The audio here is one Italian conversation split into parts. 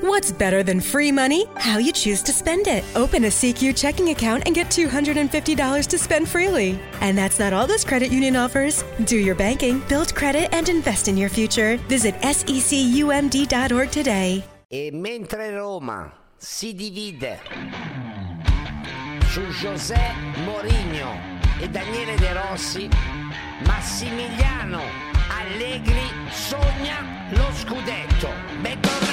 What's better than free money? How you choose to spend it. Open a CQ checking account and get $250 to spend freely. And that's not all this credit union offers. Do your banking, build credit, and invest in your future. Visit secumd.org today. E mentre Roma si divide su José Mourinho e Daniele De Rossi, Massimiliano Allegri sogna lo scudetto.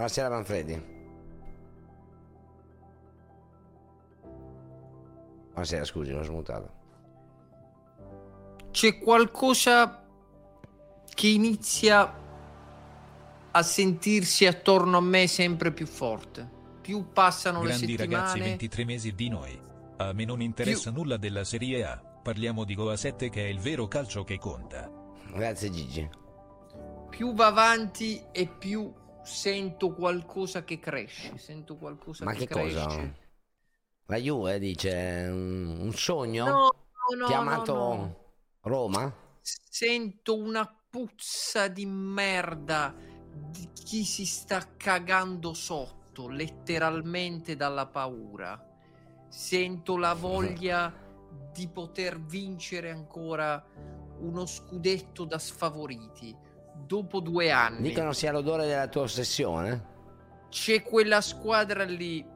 Buonasera Manfredi. Buonasera, scusi, l'ho smutato. C'è qualcosa che inizia a sentirsi attorno a me sempre più forte. Più passano le Grandi ragazzi, settimane, 23 mesi di noi. A me non interessa nulla della Serie A. Parliamo di Goa 7 che è il vero calcio che conta. Grazie Gigi. più va avanti e più sento qualcosa che cresce. Sento qualcosa Ma che, che cresce. cosa? La Juve dice un, un sogno No, no, chiamato no. Roma? Sento una puzza di merda di chi si sta cagando sotto, letteralmente dalla paura. Sento la voglia di poter vincere ancora uno scudetto da sfavoriti. Dopo due anni Dicono sia l'odore della tua ossessione? c'è quella squadra lì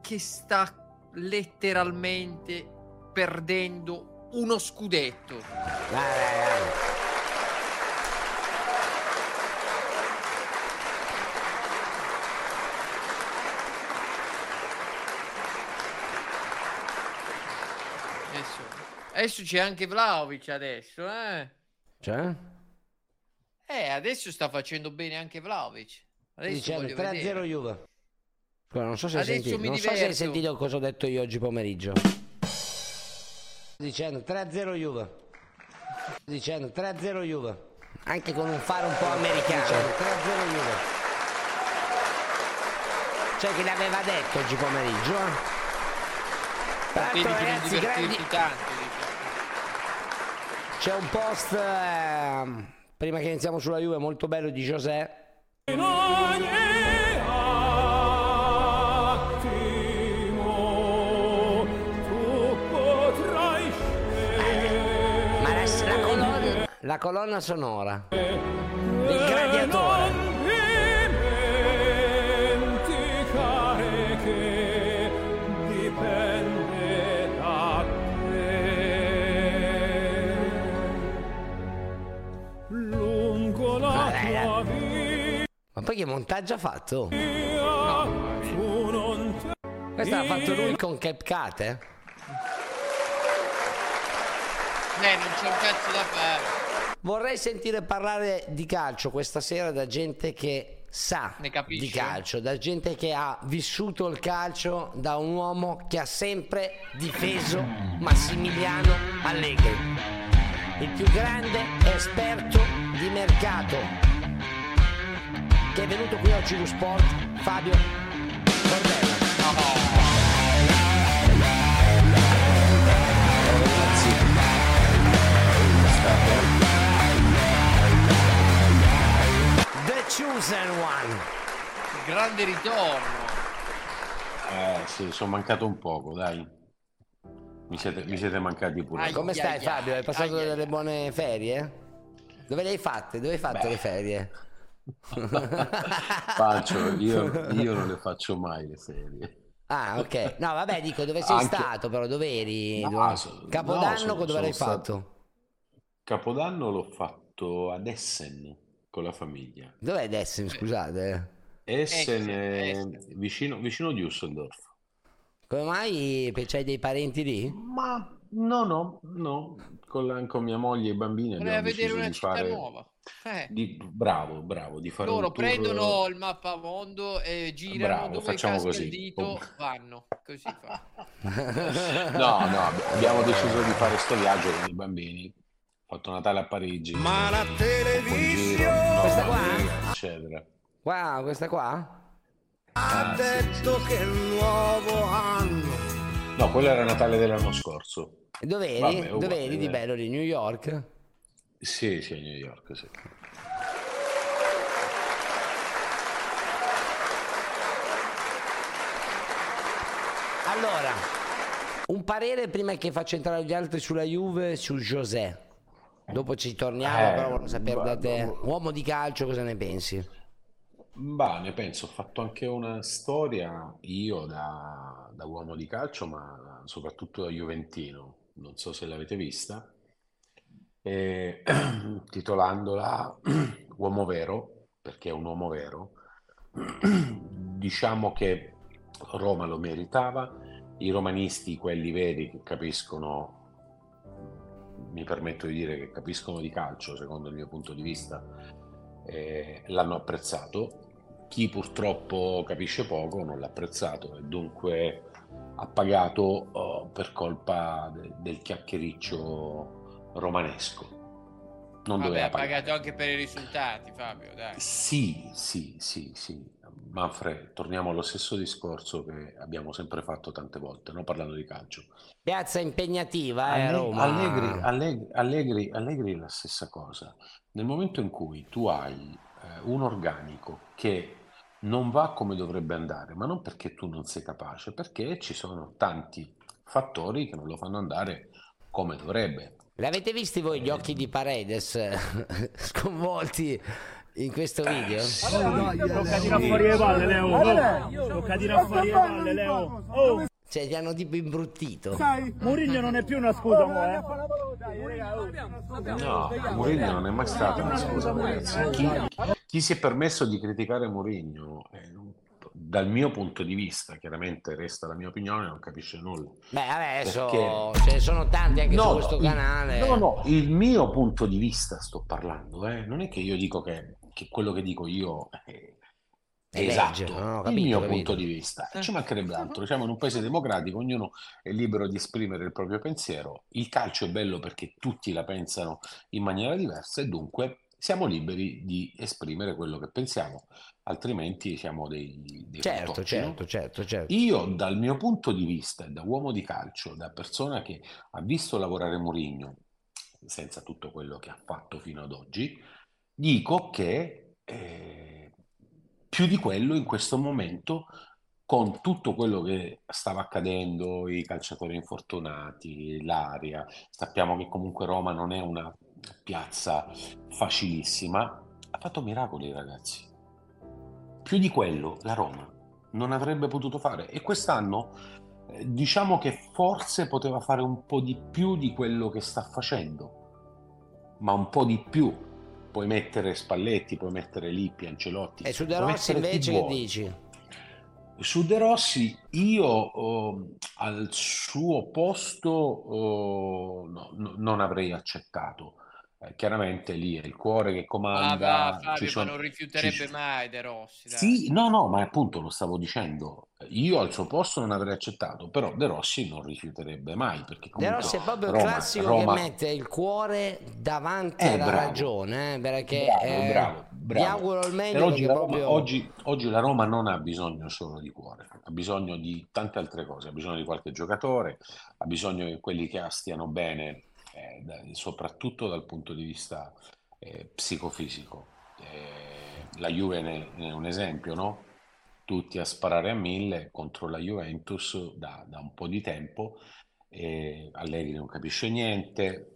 che sta letteralmente perdendo uno scudetto. Dai, dai, dai. Adesso, adesso c'è anche Vlaovic adesso, eh? Cioè? Eh, adesso sta facendo bene anche Vlaovic. Adesso Dicendo voglio 3-0 vedere. Juve. Scusa, non so se hai sentito, non so se hai sentito cosa ho detto io oggi pomeriggio. Dicendo 3-0 Juve. Dicendo 3-0 Juve. Anche con un fare un po' americano. 3-0 Juve. Cioè che l'aveva detto oggi pomeriggio. eh? Non ragazzi, grandi- tanto, diciamo. C'è un post ehm, prima che iniziamo sulla Juve molto bello di José. Ma la, colonna, sonora del gladiatore. Ma poi che montaggio ha fatto? te Questo l'ha fatto lui con CapCut, eh? Eh, non c'è un cazzo da fare. Vorrei sentire parlare di calcio questa sera da gente che sa di calcio, da gente che ha vissuto il calcio, da un uomo che ha sempre difeso Massimiliano Allegri, il più grande esperto di mercato che è venuto qui oggi lo sport, Fabio Cordella. The chosen one. Grande ritorno. Eh sì, sono mancato un poco, dai. Mi siete, mi siete mancati pure. Ai. Come stai ai, Fabio? Hai ai, passato ai, delle buone ferie? Dove le hai fatte? Dove hai fatto le ferie? Faccio, io, io non le faccio mai le ferie. Ah, ok. No, vabbè, dico dove sei Anche- stato, però dove eri? No, Dove- so- Capodanno no, sono- dove l'hai sono fatto? stato- Capodanno l'ho fatto ad Essen con la famiglia. Dov'è Essen, scusate? Essen Essen, è Essen. vicino, vicino a Düsseldorf. Come mai c'hai dei parenti lì? Ma no, no, no. Con, la- con mia moglie e i bambini Vorrei abbiamo vedere deciso una città fare... nuova. Eh. di- bravo, bravo, di fare Loro un tour... prendono il mappamondo e girano Bravo, dove facciamo casca così. il dito, vanno. Così fa. No, no, abbiamo deciso di fare sto viaggio con i bambini fatto Natale a Parigi. Ma la televisione no, Questa qua? eccetera. Wow, questa qua? ha Ah, sì, detto sì, che è il nuovo anno. No, quello era Natale dell'anno scorso. E Dov'eri? Vabbè, uguale, Dov'eri di dai. bello di New York? Sì, sì, a New York, sì. Allora, un parere prima che faccia entrare gli altri sulla Juve, su José. Dopo ci torniamo, Eh, però volevo sapere da te, uomo di calcio, cosa ne pensi? Bah, ne penso, ho fatto anche una storia io da, da uomo di calcio, ma soprattutto da Juventino. Non so se l'avete vista, eh, titolandola Uomo vero, perché è un uomo vero. Diciamo che Roma lo meritava, i romanisti, quelli veri che capiscono, mi permetto di dire che capiscono di calcio, secondo il mio punto di vista, eh, l'hanno apprezzato. Chi purtroppo capisce poco non l'ha apprezzato e dunque ha pagato oh, per colpa de- del chiacchiericcio romanesco. Non Vabbè, doveva ha pagare. pagato anche per i risultati, Fabio, dai. Sì, sì, sì, sì. Manfred, torniamo allo stesso discorso che abbiamo sempre fatto tante volte, no? Parlando di calcio. Piazza impegnativa, eh, Alle- Roma. Allegri, Allegri, Allegri, Allegri è la stessa cosa. Nel momento in cui tu hai eh, un organico che non va come dovrebbe andare, ma non perché tu non sei capace, perché ci sono tanti fattori che non lo fanno andare come dovrebbe. L'avete visti voi gli occhi di Paredes eh, sconvolti in questo video? Tocca tirare fuori le palle, Leo. Oh. Tocca tirare fuori le palle, Leo. Oh. Cioè, ti hanno tipo imbruttito. Mourinho non è più una scusa, mo, eh. No, Mourinho non è mai stato una scusa, ragazzi. Chi, chi si è permesso di criticare Mourinho, eh, dal mio punto di vista, chiaramente resta la mia opinione, non capisce nulla. Beh, adesso Perché- ce ne sono tanti anche su No, questo il- canale. No, no, il mio punto di vista sto parlando, eh. Non è che io dico che, che quello che dico io è, è legge, esatto, no, ho il capito, mio capito. punto di vista. Ci mancherebbe altro, siamo in un paese democratico, ognuno è libero di esprimere il proprio pensiero. Il calcio è bello perché tutti la pensano in maniera diversa e dunque siamo liberi di esprimere quello che pensiamo, altrimenti siamo dei, dei Certo, certo, certo, certo. Io dal mio punto di vista, da uomo di calcio, da persona che ha visto lavorare Mourinho, senza tutto quello che ha fatto fino ad oggi, dico che eh, più di quello in questo momento, con tutto quello che stava accadendo, i calciatori infortunati, l'aria, sappiamo che comunque Roma non è una piazza facilissima, ha fatto miracoli, ragazzi. Più di quello la Roma non avrebbe potuto fare e quest'anno eh, diciamo che forse poteva fare un po' di più di quello che sta facendo, ma un po' di più. Puoi mettere Spalletti, puoi mettere Lippi, Ancelotti, E su De Rossi invece che dici? Su De Rossi, io oh, al suo posto oh, no, no- non avrei accettato. Eh, chiaramente lì è il cuore che Ma comanda. va, Fabio, ci sono- ma non rifiuterebbe ci- mai De Rossi, dai. Sì, no, no, ma appunto lo stavo dicendo. Io al suo posto non avrei accettato, però De Rossi non rifiuterebbe mai perché De comunque Rossi è proprio il Roma- classico Roma- che mette il cuore davanti Eh, alla bravo. ragione, eh, perché Bravo, eh, bravo, vi bravo. auguro il meglio oggi Roma, proprio... oggi, oggi la Roma non ha bisogno solo di cuore, ha bisogno di tante altre cose, ha bisogno di qualche giocatore, ha bisogno che quelli che ha stiano bene, eh, da- soprattutto dal punto di vista eh, psicofisico. Eh, la Juve ne, ne è un esempio, no? Tutti a sparare a mille contro la Juventus da, da un po' di tempo, e Allegri non capisce niente.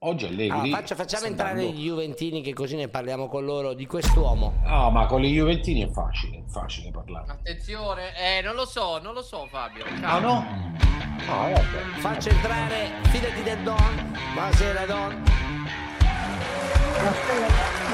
Oggi Allegri Allora, faccia- facciamo entrare dando- gli Juventini che così ne parliamo con loro di quest'uomo. No, ma con gli Juventini è facile, è facile parlare. Attenzione, eh, non lo so, non lo so, Fabio. Ah no? No, vabbè. Faccio entrare, fidati del Don. Buonasera Don.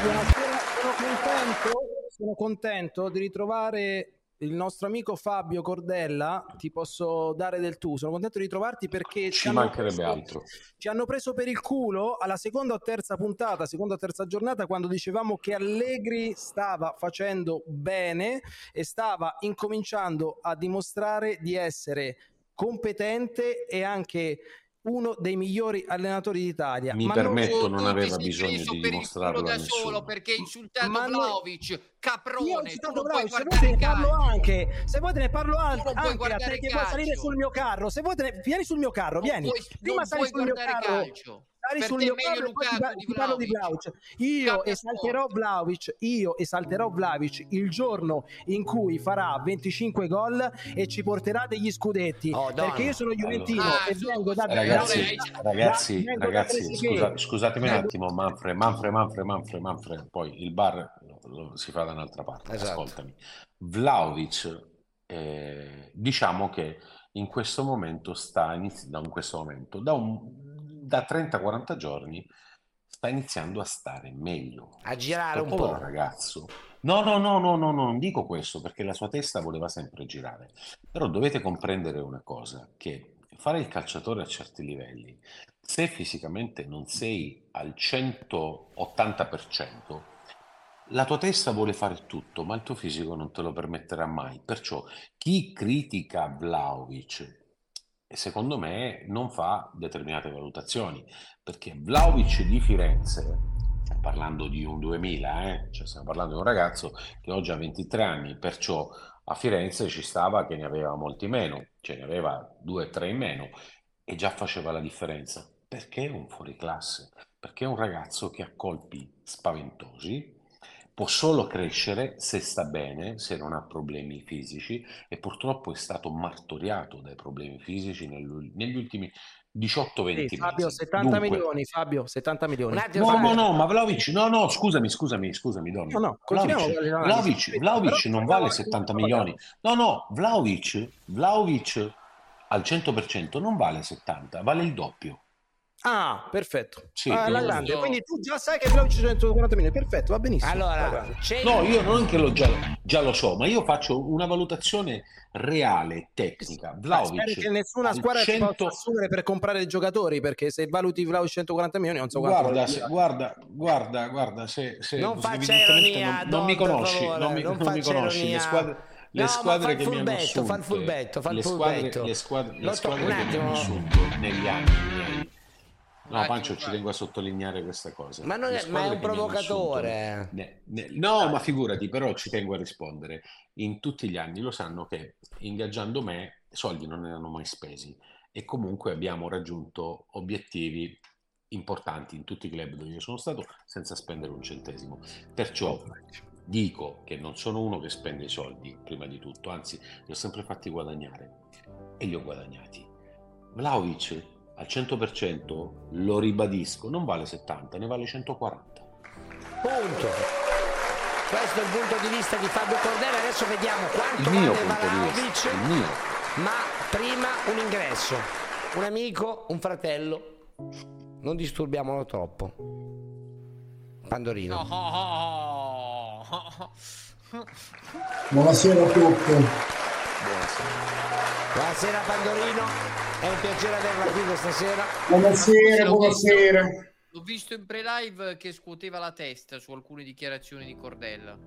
Buonasera, sono contento, sono contento di ritrovare il nostro amico Fabio Cordella. Ti posso dare del tu. Sono contento di ritrovarti perché Ci hanno mancherebbe preso- altro. ci hanno preso per il culo alla seconda o terza puntata, seconda o terza giornata, quando dicevamo che Allegri stava facendo bene e stava incominciando a dimostrare di essere competente e anche uno dei migliori allenatori d'Italia. Mi ma permetto, non tu aveva bisogno di dimostrarlo da solo perché insultato Ma noi- Vlaovic, Io ho caprone, citato non Vlahovic, se vuoi te ne parlo anche, se vuoi te ne parlo anche, non puoi anche a te che vuoi salire sul mio carro, se vuoi te ne... vieni sul mio carro, Non vieni. puoi, Prima non sali sul mio carro, calcio. Sali Per sul te meglio e Lukaku ti parlo di. Vlahovic. Io Cambia esalterò Vlahovic, io esalterò Vlahovic il giorno in cui farà 25 gol e ci porterà degli scudetti, Oh, perché io sono juventino Ah, e vengo da. Ragazzi, Allora, ragazzi, vengo da ragazzi, Trezeguet. scusa- scusatemi un attimo, Manfred, Manfred, Manfred, Manfred, Manfred, poi il bar lo- lo si fa da un'altra parte, Esatto. ascoltami. Vlaovic, eh, diciamo che in questo momento sta iniziando, da in questo momento, da, un, da 30-40 giorni, sta iniziando a stare meglio. A girare un po'. ragazzo. No, no, no, no, no, no, non dico questo perché la sua testa voleva sempre girare. Però dovete comprendere una cosa, che fare il calciatore a certi livelli, se fisicamente non sei al 180%, la tua testa vuole fare tutto, ma il tuo fisico non te lo permetterà mai. Perciò chi critica Vlaovic, secondo me, non fa determinate valutazioni, perché Vlaovic di Firenze, parlando di un 2000, eh? Cioè, stiamo parlando di un ragazzo che oggi ha 23 anni, perciò a Firenze ci stava che ne aveva molti meno, ce ne aveva due o tre in meno e già faceva la differenza. Perché è un fuoriclasse? Perché è un ragazzo che ha colpi spaventosi, può solo crescere se sta bene, se non ha problemi fisici e purtroppo è stato martoriato dai problemi fisici negli, negli ultimi 18-20 Sì, Fabio, mesi. 70 Dunque, milioni, Fabio, 70 milioni. Attimo, No, Fabio. no, no, ma Vlaovic, no, no, scusami, scusami, scusami, Donny. No, no. Vlahovic, Vlahovic Però non vale anche 70 di una milioni. No, no, Vlahovic, Vlahovic al 100% non vale 70, vale il doppio. Ah, perfetto. Sì, Ah, alla giusto. grande. Quindi tu già sai che Vlahovic 140 milioni. Perfetto, va benissimo. Allora, No, io non che lo già, già lo so, ma io faccio una valutazione reale, tecnica. Ah, Vlahovic spero che nessuna squadra ti 100 possa assumere per comprare i giocatori perché se valuti Vlahovic 140 milioni non so quanto Guarda, se- guarda, guarda, guarda, se, se Non faccia ironia, non, non mi conosci, favore, non mi, non non mi conosci, ironia. le squadre, le No, ma squadre fa il che mi hanno furbetto, fa il furbetto, fa il le squadre, furbetto. le squadre, le Lo sto- squadre che mi hanno assunto negli anni miei. No, Pancio, ci tengo a sottolineare questa cosa. Ma non è- ma è un provocatore. ne- ne- no, ma figurati, però ci tengo a rispondere. In tutti gli anni lo sanno che ingaggiando me soldi non erano mai spesi e comunque abbiamo raggiunto obiettivi importanti in tutti i club dove io sono stato senza spendere un centesimo. Perciò dico che non sono uno che spende i soldi prima di tutto, anzi li ho sempre fatti guadagnare e li ho guadagnati. Vlaovic al 100% lo ribadisco, non vale 70, ne vale 140. Punto. Questo è il punto di vista di Fabio Cordera. Adesso vediamo quanto Il mio vale punto di Vlahovic. vista, il mio. Ma prima un ingresso. Un amico, un fratello. Non disturbiamolo troppo. Pandorino. No. Buonasera a tutti. Buonasera Pandorino. È un piacere averla qui questa sera. Buonasera, buonasera. visto- L'ho visto in pre-live che scuoteva la testa su alcune dichiarazioni di Cordella.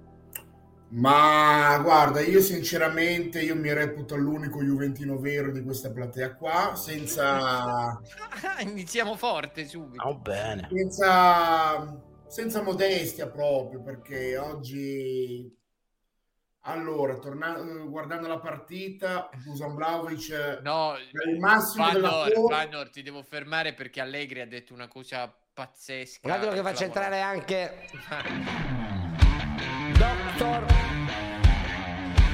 Ma guarda, io sinceramente io mi reputo l'unico Juventino vero di questa platea qua, senza, Iniziamo forte subito. Oh, bene. senza, senza modestia proprio, perché oggi... Allora, torna- guardando la partita, Dusan Vlahovic No, è il massimo della Fandor, forma. Fandor, ti devo fermare perché Allegri ha detto una cosa pazzesca. Un attimo che faccia entrare anche Doctor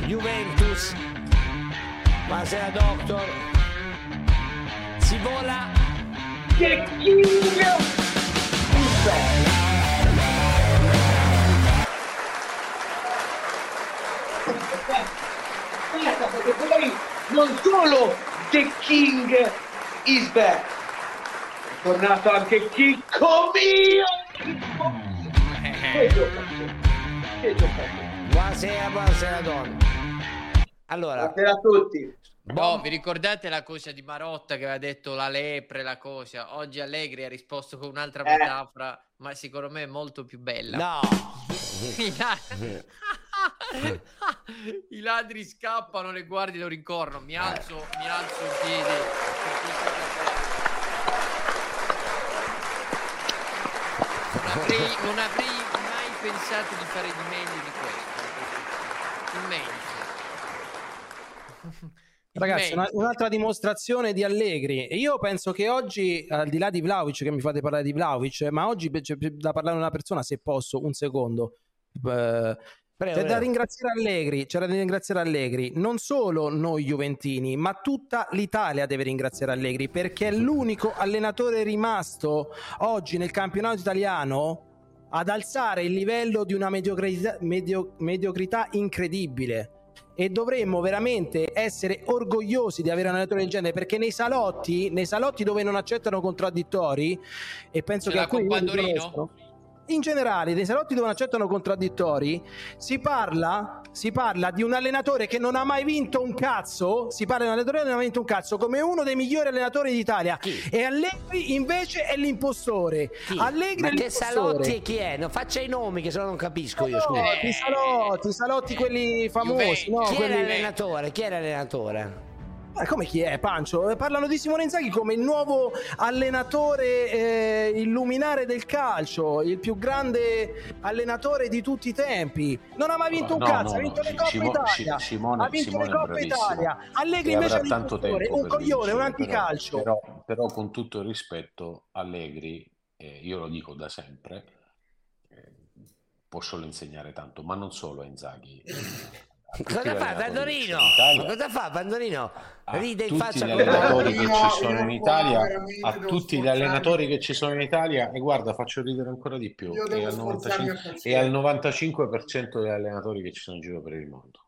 Juventus. Buonasera Doctor. Si vola. Aspetta, perché poi non solo The King is back, è tornato anche Chicco mio! Che giocatore! Che giocatore! Buonasera, buonasera Don. Allora, Buonasera a tutti! No, vi ricordate la cosa di Marotta che aveva detto la lepre, la cosa? Oggi Allegri ha risposto con un'altra Eh. metafora, ma secondo me è molto più bella. no. I ladri scappano, le guardie lo rincorrono. Mi alzo, mi alzo in piedi. Non avrei, non avrei mai pensato di fare di meglio di questo. Il meglio. Ragazzi, una, un'altra dimostrazione di Allegri. Io penso che oggi, al di là di Vlaovic, che mi fate parlare di Vlaovic, ma oggi c'è da parlare a una persona, se posso, un secondo. Eh, c'è da prego. ringraziare Allegri, c'è da ringraziare Allegri, non solo noi Juventini, ma tutta l'Italia deve ringraziare Allegri perché è l'unico allenatore rimasto oggi nel campionato italiano ad alzare il livello di una mediocrità, medio- mediocrità incredibile. E dovremmo veramente essere orgogliosi di avere un allenatore del genere perché nei salotti, nei salotti dove non accettano contraddittori, e penso Ce che alcuni in generale, nei salotti dove non accettano contraddittori, si parla, si parla di un allenatore che non ha mai vinto un cazzo. Si parla di un allenatore che non ha mai vinto un cazzo, come uno dei migliori allenatori d'Italia. E Allegri invece è l'impostore. Allegri Ma è che l'impostore. Salotti e chi è? Non faccia i nomi che se no non capisco io, scusa. I salotti, i salotti quelli famosi, no? chi è quelli- l'allenatore? Chi è l'allenatore? Ma come chi è, Pancio? Eh, Parlano di Simone Inzaghi come il nuovo allenatore eh, illuminare del calcio, il più grande allenatore di tutti i tempi. Non ha mai vinto un No, cazzo, no, ha vinto no, le Coppe Simo- Italia. Simone- ha vinto Simone le Coppe. Italia. Allegri E invece è tanto tempo un coglione, un anticalcio. Però, però, però con tutto il rispetto, Allegri, eh, io lo dico da sempre, eh, può solo insegnare tanto, ma non solo a Inzaghi. A tutti Cosa gli fa Pandorino? cosa fa Pandorino? a Ride in tutti faccia gli con allenatori che ci sono in Italia, a tutti gli allenatori che ci sono in Italia, e guarda, faccio ridere ancora di più, e al, sforzarmi 95, a e al 95% degli allenatori che ci sono in giro per il mondo.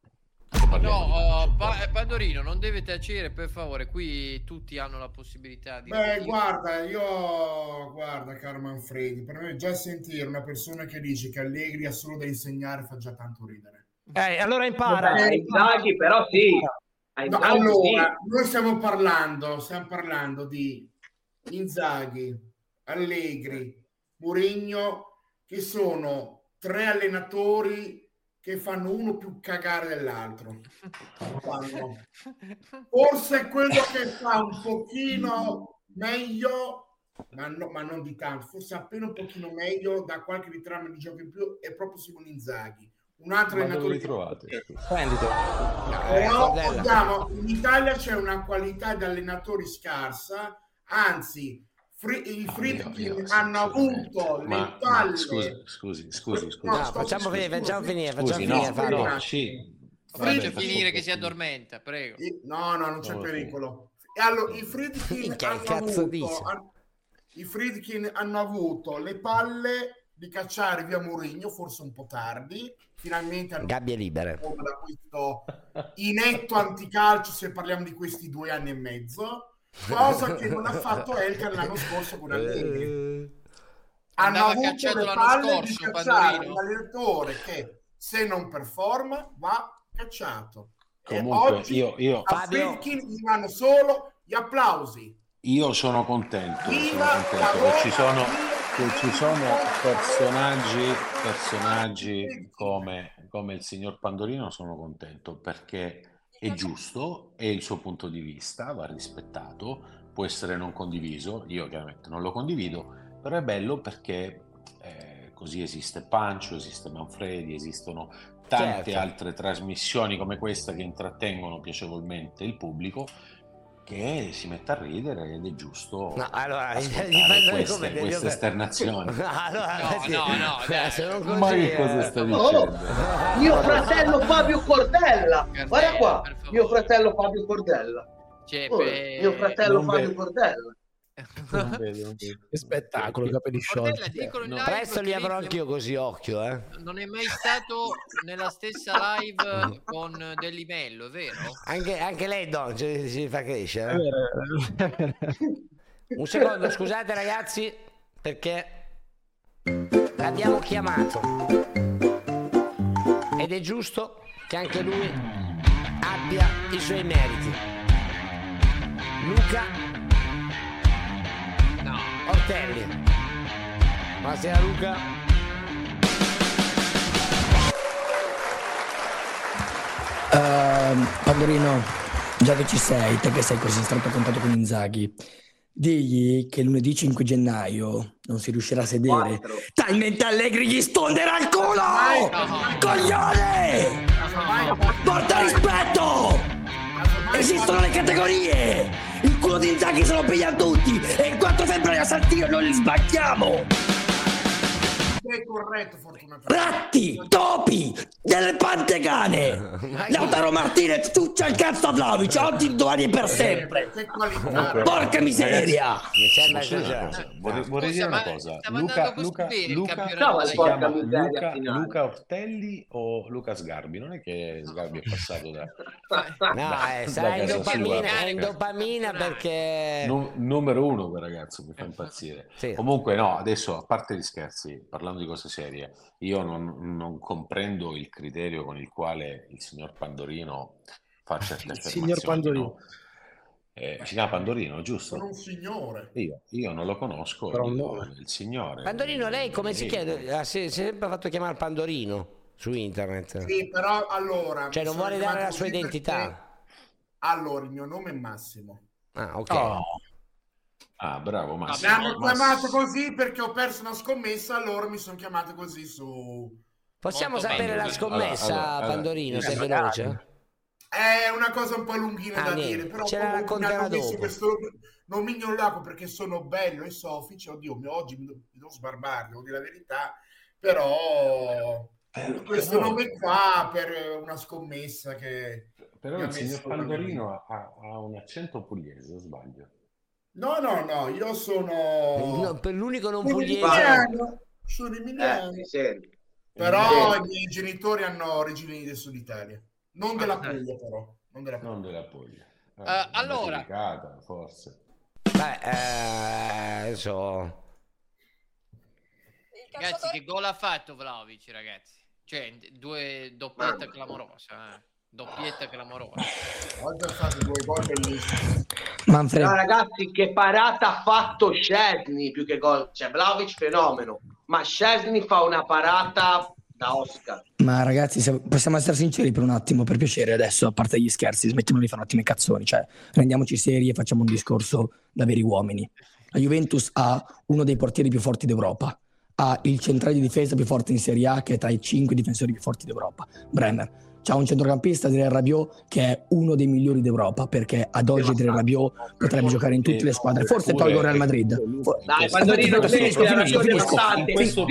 No. Pa- Pandorino, non deve tacere, per favore. Qui tutti hanno la possibilità di. Beh, guarda, io guarda, caro Manfredi, per me già sentire una persona che dice che Allegri ha solo da insegnare fa già tanto ridere. Eh, allora impara. Beh, Inzaghi però sì. No, allora, noi stiamo parlando, stiamo parlando di Inzaghi, Allegri, Mourinho, che sono tre allenatori che fanno uno più cagare dell'altro. Fanno. Forse quello che fa un pochino meglio, ma, no- ma non di tanto, forse appena un pochino meglio da qualche ritrame di gioco in più, è proprio Simone Inzaghi. Un altro Ma li che- trovate? Splendido. però Cordella. vogliamo- in Italia c'è una qualità di allenatori scarsa, anzi, i Friedkin sì, hanno avuto ma- le ma palle. scusi, scusi, scusi, scusi. No, No, facciamo scusi, finire, facciamo finire, facciamo Scusi, finire, no, Fabio. no, sì. Faccia Vabbè, finire che si addormenta, prego. I- No, no, non c'è No, pericolo. E allora, i Friedkin Minchia, hanno che cazzo avuto, dice? i Friedkin hanno avuto le palle di cacciare via Mourinho, forse un po' tardi. Finalmente hanno Gabbie libere. da questo inetto anticalcio se parliamo di questi due anni e mezzo cosa che non ha fatto Elkan l'anno scorso con Allegri Eh, hanno Andava avuto le palle di scorso, cacciare Pandorino. un allenatore che se non performa va cacciato e Comunque, oggi io, io, a Fabio- gli vanno solo gli applausi io sono contento, sono Viva contento la che Roma, ci sono, viva che ci sono personaggi, personaggi come, come il signor Pandorino, sono contento perché è giusto, è il suo punto di vista, va rispettato, può essere non condiviso, io chiaramente non lo condivido, però è bello perché eh, così esiste Pancio, esiste Manfredi, esistono tante Certo. altre trasmissioni come questa che intrattengono piacevolmente il pubblico che si mette a ridere ed è giusto No, allora, queste, come queste opera- esternazioni. No, allora, No, sì. no, no, dai. se non così, Ma che eh. cosa sta Oh, dicendo? mio fratello Fabio Cordella. Per Guarda qua, per mio fratello Fabio Cordella. Cioè, Oh, per- Mio fratello non Fabio vedo. Cordella. Non vedo, non vedo. Che spettacolo, capelli sciolti. No. Presto li avrò anch'io così, occhio, eh. Non è mai stato nella stessa live con Delimello, è vero? Anche, anche lei, Don, ci, ci fa crescere. eh. Un secondo, scusate ragazzi, perché l'abbiamo chiamato. Ed è giusto che anche lui abbia i suoi meriti. Luca. Ortelli. Buonasera Luca. Ehm, Pandorino, già che ci sei, te che sei così stretto contatto con Inzaghi, Digli che lunedì 5 gennaio non si riuscirà a sedere. Talmente Allegri gli sfonderà il culo! Coglione! Porta rispetto! Esistono le categorie! Di Inzaghi se lo pigliano tutti! E il 4 febbraio a Saltillo non li sbacchiamo! È corretto, fortunatamente. Ratti, topi, delle pantegane! Lautaro Martinez, tu c'hai il cazzo a Vlaovic, oggi, domani e per sempre! Porca miseria! Mi sembra cosa? Vorrei, vorrei dire una cosa. Luca, Luca, Luca, campionato. si chiama Luca. Luca Ortelli o Luca Sgarbi? Non è che Sgarbi è passato da No, eh, Da sai, è in dopamina, in dopamina perché... Nu- numero uno quel ragazzo, mi fa impazzire. Sì. Comunque, no, adesso a parte gli scherzi, parlando di cose serie, io non, non comprendo il criterio con il quale il signor Pandorino fa certe Il affermazioni. signor Pandorino. no? Eh, si chiama Pandorino, giusto? Sono un signore. Io, io non lo conosco, Però dico, nome. il signore. Pandorino, lei come si chiede? Ah, Si si è sempre fatto chiamare Pandorino su internet. Sì, però allora... Cioè, non vuole dare la sua identità. perché- Allora, il mio nome è Massimo. Ah, ok. Oh, Ah, bravo, Mi Massimo. hanno Massimo. chiamato così perché ho perso una scommessa, allora mi sono chiamato così su... Possiamo Molto sapere meglio. la scommessa, Allora, allora, Pandorino, se è allora, veloce? È una cosa un po' lunghina Ah, da niente, dire, però ce la racconterà dopo. questo nomignolo là perché sono bello e soffice, oddio, oggi mi, devo sbarbare, devo dire la verità, però Eh, questo però- nome qua per una scommessa che... Però il signor Pandorino ha, ha un accento pugliese, sbaglio? No, no, no, io sono... No, per l'unico non pugliese. sono Eh, emiliano. mi senti. Però i miei genitori hanno origini del sud Italia, non della Puglia però, non della Puglia. Non della Puglia. Eh, Eh, allora. Basilicata, forse. Beh, eh, adesso... Ragazzi, che gol ha fatto Vlaovic, ragazzi? Cioè, due doppietta clamorosa, eh. Doppietta clamorosa. Oggi ho fatto due gol bellissimi. Manfred, No, ragazzi, che parata ha fatto Scesni più che gol. Cioè, Vlaovic fenomeno, ma Scesni fa una parata da Oscar. ma ragazzi, se possiamo essere sinceri per un attimo, per piacere adesso, a parte gli scherzi, smettiamo di fare un attimo i cazzoni, cioè rendiamoci seri e facciamo un discorso da veri uomini. La Juventus ha uno dei portieri più forti d'Europa, ha il centrale di difesa più forte in Serie A che è tra i cinque difensori più forti d'Europa, Bremer. C'ha un centrocampista, Del Rabiot, che è uno dei migliori d'Europa, perché ad oggi Del Rabiot potrebbe giocare in tutte le squadre, forse Eppure- tolgo il Real Madrid. eppure- For- Dai, Aspetta, Pandorino, aspetta, finisco, finisco, finisco.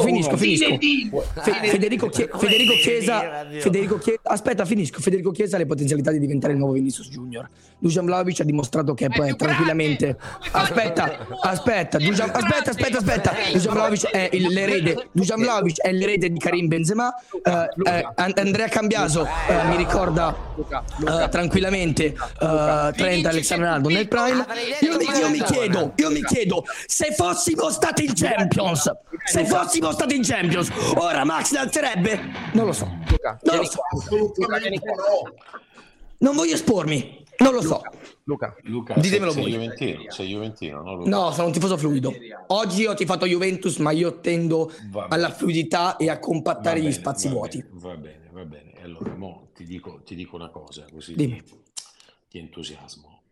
finisco, finisco. Federico, Chiesa? Federico Chiesa, aspetta, finisco. Federico Chiesa ha le potenzialità di diventare il nuovo Vinicius Junior. Dusan Vlaovic ha dimostrato che può più tranquillamente. Aspetta, aspetta, aspetta, aspetta, aspetta. Dusan Vlaovic è il- l'erede. Dusan Vlaovic è l'erede di Karim Benzema. An- Andrea Cambiaso eh, mi ricorda eh, tranquillamente eh, Trent Alexander Arnold nel prime. Io mi, io mi chiedo, io mi chiedo se fossimo stati in Champions, se fossimo stati in Champions, ora Max alzerebbe? Non lo so. Non lo so. Non voglio espormi. Non lo so. Luca, Luca, Ditemelo sei, sei voi. Juventino, sei Juventino, no? Luca? No, sono un tifoso fluido. Oggi ho tifato Juventus, ma io tendo alla fluidità e a compattare gli bene, spazi va vuoti. bene, Va bene, va bene. Allora, mo ti dico, ti dico una cosa, così Dimmi. ti, ti entusiasmo.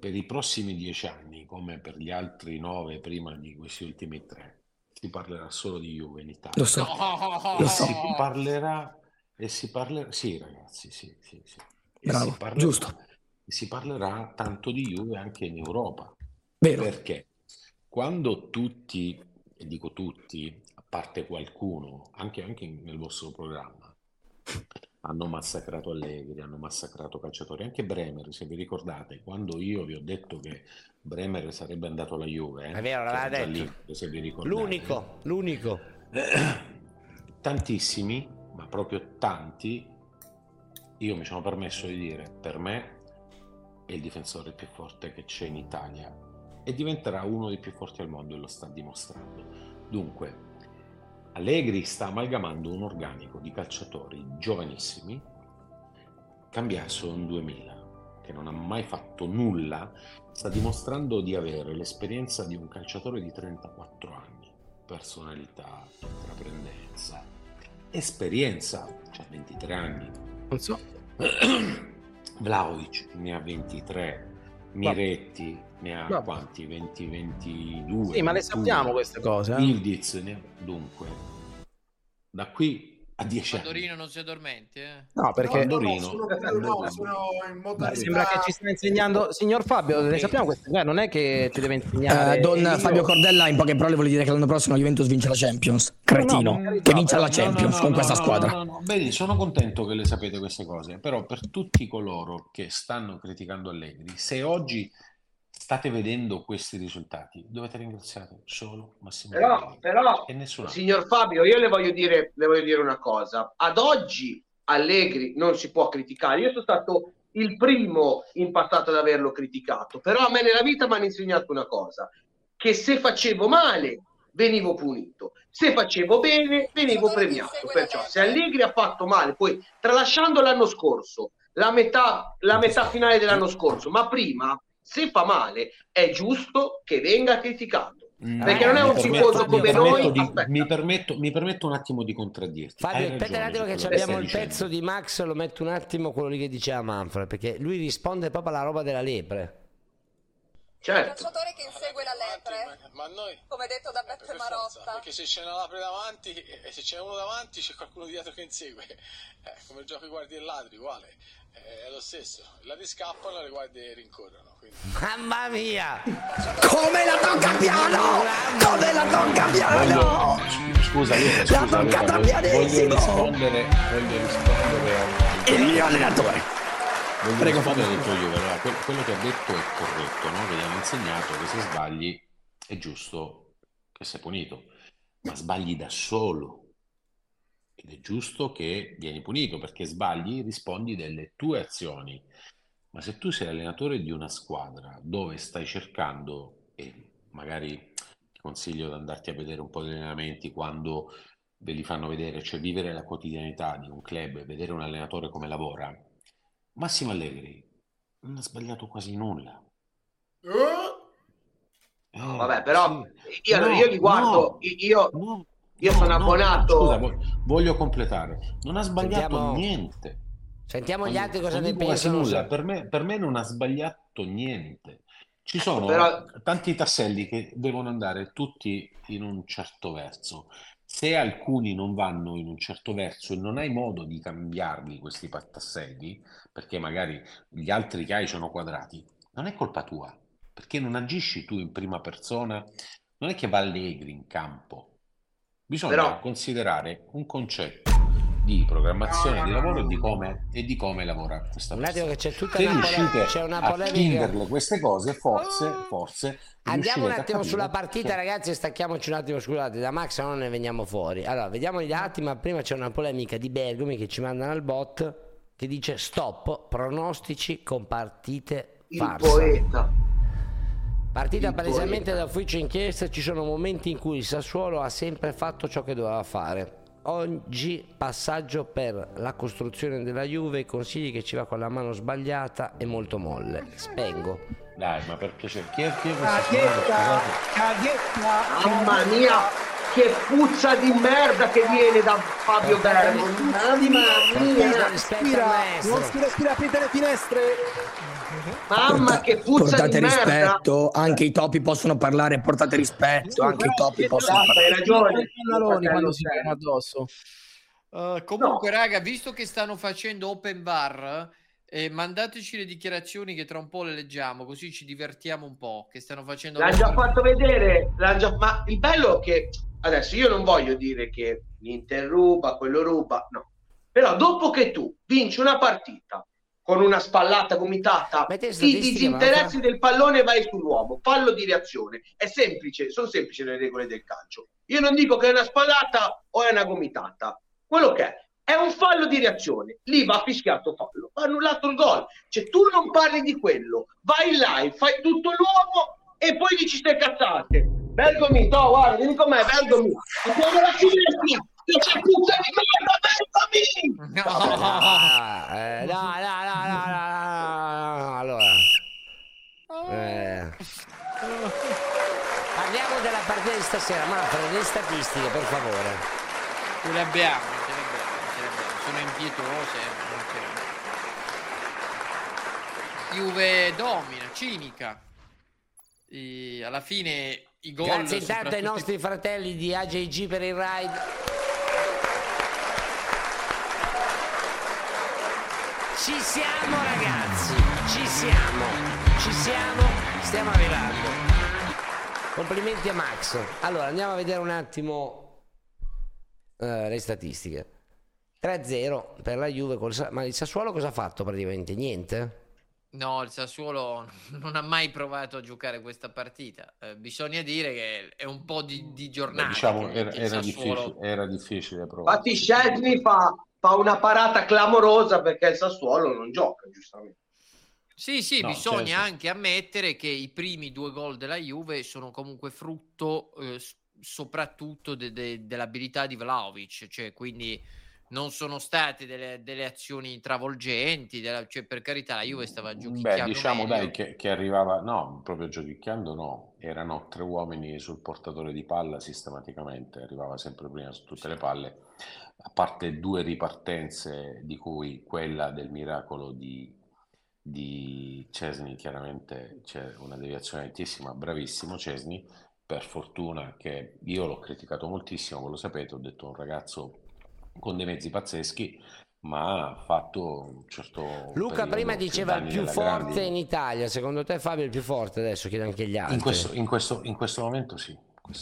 Per i prossimi dieci anni, come per gli altri nove prima di questi ultimi tre, si parlerà solo di Juve in Italia. Lo so. No, Lo so. si parlerà, e si parlerà, sì ragazzi, sì, sì, sì. E Bravo, si parlerà- giusto. Si parlerà tanto di Juve anche in Europa. Vero. Perché quando tutti, e dico tutti, a parte qualcuno, anche, anche nel vostro programma, hanno massacrato Allegri, hanno massacrato calciatori, anche Bremer, se vi ricordate, quando io vi ho detto che Bremer sarebbe andato alla Juve, eh, È vero, l'aveva detto. lì, se vi ricordate. L'unico, l'unico. Tantissimi, ma proprio tanti, io mi sono permesso di dire, per me è il difensore più forte che c'è in Italia e diventerà uno dei più forti al mondo e lo sta dimostrando. Dunque, Allegri sta amalgamando un organico di calciatori giovanissimi, Cambiasso un 2000, che non ha mai fatto nulla, sta dimostrando di avere l'esperienza di un calciatore di 34 anni, personalità, intraprendenza, esperienza, cioè 23 anni. non so. Vlaovic ne ha 23, Miretti ne ha Vabbè. quanti? 20, 22. Sì, ma le 21. sappiamo queste cose. eh. Ildiz ne- dunque da qui a 10 anni Pandorino non si addormenti, eh. No, perché No, no, sono, no, sono in modalità... Beh, sembra che ci stia insegnando. Signor Fabio, le sappiamo queste cose, non è che ci deve insegnare. Eh, don Io- Fabio Cordella in poche parole vuole dire che l'anno prossimo la Juventus vince la Champions. Cretino. No, no, che vince la Champions no, no, con no, questa no, squadra. no, no, no. Vedi, sono contento che le sapete queste cose, però per tutti coloro che stanno criticando Allegri, se oggi state vedendo questi risultati, dovete ringraziare solo Massimo Però, però e nessun altro. signor Fabio, io le voglio, dire, le voglio dire una cosa. Ad oggi Allegri non si può criticare. Io sono stato il primo in passato ad averlo criticato, però a me nella vita mi hanno insegnato una cosa, che se facevo male venivo punito, se facevo bene venivo premiato. Perciò se Allegri ha fatto male, poi tralasciando l'anno scorso, la metà, la metà finale dell'anno scorso, ma prima, se fa male, è giusto che venga criticato. Mm, Perché non è un mi tifoso mi come permetto noi. di- mi, permetto, mi permetto un attimo di contraddirti. Fabio, aspetta un attimo che abbiamo il stai pezzo dicendo. di Max, lo metto un attimo quello lì che diceva Manfred, perché lui risponde proprio alla roba della lepre. Certo. calciatore che insegue la lepre, Ma noi come detto da Beppe per Marotta. forza, perché se c'è una lapre davanti e se c'è uno davanti c'è qualcuno dietro che insegue. Eh, come giochi guardie e ladri, uguale. È lo stesso. I ladri scappano e le guardie rincorrono. Quindi... Mamma mia! Come la tocca piano! Come la tocca piano! Voglio- Scusa, La scusa, toccata Luca, voglio, pianissimo! rispondere, voglio rispondere Il mio allenatore. Voglio Prego, rispondere tuo Juve. Allora, que- quello che ha detto è corretto, no? Che gli hanno insegnato che se sbagli è giusto che sei punito, ma sbagli da solo. Ed è giusto che vieni punito perché sbagli, rispondi delle tue azioni. Ma se tu sei allenatore di una squadra dove stai cercando, e magari ti consiglio di andarti a vedere un po' di allenamenti quando ve li fanno vedere, cioè vivere la quotidianità di un club e vedere un allenatore come lavora, Massimo Allegri non ha sbagliato quasi nulla. Eh, Vabbè, però io, No, io li guardo, no, io, no, io no, sono no, abbonato. Scusa, vo- voglio completare. Non ha sbagliato Sentiamo- niente. Sentiamo gli altri cosa ne pensano. nulla, per me, per me non ha sbagliato niente. Ci sono Però- tanti tasselli che devono andare tutti in un certo verso. Se alcuni non vanno in un certo verso e non hai modo di cambiarli questi tasselli, perché magari gli altri che hai sono quadrati, non è colpa tua, perché non agisci tu in prima persona, non è che va allegri in campo. Bisogna Però- considerare un concetto di programmazione di lavoro e di come, e di come lavora questa Un attimo persona. che c'è tutta Se una, riuscite c'è una a polemica. chiuderle queste cose, forse, forse Andiamo un a attimo sulla partita, che- ragazzi, e stacchiamoci un attimo, scusate, da Max non ne veniamo fuori. Allora, vediamo gli altri, ma prima c'è una polemica di Bergomi che ci mandano al bot che dice stop, pronostici con partite Il farsa. poeta. Partita palesemente da ufficio inchiesta, ci sono momenti in cui il Sassuolo ha sempre fatto ciò che doveva fare. Oggi passaggio per la costruzione della Juve, consigli che ci va con la mano sbagliata e molto molle. Spengo. Dai, ma per piacere, chi è, chi è Caghetta? Scusate. Mamma mia, che puzza di merda che viene da Fabio Bergamo. Mamma mia, non si respira, aprite le finestre. Mamma che puzza Portate di merda. rispetto, anche i topi possono parlare, portate rispetto, anche i topi possono Esatto, parlare. hai ragione. I pannaloni Fratello quando si viene addosso. Uh, comunque, raga, visto che stanno facendo open bar, eh, mandateci le dichiarazioni che tra un po' le leggiamo, così ci divertiamo un po'. Che stanno facendo L'hanno già fatto vedere, già- ma il bello è che adesso io non voglio dire che l'Inter ruba, quello ruba, no. Però dopo che tu vinci una partita con una spallata gomitata, ti disinteressi ma- del pallone e vai sull'uomo, fallo di reazione. È semplice, sono semplici le regole del calcio. Io non dico che è una spallata o è una gomitata. Quello che è, è un fallo di reazione. Lì va fischiato fallo, va annullato il gol. Cioè tu non parli di quello, vai live, fai tutto l'uomo e poi dici ste cazzate. Bergomi, no, guarda, vieni con me, Bergomi. Ti c'è puzza di merda! Ah, eh, no, no, no, no, no, no, no, allora. Eh. Parliamo della partita di stasera, Manfred, le statistiche, per favore. Ce le abbiamo, ce le abbiamo, ce le abbiamo. Sono impietose. non ce le- Juve domina, cinica. E alla fine i gol Grazie intanto ai nostri fratelli di AJG per il ride. Ci siamo ragazzi, ci siamo, ci siamo, stiamo arrivando. Complimenti a Max. Allora andiamo a vedere un attimo eh, le statistiche. 3-0 per la Juve, col Sa- ma il Sassuolo cosa ha fatto praticamente? Niente? No, il Sassuolo non ha mai provato a giocare questa partita. Eh, bisogna dire che è un po' di, di Beh, giornata. diciamo, che- era, era Sassuolo- difficile, era difficile provare. Infatti Scesni fa, fa una parata clamorosa perché il Sassuolo non gioca, giustamente. Sì, sì, No, bisogna certo. anche ammettere che i primi due gol della Juve sono comunque frutto eh, soprattutto de- de- dell'abilità di Vlaovic, cioè quindi non sono state delle, delle azioni travolgenti, della- cioè, per carità la Juve stava Beh, giochicchiando diciamo meglio. dai che, che arrivava, no, proprio giochicchiando no, erano tre uomini sul portatore di palla sistematicamente, arrivava sempre prima su tutte le palle, a parte due ripartenze di cui quella del miracolo di, di Cesni, chiaramente c'è una deviazione altissima, bravissimo Cesni, per fortuna che io l'ho criticato moltissimo, voi lo sapete, ho detto un ragazzo con dei mezzi pazzeschi, ma ha fatto un certo Luca periodo prima diceva il più forte grandi. in Italia, secondo te Fabio è il più forte adesso? Chiedo anche gli altri. In questo, in questo- in questo momento sì.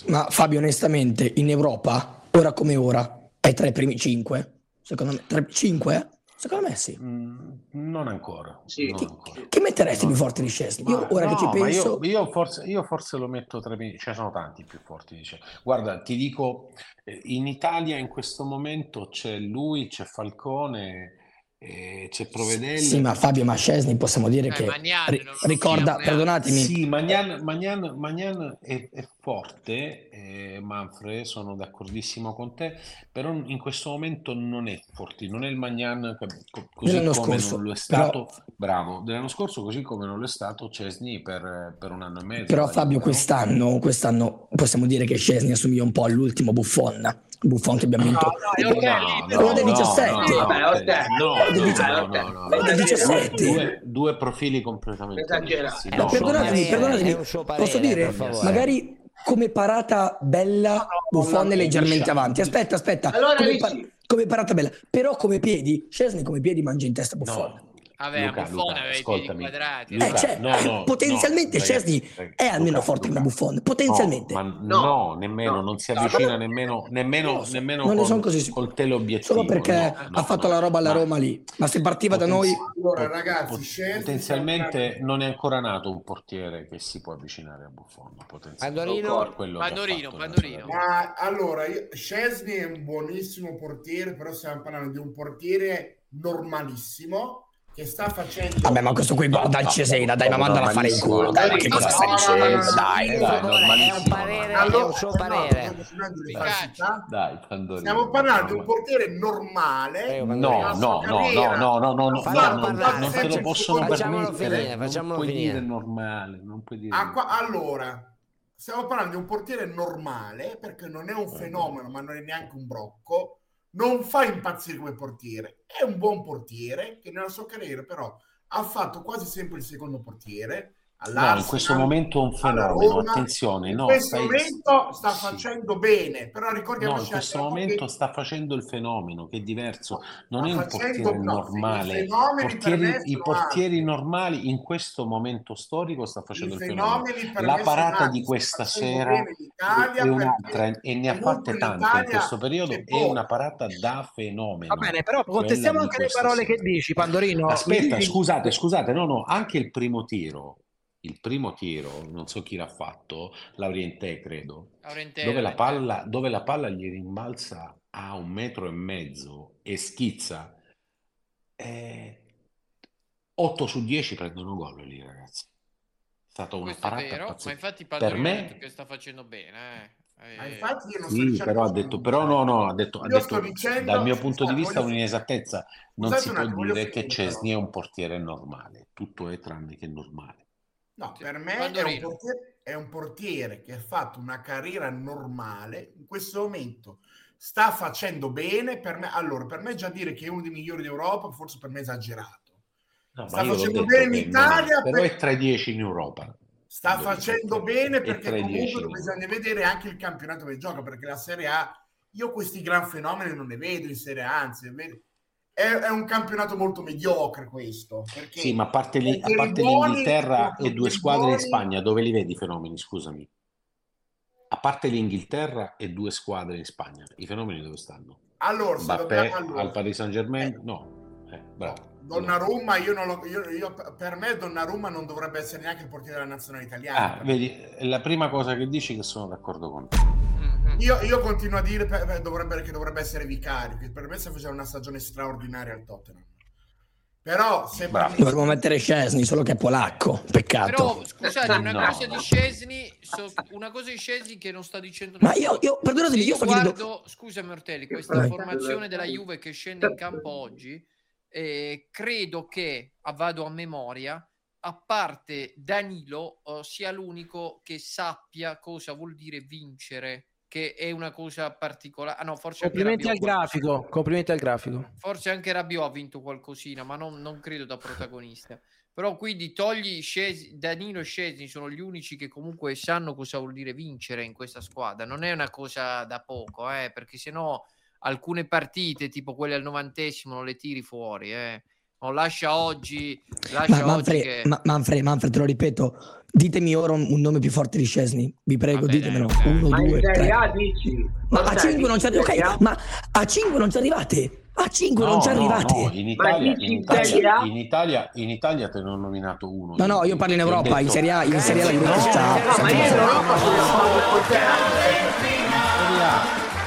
Ma Fabio, onestamente, in Europa, ora come ora, è tra i primi cinque? Secondo me, tra i cinque? Secondo me sì. Mm, Non ancora. non ancora. Chi metteresti più forte di Scesni? Io ora che no, ci ma penso... io, io forse, io forse lo metto tra i ne sono tanti più forti. Dice. Guarda, ti dico, eh, in Italia in questo momento c'è lui, c'è Falcone, eh, c'è Provedel. Sì, ma Fabio, ma Scesni possiamo dire che ri- ricorda, perdonatemi, Sì, Magnan, Magnan- Magnan è, è forte, eh, Manfred, sono d'accordissimo con te, però in questo momento non è forte, non è il Magnan co- così Dell'anno come scorso, non lo è però- stato, bravo, dell'anno scorso così come non lo è stato Cesni per, per un anno e mezzo. però Fabio no? quest'anno, quest'anno possiamo dire che Scesni assomiglia un po' all'ultimo Buffon, Buffon che abbiamo vinto quello del 17, no, Vabbè, no, ok. no, Quello del no, 17. no, no, no, Quello del 17. Due, due profili completamente diversi. Eh, No, perdonatemi, no, perdonatemi, posso dire, magari come parata bella Buffon è leggermente avanti. Aspetta, aspetta, Allora come, lì pa- sì. come parata bella, però come piedi, Scesni come piedi mangia in testa Buffon. Vabbè, Luca, Buffon Luca, aveva i piedi ascoltami. quadrati. Luca, Eh, cioè, no, no, potenzialmente no, Scesni ragazzi, è almeno Luca, forte Luca. come Buffon, potenzialmente. No, ma no, nemmeno, non si avvicina nemmeno, nemmeno, nemmeno non ne con, sono così col teleobiettivo. Solo perché no, ha fatto la roba alla ma- Roma lì, ma se partiva da noi... Allora, ragazzi, pot- Scesni potenzialmente non è ancora nato un portiere che si può avvicinare a Buffon. potenzialmente. Pandorino? Pandorino, Pandorino. Ma allora, io- Szczesny è un buonissimo portiere, però stiamo parlando di un portiere normalissimo che sta facendo... Vabbè, ma questo qui guarda il Cesena, dai, ma mandala a fare in culo, dai, ma che cosa stai dicendo, dai. È un parere, è un suo parere. Dai, Pandorino. Stiamo parlando di un portiere normale. No, no, no, no, no, no, no, no, non, te lo possono il permettere. facciamolo puoi finire. dire normale, non puoi dire allora, stiamo parlando di un portiere normale perché non è un fenomeno, ma non è neanche un brocco. Non fa impazzire come portiere. È un buon portiere che nella sua carriera, però, ha fatto quasi sempre il secondo portiere. No, in questo momento è un fenomeno, Roma. attenzione, In no, questo stai- momento sta facendo bene, però No, ricordiamoci in questo momento che- sta facendo il fenomeno, che è diverso, non sta è un portiere no, normale. Portieri- I portieri normali in questo momento storico sta facendo I il fenomeno. La parata di questa sera è un'altra e ne ha fatte tante in questo periodo, è una parata da fenomeno. Va bene, però contestiamo anche le parole sera. che dici, Pandorino. Aspetta, scusate, scusate, no, no, anche il primo tiro, il primo tiro, non so chi l'ha fatto, Laurientè credo, Laurientè, dove la Laurientè. palla, dove la palla gli rimbalza a un metro e mezzo e schizza, eh, 8 su 10 prendono gol lì, ragazzi. È stata una Questo parata vero, ma pazzesca. infatti Per me, che sta facendo bene. Eh. Ma Eh, infatti io non sto sì, dicendo però ha detto, però no, no, ha detto, ha sto detto dicendo- dal mio punto di vista voglio- un'inesattezza, non Scusate si può dire che Cesni è un portiere normale, tutto è tranne che normale. No, per me è un, portiere, è un portiere che ha fatto una carriera normale, in questo momento sta facendo bene, per me, allora, per me già dire che è uno dei migliori d'Europa, forse per me è esagerato. No, sta facendo bene in Italia, però per- è tra i 10 in Europa. sta Quando facendo dico- bene perché comunque 10 in bisogna vedere anche il campionato che gioca perché la Serie A io questi gran fenomeni non ne vedo in Serie A anzi ve- è, è un campionato molto mediocre questo Sì, ma a parte, lì- a parte buoni- l'Inghilterra e due squadre in buoni- Spagna, dove li vedi i fenomeni? Scusami. A parte l'Inghilterra e due squadre in Spagna, i fenomeni dove stanno? allora, dobbiamo- allora, al Paris Saint Germain? No. Eh, bravo. Donnarumma io non lo, io, io- per me Donnarumma non dovrebbe essere neanche il portiere della nazionale italiana Ah, vedi, è la prima cosa che dici che sono d'accordo con te. Io, io continuo a dire per- per- dovrebbe- che dovrebbe essere vicario, che per me sta facendo una stagione straordinaria al Tottenham. Però se Dovremmo mettere Scesni, solo che è polacco. Peccato. Però scusate, una No. cosa di Scesni, so- una cosa di Scesni che non sta dicendo Ma io- io- perdonatemi, Se io sto guardo, chiedendo- scusami Ortelli, questa Vai. formazione della Juve che scende in campo oggi, eh, credo che, ah, vado a memoria, a parte Danilo, eh, sia l'unico che sappia cosa vuol dire vincere, che è una cosa particolare. Ah no, forse Complimenti al grafico. Complimenti al grafico. Forse anche Rabiot ha vinto qualcosina, ma non, non credo da protagonista. Però quindi togli Scesi, Danilo e Scesni sono gli unici che comunque sanno cosa vuol dire vincere in questa squadra. Non è una cosa da poco, eh, perché sennò alcune partite, tipo quelle al novantesimo, non le tiri fuori. Eh. Non lascia oggi, lascia Ma oggi Manfred, che... Ma- Manfred, Manfred, te lo ripeto, ditemi ora un, un nome più forte di Scesni. Vi prego, ditemelo. Uno, Ma in due, Serie tre. A dici? Ma a Ortelli, 5 non ci in arrivate. Serie A? Ok, ma a 5 non ci arrivate. A 5 non No, ci no, arrivate. no, in Italia, in, in Italia, Serie A? in, Italia, in Italia te ne ho nominato uno. No, no, io parlo in Europa, in detto- Serie A, in Serie A la Juventus No, c'ha- No, ma io in Europa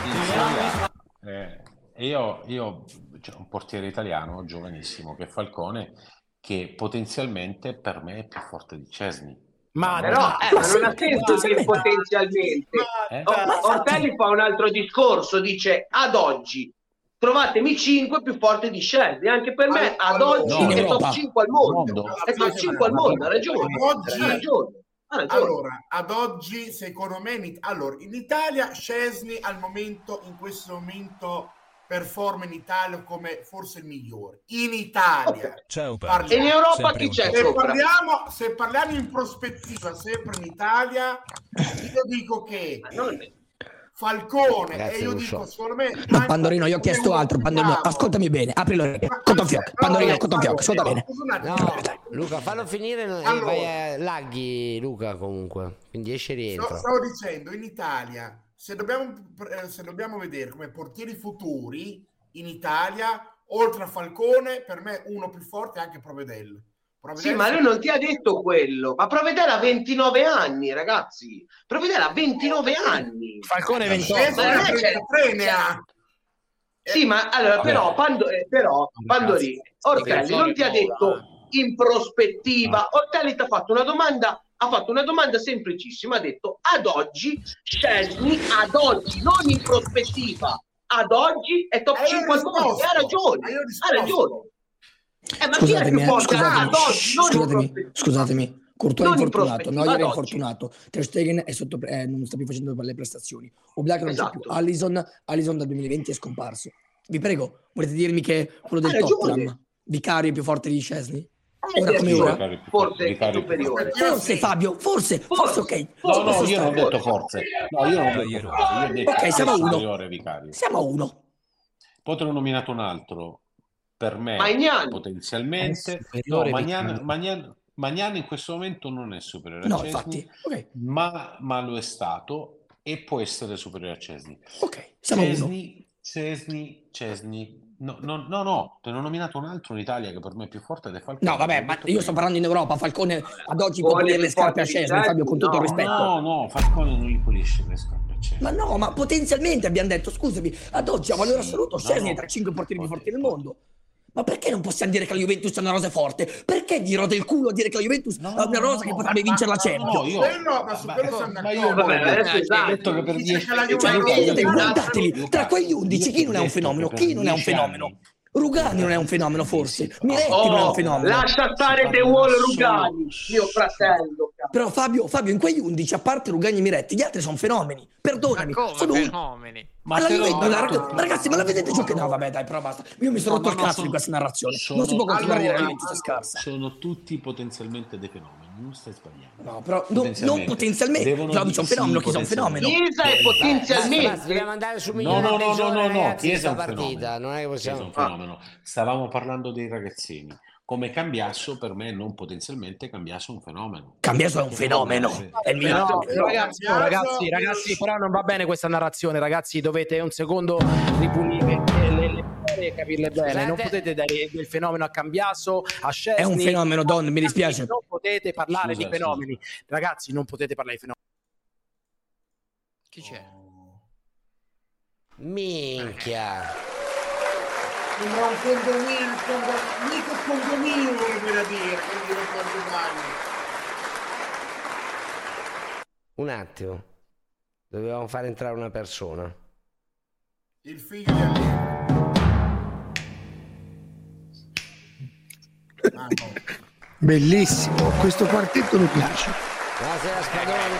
In Serie A, eh, io, io c'è un portiere italiano giovanissimo che è Falcone che potenzialmente per me è più forte di Cesni. Ma, Però eh, ma non ha senso che potenzialmente Eh? Ortelli fa un altro discorso, dice ad oggi trovatemi 5 più forti di Shelby. Anche per me ad oggi no, è top Europa. 5 al mondo. Mondo. È top 5 al mondo, ha ragione. Ad oggi- Ha ragione. Allora, ad oggi, secondo me, in, allora, in Italia, Scesni al momento, in questo momento, performa in Italia come forse il migliore. In Italia. Ciao Parliamo. E in Europa chi c'è Se parliamo, se parliamo in prospettiva, sempre in Italia, io dico che Falcone, Grazie, e io Lucio. dico, anche Pandorino, io ho chiesto altro. Pandorino, ascoltami bene, apri le orecchie. Cotton fioc, Pandorino, cotton fioc, ascolta bene. No, Luca, fallo finire e Allora. vai a laghi, Luca, comunque. Quindi esce e Sto- rientra. Stavo dicendo, in Italia, se dobbiamo, eh, se dobbiamo vedere come portieri futuri, in Italia, oltre a Falcone, per me uno più forte è anche Provedel. Sì, ma lui non ti ha detto quello. Ma Provedere ha 29 anni, ragazzi. Provedere ha 29 anni. Falcone Ma 28. non è che- 33 ne ha. Sì, ma allora, però, Pando- eh, però Pandori, Ortelli non ti ha detto in prospettiva. Ortelli ti ha fatto una domanda, ha fatto una domanda semplicissima, ha detto ad oggi Scesni, ad oggi, non in prospettiva, ad oggi è top Hai 5 al mondo. risposto. E ha ragione, ha ragione. Eh, ma chi è Scusatemi, più eh, forte? Ah, scusatemi, ad oggi, scusatemi, scusatemi. Courtois è Non infortunato, prospettiva, Neuer è infortunato, Ter Stegen è sotto, eh, non sta più facendo le prestazioni, Oblak non c'è Esatto. più, Allison, Allison dal 2020 è scomparso. Vi prego, volete dirmi che quello del. Tottenham, Vicario è più forte di Scesni? Ora come ora? Più Forse è superiore. Forse Fabio, forse, forse ok. No, Forse no, io non ho detto forze. No, io non ho detto forze. Io ho detto Ok, siamo a uno. Vicario. Siamo a uno. Poi te ne ho nominato un altro. Per me, Magnani. potenzialmente. No, Magnan. Magnan- Magnan in questo momento non è superiore a No, Cesni, infatti. Ok, ma, ma lo è stato e può essere superiore a Cesni. ok, siamo a uno. Cesni, Cesni, Cesni. No, no, no, no, te ne ho nominato un altro in Italia che per me è più forte ed è Falcone. No, vabbè, ma io sto parlando in Europa. Falcone ad oggi può pulire le scarpe a Scesni, Fabio, con tutto il no. rispetto. No, no, Falcone non gli pulisce le scarpe a Cesni. Ma no, ma potenzialmente abbiamo detto, scusami, ad oggi a valore Sì, assoluto no, Scesni è no. tra i 5 portieri più forti del mondo. Ma perché non possiamo dire che la Juventus è una rosa forte? Perché dirò del culo a dire che la Juventus No, è una rosa no, che potrebbe ma- vincere la ma- Champions? No, io, Quello- ma su ma- quello siamo ma io d'accordo. ho Vabbè, detto, adesso esatto. ho detto che per Dice 10 che la Juve Cioè, guardateli, tra quegli 11 chi non è un fenomeno? Chi non è un fenomeno? Rugani non è un fenomeno forse, Miretti non è un Oh, fenomeno. lascia stare De Wall Rugani, mio fratello. però Fabio, Fabio, in quegli 11, a parte Rugani e Miretti, gli altri sono fenomeni. Perdonami, sono fenomeni? Ma la se lo- Juventus, la- rag- ma ragazzi, ma la vedete giocare? No, vabbè, dai, però basta. Io mi sono No, rotto il no, cazzo sono- di questa narrazione. sono- non si può continuare a dire che la allora, Juventus è scarsa. Sono tutti potenzialmente dei fenomeni, non stai sbagliando. No, però non, non potenzialmente. Devono di- sono sì, fenomeno, chi sono fenomeni? Chiesa è potenzialmente. dobbiamo andare No, migliore no, no, no, no, no, ragazzi, di Chiesa è un fenomeno. Non è che Chiesa è possiamo... un fenomeno. Stavamo parlando dei ragazzini. Come Cambiasso, per me, non potenzialmente, Cambiasso è un fenomeno. Cambiaso è un fenomeno. È il No, migliore. però, ragazzi, no, ragazzi, ragazzi, però non va bene questa narrazione, ragazzi, dovete un secondo ripulire le, e capirle bene. Scusate. Non potete dare del fenomeno a Cambiaso, a Scesni. È un fenomeno, Don, mi dispiace. Non potete parlare Scusa, di fenomeni. Ragazzi, non potete parlare di fenomeni. Chi c'è? Minchia. Sembra un condominio, un condo- mica un condominio vorrebbe da dire, quindi non ricordo male. Un attimo. Dovevamo fare entrare una persona. Il figlio di Allegri. Ah, no. Bellissimo, questo quartetto mi piace. Buonasera Spadoni.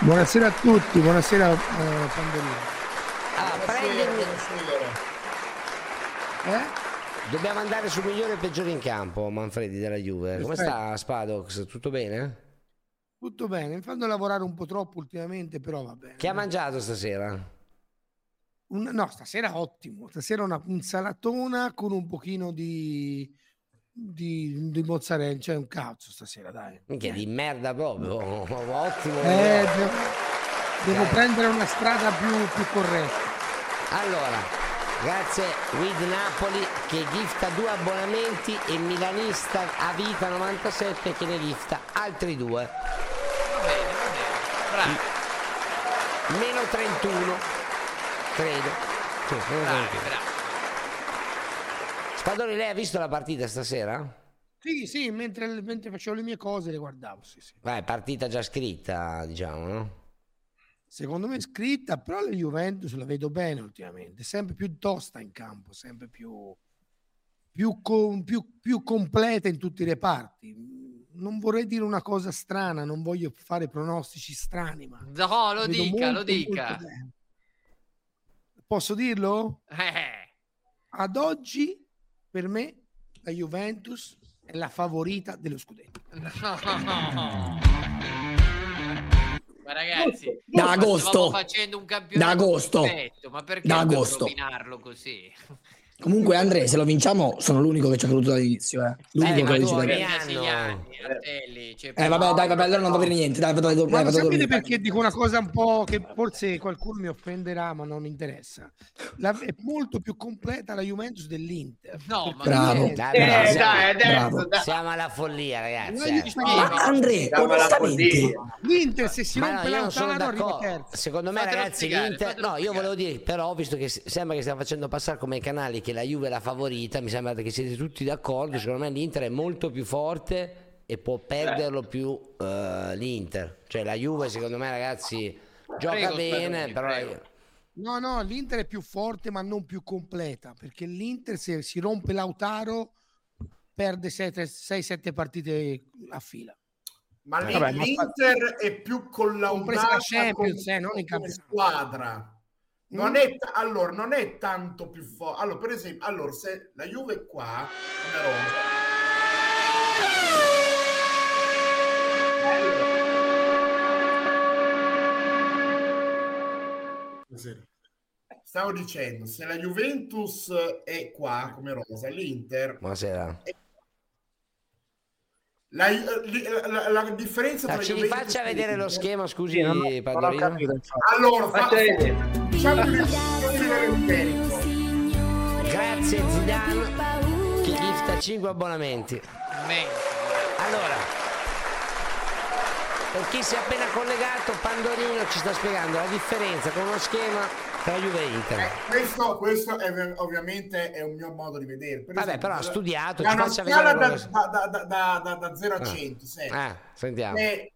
Buonasera a tutti, buonasera eh, Pandolino. Ah, prendimi... Eh? Dobbiamo andare sul migliore e peggiore in campo, Manfredi della Juve. Come sta Spadox? Tutto bene? Tutto bene, mi fanno lavorare un po' troppo ultimamente, però va bene. Che ha mangiato stasera? Un- no, stasera ottimo. Stasera una insalatona con un pochino di, di, di mozzarella, cioè un cazzo stasera, dai. Minchia, di merda proprio. Ottimo. Eh, devo, devo prendere una strada più, più corretta. Allora, grazie With Napoli che gifta due abbonamenti e Milanista a vita 97 che ne gifta altri due. Va bene, va bene. Bravi, Meno 31, credo. Sì, meno bravi, 31. bravi. Spadoni, lei ha visto la partita stasera? Sì, sì, mentre, mentre facevo le mie cose le guardavo, sì, sì. Vai, partita già scritta, diciamo, no? Secondo me è scritta, però la Juventus la vedo bene ultimamente, sempre più tosta in campo, sempre più, più, com- più- più completa in tutti i reparti. Non vorrei dire una cosa strana, non voglio fare pronostici strani, ma No, lo dica, lo molto, dica. molto bene. Posso dirlo? Eh, Ad oggi, per me, la Juventus è la favorita dello scudetto. Ma ragazzi, Da agosto. facendo un campionato Da agosto. perfetto, ma perché Da agosto. rovinarlo così? Comunque, Andre, se lo vinciamo, sono l'unico che ci ha creduto dall'inizio. Eh. L'unico Eh, che Sei anni, Artelli, cioè, Eh, vabbè, dai, vabbè, allora non va bene niente. Dai, vado, dai, Ma vado sapete dormire. perché dico una cosa un po' che forse qualcuno mi offenderà, ma non interessa. La- è molto più completa la Juventus dell'Inter. No, ma Bravo. Niente. Dai, Eh, bravo, dai, Bravo. dai. siamo alla follia, ragazzi. Ma eh. dico- Ma Andre, Siamo alla onestamente. L'Inter se si Ma rompe no, Lautaro arriva terzo. Secondo me, Fatelo ragazzi, spiegare, l'Inter. No, io volevo dire, però, visto che sembra che stiamo facendo passare come ai canali che la Juve è la favorita, mi sembra che siete tutti d'accordo. Secondo me l'Inter è molto più forte e può perderlo più eh, l'Inter. Cioè, la Juve, secondo me, ragazzi, gioca Prego, bene, Spadoni, però. prego. No, no, l'Inter è più forte ma non più completa, perché l'Inter se si rompe Lautaro perde 6-7 partite a fila. Ma Vabbè, ma- l'Inter è più collaudata la Champions, come, eh, non in campionato. squadra. Non è, ta- allora, non è tanto più forte. Allora, per esempio, allora, se la Juve è qua, come Roma, Buonasera. Stavo dicendo, se la Juventus è qua come rosa, l'Inter, Buonasera. La, la- la- la differenza Ah, tra ci Juventus rifaccia e vedere lo schema, scusi, Sì, Padrino. capito, infatti. Allora, fa, Faccia vedere. diciamo. Grazie Zidane che gifta 5 abbonamenti. Allora, per chi si è appena collegato, Pandorino ci sta spiegando la differenza con uno schema tra Juve e Inter. Eh, questo, questo è, ovviamente è un mio modo di vedere. Per Vabbè, esempio, però ha studiato, da ci faccia vedere da, da, da, da, da- da 0 a Ah. 100, se, Eh, sentiamo. se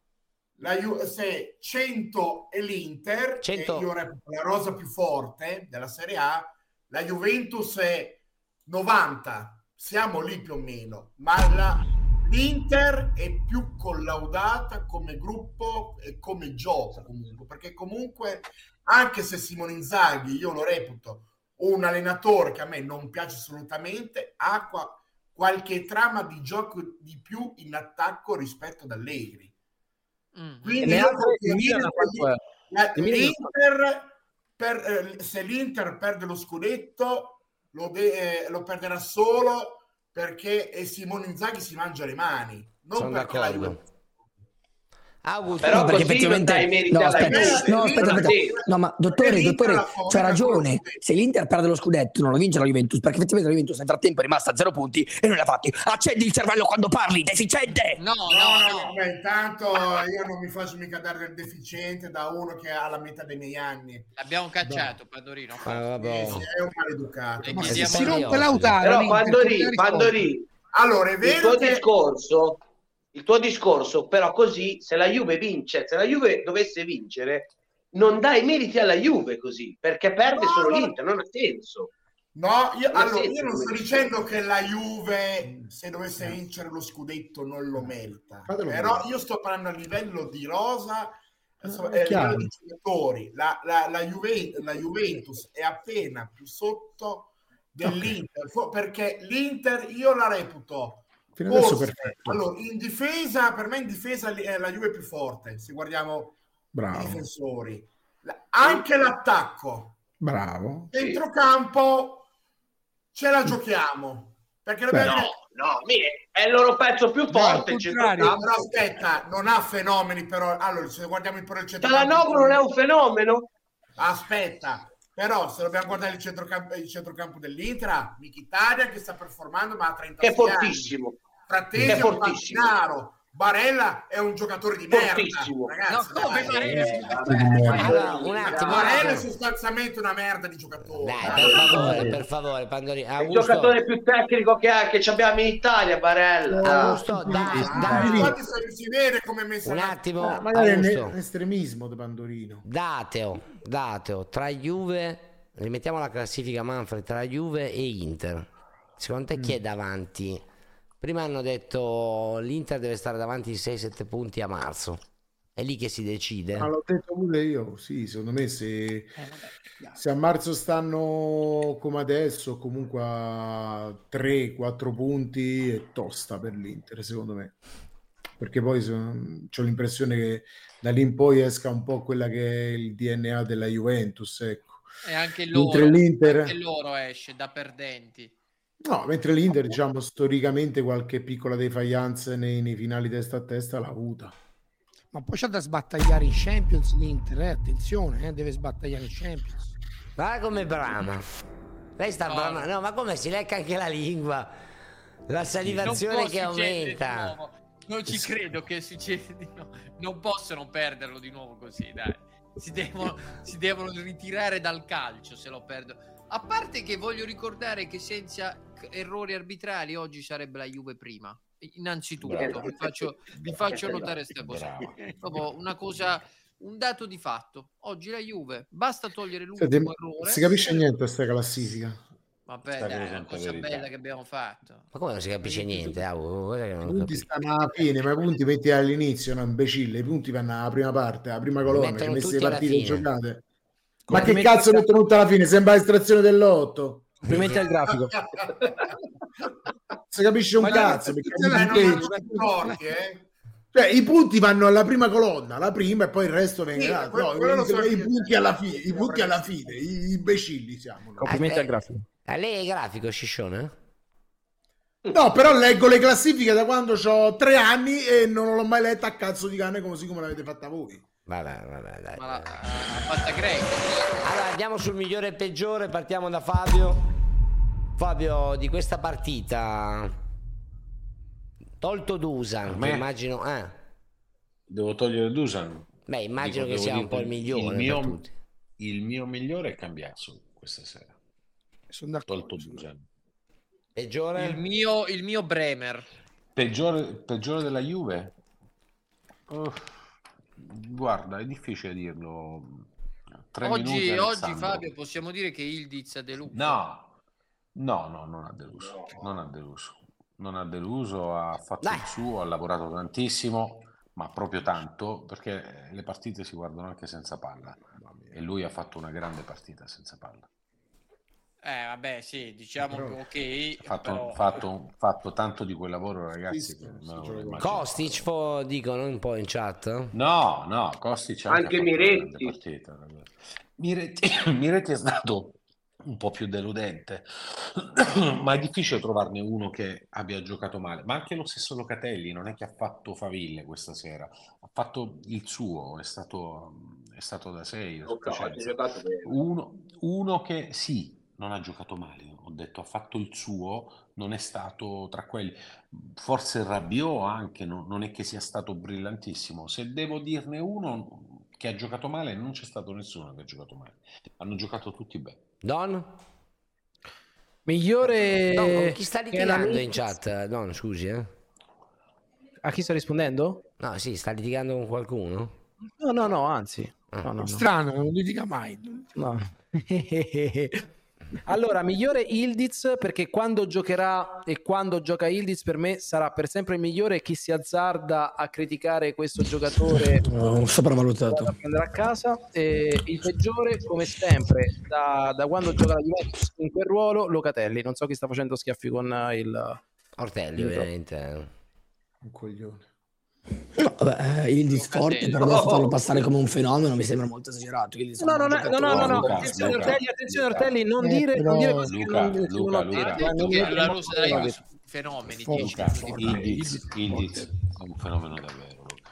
la se 100 è l'Inter, 100. e io reputo la rosa più forte della Serie A, la Juventus è 90, siamo lì più o meno, ma la, l'Inter è più collaudata come gruppo e come gioco comunque, perché comunque anche se Simone Inzaghi io lo reputo un allenatore che a me non piace assolutamente, ha qua- qualche trama di gioco di più in attacco rispetto ad Allegri. Mm. Quindi l'Inter, per- eh, se l'Inter perde lo scudetto, lo, de- eh, lo perderà solo perché eh, Simone Inzaghi si mangia le mani, non Sono d'accordo. Augusto, Però No, perché effettivamente dai no, aspetta, no, aspetta, aspetta. No, ma dottore, dottore, c'ha ragione. Se l'Inter perde lo scudetto, non lo vince la Juventus, perché effettivamente la Juventus nel frattempo è rimasta a zero punti e non li ha fatti. Accendi il cervello quando parli, deficiente! No, No, no, no, beh, intanto io non mi faccio mica dare del deficiente da uno che ha la metà dei miei anni. L'abbiamo cacciato, Pandorino. Ah. Sì, sì, è un maleducato. Ma si rompe Lautaro, Però l'Inter Pandori, come la Pandori, Allora, è il vero tuo che discorso, il tuo discorso, però così, se la Juve vince, se la Juve dovesse vincere, non dai meriti alla Juve così, perché perde No, solo no. l'Inter, non ha senso. No, io, Non allora, senso io non sto dicendo che la Juve, se dovesse vincere lo scudetto, non lo merita. Fatelo Però vedere. io sto parlando a livello di rosa, insomma, è eh, livello di giocatori. La, la- la Juve- la Juventus è appena più sotto dell'Inter, fo- perché l'Inter io la reputo Fino adesso perfetto. allora, in difesa, per me in difesa eh, la Juve è più forte, se guardiamo i Bravo, difensori. La- anche l'attacco, bravo. centrocampo ce la giochiamo perché Beh, dobbiamo No, no, mi- è il loro pezzo più forte. No, centrocampo. però aspetta, non ha fenomeni però allora se guardiamo il, però il Cialanoglu non è un fenomeno? aspetta però se dobbiamo guardare il centrocampo, il centrocampo dell'Inter ha Mkhitaryan che sta performando ma ha 36 Che è anni fortissimo. Frattesi è è un Barella è un giocatore di merda Fortissimo. ragazzi No, come dai. Barella? Allora, un attimo, Barella è sostanzialmente una merda di giocatore Dai, per favore, per favore, Pandori. È il Augusto, giocatore più tecnico che, ha, che ci abbiamo in Italia, Barella. Augusto, dai, Ah, dai. infatti se si vede come è messa Un attimo, Ah, magari è Augusto. un estremismo di Pandorino. Dateo, dateo, tra Juve, rimettiamo la classifica Manfred, tra Juve e Inter. Secondo te chi è davanti? Prima hanno detto l'Inter deve stare davanti di 6-7 punti a marzo. È lì che si decide. Ma l'ho detto pure io, sì, secondo me se, se a marzo stanno come adesso, comunque a 3-4 punti è tosta per l'Inter, secondo me. Perché poi ho l'impressione che da lì in poi esca un po' quella che è il DNA della Juventus, ecco. E anche loro, anche loro esce da perdenti. No, mentre l'Inter, diciamo, storicamente qualche piccola defiance nei, nei finali testa a testa l'ha avuta. Ma poi c'è da sbattagliare in Champions l'Inter, eh? attenzione, eh? deve sbattagliare in Champions. Guarda come brama. Lei sta No. brama. No, ma come si lecca anche la lingua? La salivazione che aumenta. Non ci credo che succeda di nuovo. Non possono perderlo di nuovo così, dai. Si devono, si devono ritirare dal calcio se lo perdono. A parte che voglio ricordare che senza errori arbitrali oggi sarebbe la Juve prima. Innanzitutto, Bravo. vi faccio, vi faccio notare questa cosa. Proprio una cosa, un dato di fatto. Oggi la Juve, basta togliere Senti, l'ultimo non errore. si capisce niente questa classifica. Vabbè, dai, è una cosa verità. bella che abbiamo fatto. Ma come non si capisce niente? Ah, I punti stanno alla fine, ma i punti metti all'inizio, no, imbecille. I punti vanno alla prima parte, alla prima colonna, che messe le partite giocate. Ma che cazzo mettono tutta alla fine? Sembra estrazione dell'otto. Complimenti al grafico. Si capisce un cazzo. Eh, eh. cioè, i punti vanno alla prima colonna, la prima e poi il resto venga. Sì, no, i, so i punti alla fine, i punti alla fine, i imbecilli siamo. Complimenti al grafico. Ah, lei è grafico, Sciscione? No, però leggo le classifiche da quando ho tre anni e non l'ho mai letta a cazzo di cane così come l'avete fatta voi. Vabbè, vabbè, dai. Ma la, ha fatta Greg. Allora andiamo sul migliore e peggiore, partiamo da Fabio. Fabio, di questa partita, tolto Dusan, che me? immagino... Eh, Devo togliere Dusan. beh, immagino Dico, che sia un po' il migliore Il per mio, tutti. il mio migliore è Cambiasso questa sera. Sono d'accordo. Tolto Dusan. Peggiore? Il mio, il mio Bremer. Peggiore, peggiore della Juve? Uff, guarda, è difficile dirlo. Tre Oggi, oggi. Fabio possiamo dire che Ildiz ha deluso. No, no, no, non ha deluso. Non ha deluso. non ha deluso, ha fatto il suo, ha lavorato tantissimo, ma proprio tanto, perché le partite si guardano anche senza palla. E lui ha fatto una grande partita senza palla. Eh, vabbè, sì, diciamo che ok. Ha fatto, però- fatto- fatto tanto di quel lavoro, ragazzi. Non lo immagino. Kostic fo- dicono un po' in chat. No, no, Kostic Anche una Miretti. partita. Miretti, Miretti è stato un po' più deludente, ma è difficile trovarne uno che abbia giocato male. Ma anche lo stesso Locatelli non è che ha fatto faville questa sera, ha fatto il suo, è stato, è stato da 6. ha giocato bene. Uno, uno che sì, non ha giocato male, ho detto ha fatto il suo, non è stato tra quelli. Forse Rabiot anche, non, non è che sia stato brillantissimo. Se devo dirne uno che ha giocato male, non c'è stato nessuno che ha giocato male. Hanno giocato tutti bene. Don? Migliore... No, con chi sta litigando in chat? Don, scusi, eh. A chi sto rispondendo? No, sì, sta litigando con qualcuno? No, no, no, anzi. Ah. No, no, no. Strano, non litiga mai. No. allora, migliore Ildiz perché quando giocherà e quando gioca Ildiz per me sarà per sempre il migliore. Chi si azzarda a criticare questo giocatore No, sopravvalutato. prendere a casa. E il peggiore, come sempre, da, da quando gioca la Juventus in quel ruolo, Locatelli. Non so chi sta facendo schiaffi con eh, il Ortelli, il- ovviamente. Un coglione. No, vabbè, il disforte, però adesso farlo passare come un fenomeno mi sembra molto esagerato. Il No, no, no, no, no, no, no. Luca, attenzione Luca, Ortelli, attenzione Luca. Ortelli, non dire, non dire però- cose che Luca, non, Luca, Luca. dire- la rosa della Juve fenomeni. Luca. Ildiz, Ildiz è un fenomeno davvero, Luca.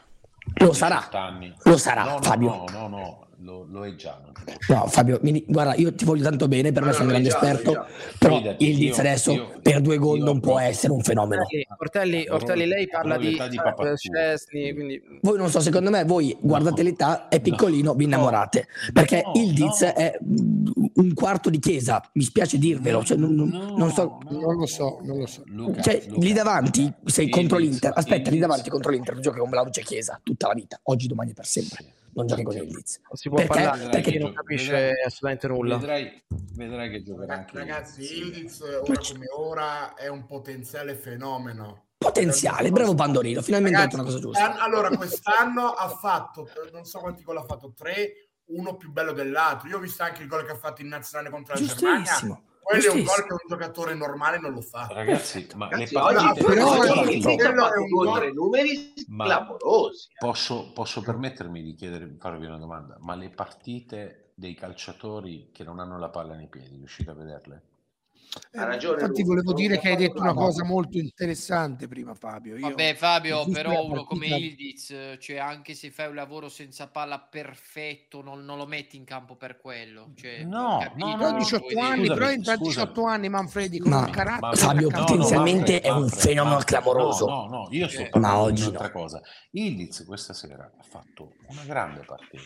Lo sarà. 18 anni. Lo sarà, Fabio. No, no, no, lo, lo è già. No, Fabio, mi- guarda, io ti voglio tanto bene, per me No, sei un no, grande già, esperto, però Fidati, il Diz adesso io- per due gol non può essere un fenomeno. Ortelli, Ortelli, Ortelli, lei parla di di Szczesny, quindi Voi non so, secondo me voi guardate l'età, è piccolino, vi innamorate, perché No, il Diz no. è un quarto di chiesa, mi spiace dirvelo, cioè, non, non- No, non so, no, Non lo so, non lo so. Luca, cioè, Luca. lì davanti sei contro l'Inter, aspetta, lì davanti contro l'Inter, giochi con Vlaovic e Chiesa tutta la vita, oggi, domani e per sempre, non giochi con il Diz. non si può Perché? parlare Perché chi non capisce vedrai- assolutamente nulla. Vedrai, vedrai che giocherà anche Ragazzi, Ildiz. Ildiz ora come ora è un potenziale fenomeno. Potenziale, bravo Pandorino, finalmente hai detto una cosa giusta. Quest'anno- Allora, quest'anno ha fatto, non so quanti gol ha fatto, tre, uno più bello dell'altro. Io ho visto anche il gol che ha fatto in nazionale contro la Germania. Giustissimo, Quello è un gol che un giocatore normale non lo fa. Ragazzi, ma Ragazzi, le oggi partite... però, però- è un gol- numeri clamorosi. Posso, posso permettermi di chiedere, farvi una domanda? Ma le partite dei calciatori che non hanno la palla nei piedi, riuscite a vederle? Ha ragione. Infatti Luca, volevo dire che hai detto una cosa molto interessante prima Fabio. Io- Vabbè Fabio, però uno come Ildiz, cioè anche se fai un lavoro senza palla perfetto, non, non lo metti in campo per quello. Cioè, No, capito, no, no, 18 vuoi dire. anni, Scusami, però entra a scusami. 18 anni Manfredi con Ma- un carattere Ma- Fabio, no, no, potenzialmente Manfred, è un Manfred, fenomeno Manfred, clamoroso. No, no, no, io sto Ma parlando oggi di un'altra no. cosa. Ildiz questa sera ha fatto una grande partita.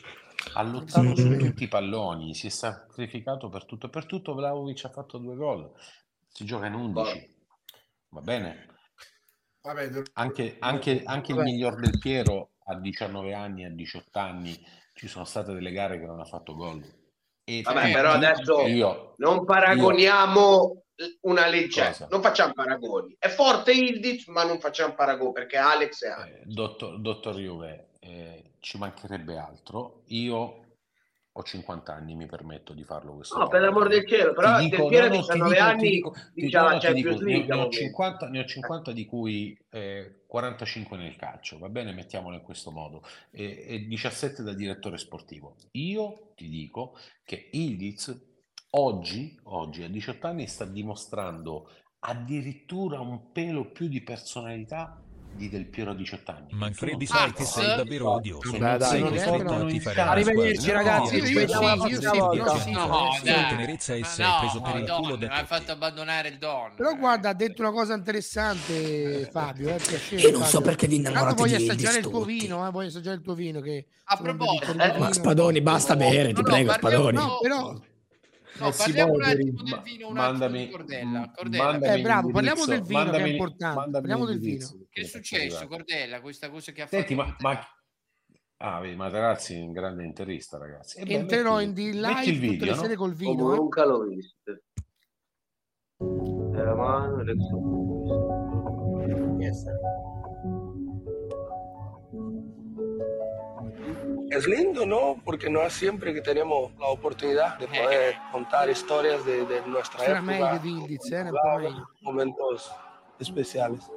Ha lottato su tutti i palloni, si è sacrificato per tutto e per tutto. Vlaovic ha fatto due gol. Si gioca in 11. Va bene? Vabbè, de- Anche, anche- anche il miglior del Piero a 19 anni, a 18 anni, ci sono state delle gare che non ha fatto gol. E Vabbè, Eh, però adesso io, non paragoniamo una leggenda, Cosa? non facciamo paragoni. È forte Ildiz, ma non facciamo paragoni perché Alex è Alex. Eh, dottor, dottor Juve, eh, ci mancherebbe altro. Io ho 50 anni, mi permetto di farlo questo. No, per l'amor del cielo, però Ti dico- Del Piero no, no, ti 19 dico- anni dico- ti- no, dico, ne, ne ho ovviamente. 50, ne ho 50 di cui eh, 45 nel calcio, va bene? Mettiamolo in questo modo, e, e 17 da direttore sportivo. Io ti dico che Ildiz oggi, oggi a 18 anni sta dimostrando addirittura un pelo più di personalità di Del Piero a 18 anni. Manfredi sai che sei davvero odioso. Non dai, sei costretto a tifare Arrivederci, ragazzi, No, io sì, io sì, No, io tenerezza e sei preso per il culo da mi hai fatto abbandonare il Don. Però guarda, ha detto una cosa interessante Fabio, piacere. Io non so perché vi innamorate voglio di assaggiare il tuo vino, eh, voglio assaggiare il tuo vino che A proposito, eh, Ma. Spadoni, basta bere, ti prego, Spadoni. no, Però No, Messi parliamo un attimo del vino, un attimo mandami- di Cordella. Cordella, mandami Eh, bravo, parliamo del vino, che è mandami- importante, mandami parliamo del vino. che è successo. Cordella? Questa cosa che ha Senti, fatto ma, ma... Ah, vedi, Materazzi è un grande interista, ragazzi. E beh, Entrerò in di metti il live tutte video, le no? sere col vino. eh. Comunque l'ho visto. Es lindo, ¿no? Porque no es siempre que tenemos la oportunidad de poder contar historias de, de nuestra C'era época, meglio di eh, un po' meglio. momentos especiales.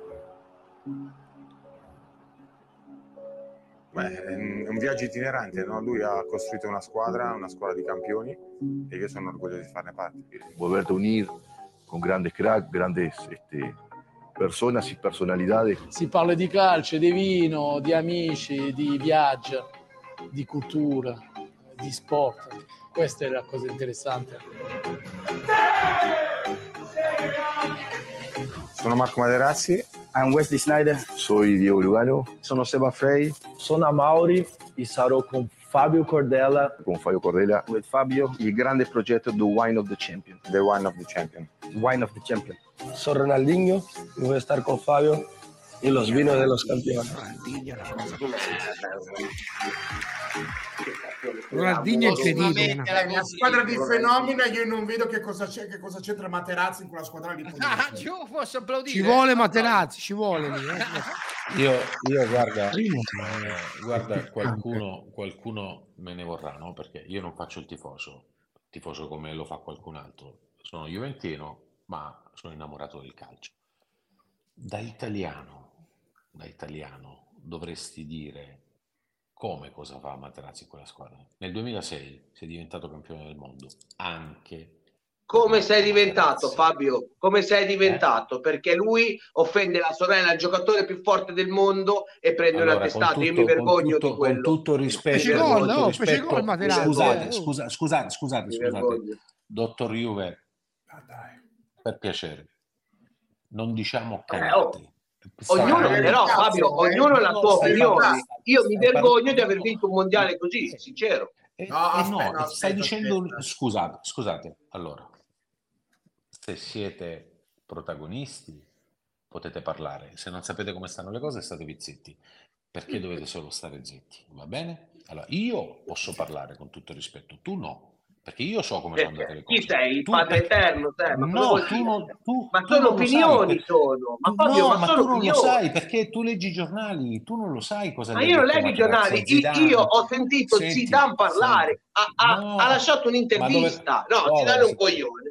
Beh, è un viaggio itinerante, no? Lui ha costruito una squadra, una squadra di campioni e io sono orgoglioso di farne parte. volverte a unir con grandes crack, grandes este, personas y personalidades. Si parla di calcio, di vino, di amici, di viaggio, di cultura, di sport. Questa è la cosa interessante. Sono Marco Materazzi. I'm Wesley Snyder. Soy Diego Lugano. Sono Seba Frei, sono Amauri e sarò con Fabio Cordella. Con Fabio Cordella. With Fabio. Il grande progetto The Wine of the Champion. The Wine of the Champion. Wine of the Champion. Soy Ronaldinho voy a estar con Fabio y los vinos de los campeones. Ronaldinho è incredibile. È una squadra di fenomena, io non vedo che cosa, c'è, che cosa c'entra Materazzi in quella squadra lì. Ah, io posso applaudire. Ci vuole Materazzi, ci vuole lì. eh. Io, io guarda, eh, guarda qualcuno, qualcuno me ne vorrà, no? Perché io non faccio il tifoso, tifoso come lo fa qualcun altro. Sono juventino, ma sono innamorato del calcio. Da italiano, da italiano dovresti dire come cosa fa Materazzi in quella squadra. Nel 2006 sei diventato campione del mondo, anche Come sei diventato, Fabio? Come sei diventato? Perché lui offende la sorella, il giocatore più forte del mondo e prende un Allora, con attestato. Io mi vergogno tutto- di quello. Con tutto rispetto, Fece con gol, tutto no, fece rispetto- gol Materazzi, scusate, eh. scusa- scusate, scusate, Mi scusate, vergogno. dottor Juve, per piacere, non diciamo Eh, oh. Ognuno, però, Fabio, ognuno ha la sua opinione. Io mi vergogno di aver vinto un mondiale così, sincero. Eh, No, eh aspetta, no, no, stai aspetta, dicendo, aspetta. scusate, scusate, allora, se siete protagonisti potete parlare, se non sapete come stanno le cose state zitti, perché dovete solo stare zitti, va bene? Allora, io posso parlare con tutto rispetto, tu no, perché io so come sono andate le cose. Chi sei? Il Tu padre perché- eterno? te? Ma No, tu non, tu, ma sono sai, opinioni, per- sono. Ma Fabio, no, ma ma sono tu non lo opinioni. sai perché tu leggi i giornali, tu non lo sai cosa Ma io non leggo i giornali, Zidane. io, ho sentito Senti, Zidane parlare, ha, ha- No, ha lasciato un'intervista. dove- No, Zidane è un coglione.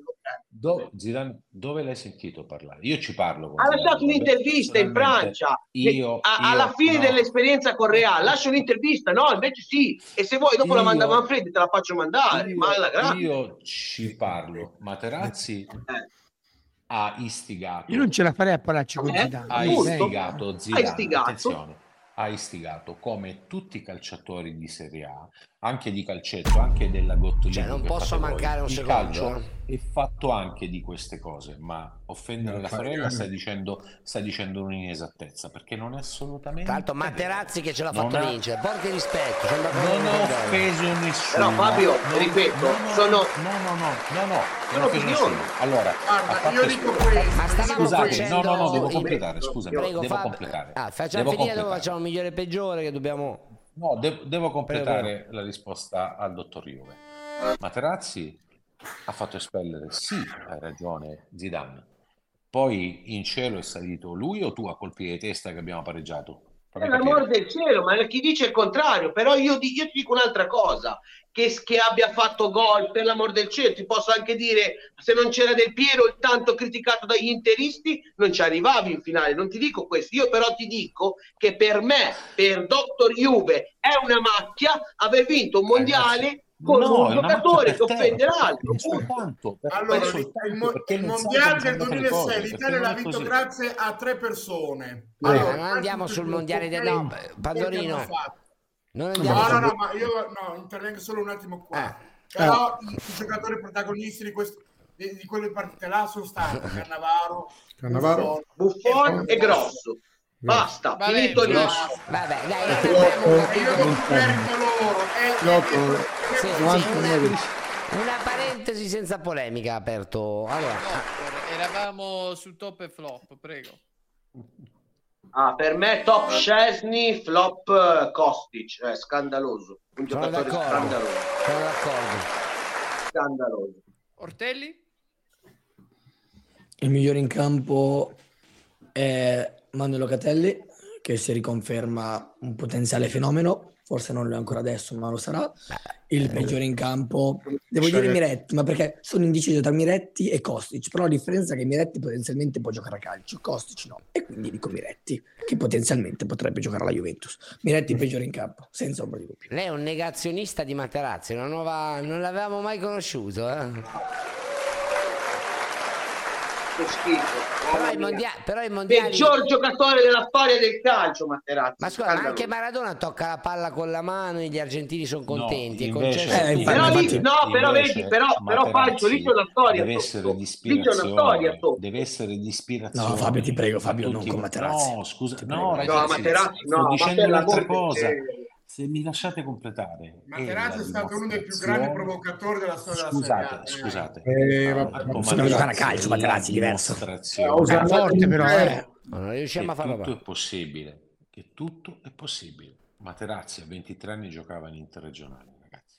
Do- Zidane, dove l'hai sentito parlare? Io ci parlo con Ha Zidane, lasciato un'intervista in Francia Io, a- io- alla fine no. dell'esperienza con Real. Lascia un'intervista, no? Invece sì. E se vuoi, dopo la Io- manda Manfredi, te la faccio mandare. ma alla grande. Io ci parlo. Materazzi ha istigato. Io non ce la farei a parlarci con Eh? Zidane. ha istigato Ha Zidane, istigato. attenzione, ha istigato come tutti i calciatori di Serie A, anche di calcetto, anche della Gottoligo. Cioè, non posso fate voi. mancare un Il secondo, calcio è fatto anche di queste cose, ma offendere Non la fa- sorella sta dicendo, sta dicendo un'inesattezza, perché non è assolutamente Tra l'altro Materazzi che ce l'ha Non fatto ha- vincere, porti rispetto, non ho offeso nessuno. Però Fabio, non- ripeto, no, no, sono... No, no, no, no, no, non Sono ho offeso opinioni. nessuno. Allora, Guarda, io dico questo. Ma stavamo Scusate, facendo no, no, no, devo completare, scusami, Prego, devo Fab- completare. Ah, facciamo Devo finire dove completare. facciamo migliore e peggiore che dobbiamo... No, de- devo completare la risposta al dottor Juve. Materazzi ha fatto espellere, sì, hai ragione, Zidane. Poi in cielo è salito lui o tu a colpi di testa che abbiamo pareggiato? Per Fammi l'amor capire. del cielo, ma chi dice il contrario? Però io, io ti dico un'altra cosa: che, che abbia fatto gol, per l'amor del cielo, ti posso anche dire se non c'era Del Piero, il tanto criticato dagli interisti, non ci arrivavi in finale. Non ti dico questo, io però ti dico che per me, per Dottor Juve, è una macchia aver vinto un mondiale con No, un giocatore che offende l'altro. soltanto, per- Allora, il, soltanto mo- il mondiale del sono andate le 2006 cose, perché l'Italia l'ha vinto così. grazie a tre persone. Ma Allora, non andiamo sul mondiale del... No, hanno fatto? non andiamo No, no, no, ma io no, intervengo solo un attimo qua. Ah. Però i, i giocatori protagonisti di, quest- di, di quelle partite là sono stati Cannavaro, Cannavaro. Buffon e Grosso. Basta, Vabbè, finito lì. Vabbè, dai, io non merito loro. Loco. Sì, sì, 99. una, una parentesi senza polemica aperto. Allora, Eravamo su top e flop, prego. Ah, per me top Scesni, flop eh, Kostic, è scandaloso. Un sono giocatore d'accordo. scandaloso. Sono d'accordo. Scandaloso. Ortelli? Il migliore in campo è Manuel Locatelli, che si riconferma un potenziale fenomeno, forse non lo è ancora adesso, ma lo sarà. Il peggiore in campo, devo dire Miretti, ma perché sono indeciso tra Miretti e Kostic, però la differenza è che Miretti potenzialmente può giocare a calcio, Kostic no, e quindi dico Miretti, che potenzialmente potrebbe giocare alla Juventus. Miretti il peggiore in campo, senza ombra di dubbio. Lei è un negazionista di Materazzi, una nuova... non l'avevamo mai conosciuto. Eh? Che schifo. Però, mamma i mia. mondia- però i mondiali... Peggior giocatore della storia del calcio, Materazzi. Ma scusa, ma anche Maradona tocca la palla con la mano e gli argentini sono contenti. è invece- Eh, infatti- Però lì, infatti- no, però invece vedi, però, però Pancio, lì c'è una storia deve essere di Lì ispirazione deve essere di ispirazione No, Fabio, ti prego, Fabio, non con Materazzi. no scusa no ragazzi No, Materazzi, sto no, ma dicendo un'altra cosa di- se mi lasciate completare Materazzi è stato uno dei più grandi provocatori della storia della scusate Serie A. scusate. Eh, Ah, non Materazzi giocare a calcio, Materazzi, diverso. Eh, usa forte però, eh. Ma non riusciamo a farlo tutto è possibile che tutto è possibile. Materazzi a 23 anni giocava in interregionale ragazzi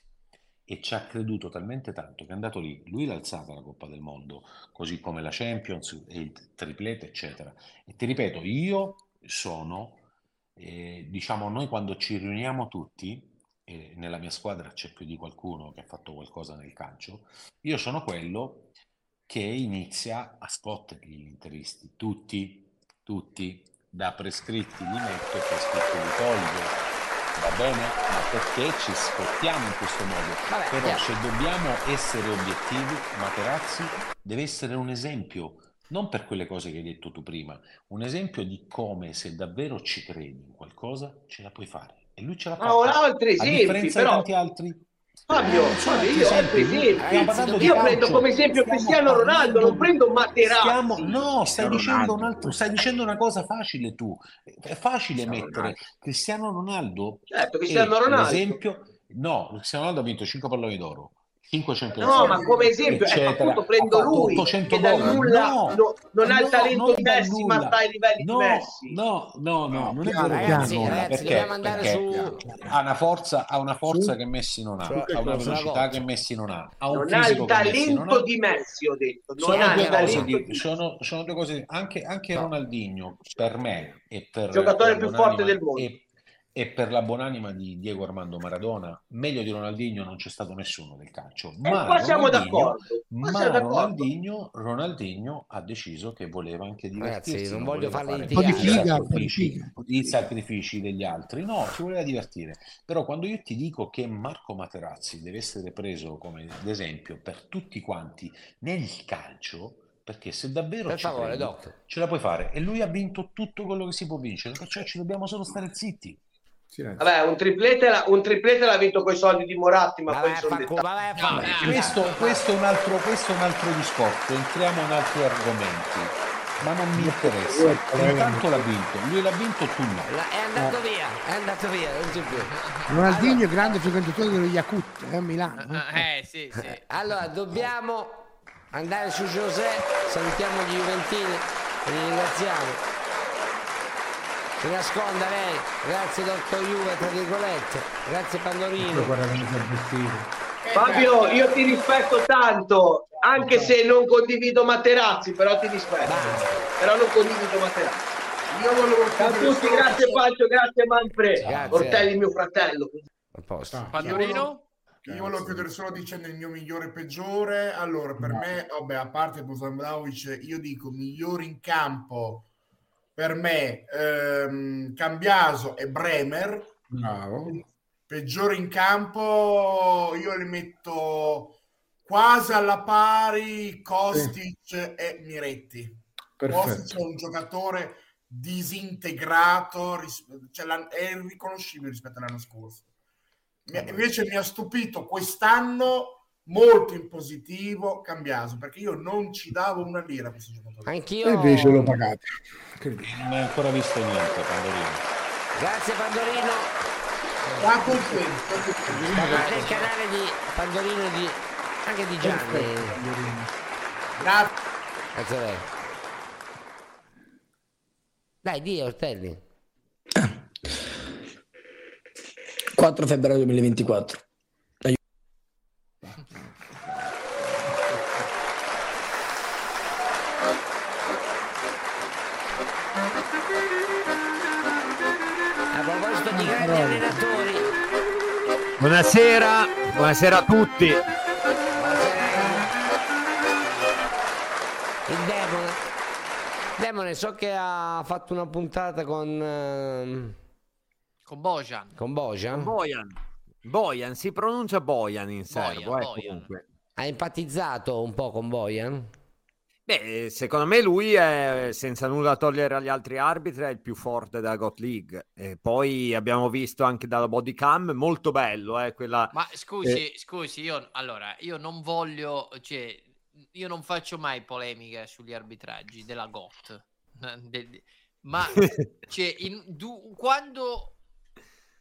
e ci ha creduto talmente tanto che è andato lì lui l'ha alzata la Coppa del Mondo così come la Champions e il triplete eccetera. E ti ripeto io sono eh, diciamo noi quando ci riuniamo tutti e nella mia squadra c'è più di qualcuno che ha fatto qualcosa nel calcio io sono quello che inizia a spotterli gli interisti, tutti, tutti, da prescritti li metto prescritti li tolgo, va bene? Ma perché ci spottiamo in questo modo? Vabbè, Però se dobbiamo essere obiettivi, Materazzi deve essere un esempio, non per quelle cose che hai detto tu prima, un esempio di come se davvero ci credi in qualcosa ce la puoi fare. E lui ce l'ha Ma fatta. ho altri A esempi, differenza di però. tanti altri. Fabio, sono Fabio, altri io ho altri esempi. di Io prendo come esempio Stiamo Cristiano Ronaldo, parlando- non prendo Materazzi. Stiamo- no, stai dicendo, un altro, stai dicendo una cosa facile tu. È facile Cristiano mettere Ronaldo. Cristiano Ronaldo Certo, Cristiano Ronaldo. l'esempio... No, Cristiano Ronaldo ha vinto 5 palloni d'oro, 5 Champions No, League, ma come esempio, ecco, eccetera. appunto prendo lui, 800 che dal gol. nulla No, no- non ha il talento di Messi, ma sta ai livelli No, di Messi. no, no, no, non è vero. Ragazzi, piano. ragazzi, Perché? dobbiamo andare Perché su... ha una forza, ha una forza che Messi non ha, Cioè, ha una velocità che Messi non ha, ha un Non ha il talento ha. di Messi, ho detto. Non Sono ha due il cose di- sono, sono due cose anche, anche Ronaldinho per me e per Giocatore la più forte del mondo. e, e per la buonanima di Diego Armando Maradona meglio di Ronaldinho non c'è stato nessuno nel calcio ma qua siamo Ronaldinho, d'accordo, qua ma siamo d'accordo. Ronaldinho, Ronaldinho ha deciso che voleva anche divertirsi Ragazzi, non voglio voleva farli fare Un po' di litigare. i figa, un po' di sacrifici, figa. i sacrifici degli altri no, si voleva divertire però quando io ti dico che Marco Materazzi deve essere preso come esempio per tutti quanti nel calcio perché se davvero Per ci favore, credi, Doc. ce la puoi fare e lui ha vinto tutto quello che si può vincere perciò ci dobbiamo solo stare zitti Silenzio. Vabbè, un triplete, l'ha- un triplete l'ha vinto con i soldi di Moratti, ma poi sono No, dai, questo, questo, è un altro, questo è un altro discorso entriamo in altri argomenti ma non mi interessa intanto l'ha vinto lui l'ha vinto tu no La- È andato via, è andato via, non c'è più. Ronaldinho è grande frequentatore dello Yakut eh, a Milano. eh. Eh, sì, sì. Allora, dobbiamo andare su José, salutiamo gli Juventini li ringraziamo. Si nasconda lei, grazie dottor Juve, tra virgolette, grazie Pandorino. Fabio, io ti rispetto tanto, anche se non condivido Materazzi, però ti rispetto. Però non condivido Materazzi. Io volevo a tutti, solo- grazie Pancio, grazie Manfred. Grazie. Ortelli mio fratello. A posto. Pandorino? Io volevo chiudere solo dicendo il mio migliore e peggiore. Allora, per me, vabbè, a parte Bosan Vlahovic, io dico migliori in campo per me ehm, Cambiaso e Bremer. Bravo. Peggiore in campo, io li metto quasi alla pari Kostic e Miretti. Perfetto. Kostic è un giocatore disintegrato, ris- cioè è irriconoscibile rispetto all'anno scorso. Mi- invece mi ha stupito quest'anno molto in positivo Cambiaso, perché io non ci davo una lira a questo giocatore. Anch'io. E invece l'ho pagato. Non hai ancora visto niente Pandorino Grazie Pandorino. Ma nel canale di Pandorino di anche di Gianni. Grazie. Grazie a lei. Dai, di Ortelli. 4 febbraio 2024. Buonasera, buonasera a tutti. Il demone. Demone, so che ha fatto una puntata con... ehm, Con Bojan. con Bojan. Bojan. Bojan, si pronuncia Bojan in serbo, Bojan, eh, Bojan. comunque. Ha empatizzato un po' con Bojan? Beh, secondo me lui è, senza nulla togliere agli altri arbitri, è il più forte della GOT League. E poi abbiamo visto anche dalla body cam, molto bello, eh, quella... Ma scusi, eh, scusi, io allora, io non voglio, cioè, io non faccio mai polemica sugli arbitraggi della GOT. Ma cioè, in- du- quando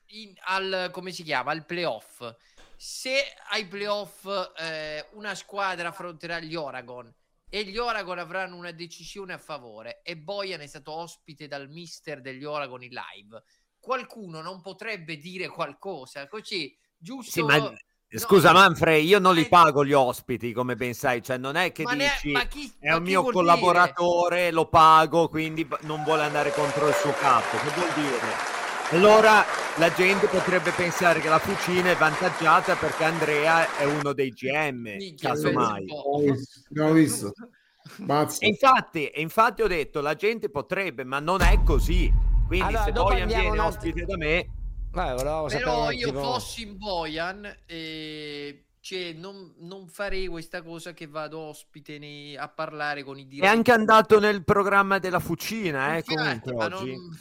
in- al come si chiama al playoff se ai playoff eh, una squadra affronterà gli Oragon e gli Oragon avranno una decisione a favore e Bojan è stato ospite dal mister degli Oragon in live qualcuno non potrebbe dire qualcosa così giusto Sì, ma no, scusa Manfred, io non li pago gli ospiti, come ben sai, cioè non è che Ma ne- dici ma chi- è un mio collaboratore, lo pago, quindi non vuole andare contro il suo capo. Che vuol dire? Allora la gente potrebbe pensare che la Fucina è vantaggiata perché Andrea è uno dei GM, casomai. Abbiamo visto. E infatti, e infatti ho detto, la gente potrebbe, ma non è così. Quindi Allora, se dopo Bojan andiamo viene ospite da me, volevo sapere Però io attimo- fossi in Bojan, eh, cioè, non, non farei questa cosa che vado ospite nei- a parlare con i è diretti. anche andato nel programma della Fucina, eh, Infatti, comunque oggi. non,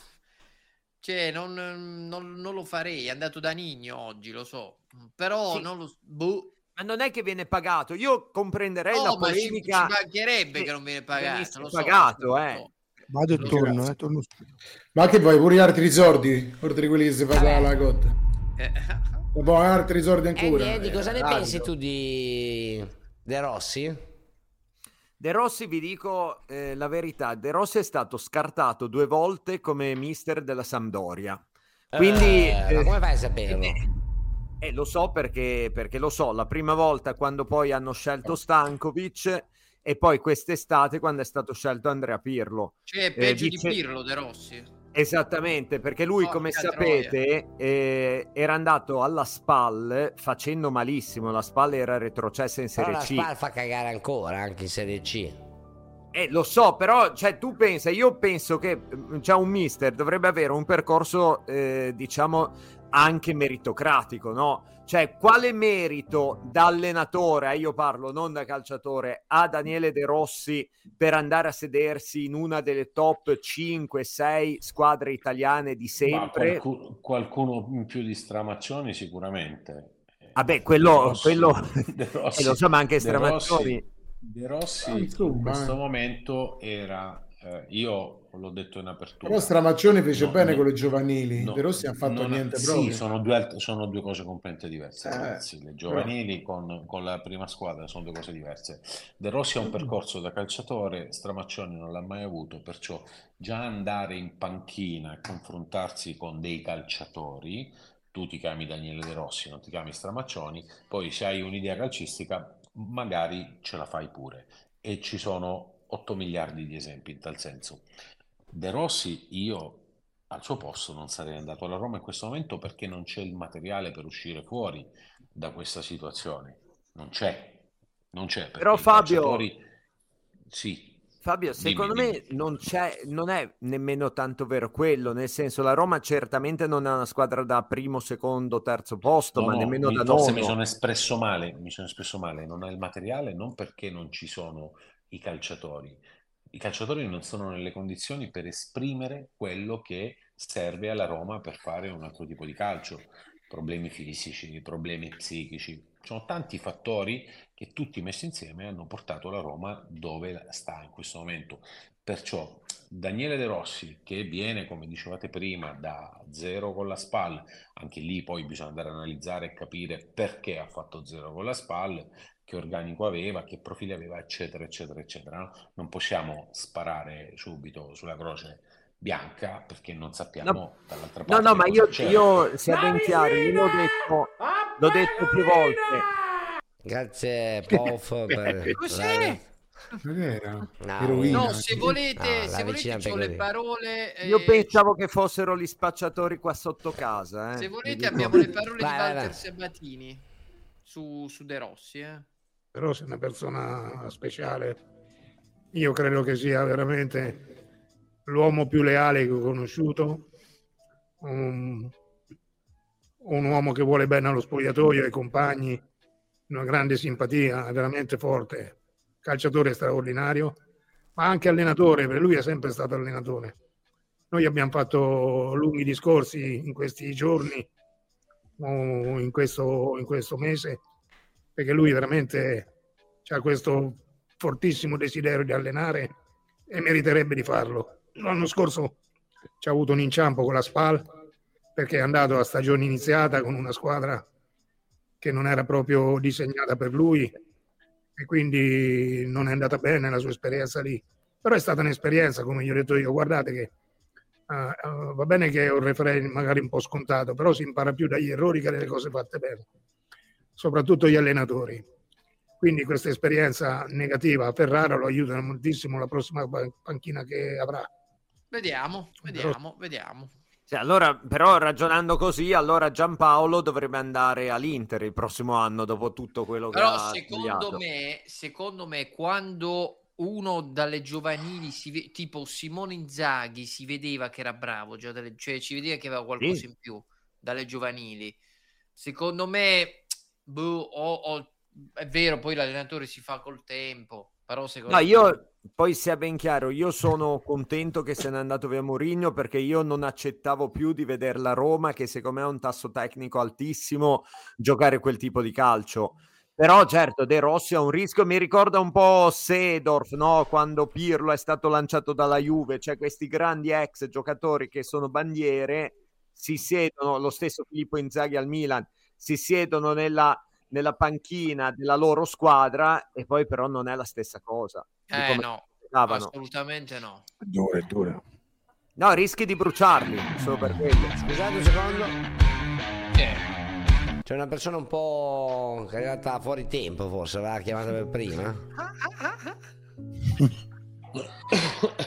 cioè, non, non- non lo farei. È andato da Nigno oggi, lo so. Però Sì. non lo boh. Ma non è che viene pagato. Io comprenderei la No, ma ci, ci polemica. mancherebbe che non viene pagato. Lo so, pagato, lo eh. so. Vado e torno, eh, torno. Ma che vuoi, pure gli altri soldi? Oltre a quelli che si fa la cotta. Eh, Ma poi altri soldi ancora. Andy, Andy, cosa ne Eh, pensi tu di De Rossi? De Rossi, vi dico eh, la verità: De Rossi è stato scartato due volte come mister della Sampdoria. Quindi, Eh, ma eh, come fai a saperlo? eh, lo so perché, perché lo so. La prima volta quando poi hanno scelto Stankovic e poi quest'estate quando è stato scelto Andrea Pirlo. Cioè, Eh, peggio dice- di Pirlo, De Rossi. Esattamente, perché lui, Porca come sapete, eh, era andato alla SPAL facendo malissimo. La SPAL era retrocessa in Però Serie la C. Spal fa cagare ancora, anche in Serie C. Eh, lo so, però, cioè, tu pensa, io penso che mm, cioè, un mister dovrebbe avere un percorso, eh, diciamo, anche meritocratico, no? Cioè, quale merito da allenatore, eh, io parlo non da calciatore, ha Daniele De Rossi per andare a sedersi in una delle top 5-6 squadre italiane di sempre? qualcu- qualcuno in più di Stramaccioni sicuramente. Vabbè, quello, De Rossi- quello De eh, Rossi- lo so, ma anche De Stramaccioni. Rossi- De Rossi Ah, insomma, in questo eh. momento era, eh, io l'ho detto in apertura. Però Stramaccioni fece No, bene no, con le giovanili. no, De Rossi ha fatto non- niente sì, proprio. sono due, sono due cose completamente diverse. Eh, ragazzi. Le giovanili con, con la prima squadra sono due cose diverse. De Rossi ha un percorso da calciatore, Stramaccioni non l'ha mai avuto, perciò già andare in panchina e confrontarsi con dei calciatori, tu ti chiami Daniele De Rossi, non ti chiami Stramaccioni, poi se hai un'idea calcistica magari ce la fai pure. E ci sono 8 miliardi di esempi in tal senso. De Rossi, io al suo posto non sarei andato alla Roma in questo momento perché non c'è il materiale per uscire fuori da questa situazione. Non c'è, non c'è. Però Fabio- calciatori- sì, Fabio, secondo dimmi. me non c'è, non è nemmeno tanto vero quello, nel senso la Roma certamente non è una squadra da primo, secondo, terzo posto, No, ma no, nemmeno mi- da forse nono. mi sono espresso male, mi sono espresso male, non ha il materiale non perché non ci sono i calciatori. I calciatori non sono nelle condizioni per esprimere quello che serve alla Roma per fare un altro tipo di calcio. Problemi fisici, problemi psichici. Ci sono tanti fattori che tutti messi insieme hanno portato la Roma dove sta in questo momento. Perciò Daniele De Rossi, che viene, come dicevate prima, da zero con la SPAL, anche lì poi bisogna andare a analizzare e capire perché ha fatto zero con la SPAL, che organico aveva, che profili aveva, eccetera, eccetera, eccetera. no? Non possiamo sparare subito sulla croce bianca perché non sappiamo No, dall'altra no, parte no, ma cosa io, io sia ben chiaro, io l'ho detto, l'ho detto più volte. Grazie, Pof, per Cos'è? Era eroina. No, se volete, No, se volete c'ho le parole. eh, Io pensavo che fossero gli spacciatori qua sotto casa. Eh. Se volete abbiamo le parole Vai, di vai, Walter vai. Sabatini su, su De Rossi. Eh. Però sei una persona speciale. Io credo che sia veramente l'uomo più leale che ho conosciuto, un, un uomo che vuole bene allo spogliatoio, ai compagni, una grande simpatia, veramente forte, calciatore straordinario, ma anche allenatore, per lui è sempre stato allenatore. Noi abbiamo fatto lunghi discorsi in questi giorni, in questo, in questo mese, perché lui veramente ha questo fortissimo desiderio di allenare e meriterebbe di farlo. L'anno scorso ci ha avuto un inciampo con la SPAL perché è andato a stagione iniziata con una squadra che non era proprio disegnata per lui e quindi non è andata bene la sua esperienza lì. Però è stata un'esperienza, come gli ho detto io, guardate che ah, ah, va bene che è un referee magari un po' scontato, però si impara più dagli errori che dalle cose fatte bene, soprattutto gli allenatori. Quindi questa esperienza negativa a Ferrara lo aiuta moltissimo la prossima pan- panchina che avrà. Vediamo, vediamo, vediamo. Sì, allora, però ragionando così, allora Giampaolo dovrebbe andare all'Inter il prossimo anno dopo tutto quello che Però ha secondo me, secondo me, quando uno dalle giovanili, si ve- tipo Simone Inzaghi, si vedeva che era bravo, cioè ci vedeva che aveva qualcosa Sì. in più dalle giovanili. Secondo me, boh, o- o- è vero, poi l'allenatore si fa col tempo, però secondo No, me... io poi sia ben chiaro, io sono contento che se n'è andato via Mourinho perché io non accettavo più di vedere la Roma, che secondo me ha un tasso tecnico altissimo, giocare quel tipo di calcio. Però certo, De Rossi ha un rischio, mi ricorda un po' Sedorf, no? quando Pirlo è stato lanciato dalla Juve, cioè questi grandi ex giocatori che sono bandiere, si siedono, lo stesso Filippo Inzaghi al Milan, si siedono nella, nella panchina della loro squadra e poi però non è la stessa cosa. Eh no, assolutamente no. Dura, dura. No, rischi di bruciarli, solo per quello. Scusate un secondo. C'è una persona un po' che è arrivata fuori tempo, forse, aveva chiamato per prima.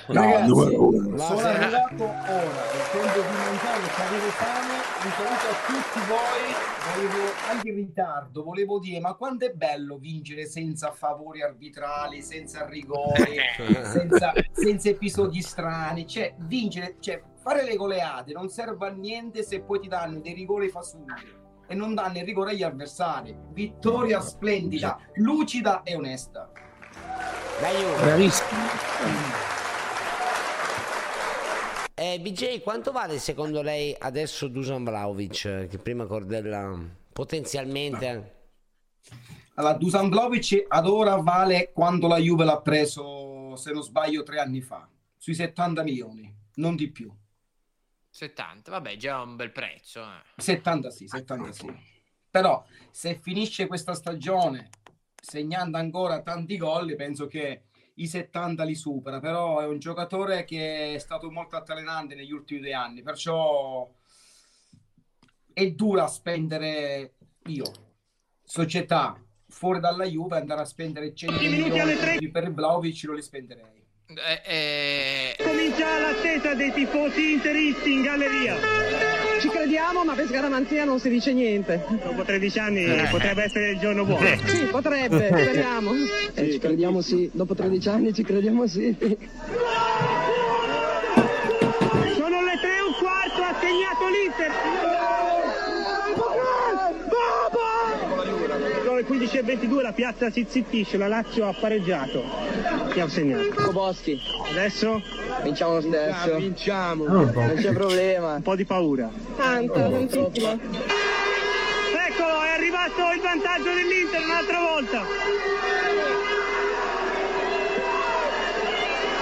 Ragazzi, numero uno. sono No, arrivato ora, tempo di mangiare, avevo fame, un saluto a tutti voi, volevo anche in ritardo, volevo dire, ma quanto è bello vincere senza favori arbitrali, senza rigori, senza, senza episodi strani, cioè vincere, cioè fare le goleate non serve a niente se poi ti danno dei rigori fasulli e non danno il rigore agli avversari. Vittoria splendida, lucida e onesta. Bravissimo. Eh, BJ, quanto vale secondo lei adesso Dusan Vlaovic, che prima Cordella potenzialmente... Allora, Dusan Vlahovic ad ora vale quando la Juve l'ha preso, se non sbaglio, tre anni fa, sui 70 milioni, non di più. 70, vabbè, già un bel prezzo. eh. 70 sì, 70 sì. Però se finisce questa stagione segnando ancora tanti gol, penso che i 70 li supera, però è un giocatore che è stato molto altalenante negli ultimi due anni, perciò è dura spendere io, società, fuori dalla Juve, andare a spendere 100 milioni per Vlaovic non li spenderei. Eh, Comincia l'attesa dei tifosi interisti in galleria. Ci crediamo, ma per scaramanzia non si dice niente. Dopo 13 anni potrebbe essere il giorno buono. Sì, potrebbe, speriamo. ci crediamo sì, dopo 13 anni ci crediamo sì. Sono le 3 e un quarto, ha segnato l'Inter. Sono le 15 e 22, la piazza si zittisce, la Lazio ha pareggiato. Chi ha segnato? Boschi. Adesso? Vinciamo lo stesso. Vinciamo. Non c'è problema. Un po' di paura. Tanto, tantissimo. Eccolo, è arrivato il vantaggio dell'Inter un'altra volta.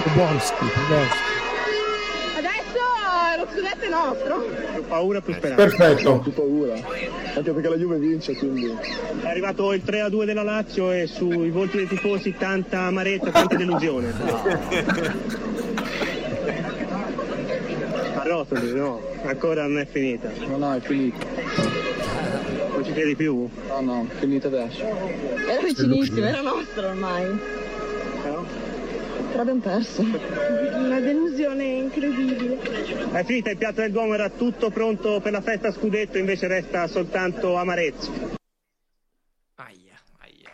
Podolski, Podolski. Scudetto è nostro. Più paura, più speranza. Perfetto. Più paura. Anche perché la Juve vince, quindi. È arrivato il 3 a 2 della Lazio e sui volti dei tifosi tanta amarezza, tanta delusione. Arrotoli, no, ancora non è finita. No, no, è finita. Non ci credi più? No, no, finita adesso. Era vicinissimo, era nostro ormai. Però? Però abbiamo perso. Una delusione incredibile. È finita il piatto del Duomo, era tutto pronto per la festa scudetto, invece resta soltanto amarezzo. Aia, aia,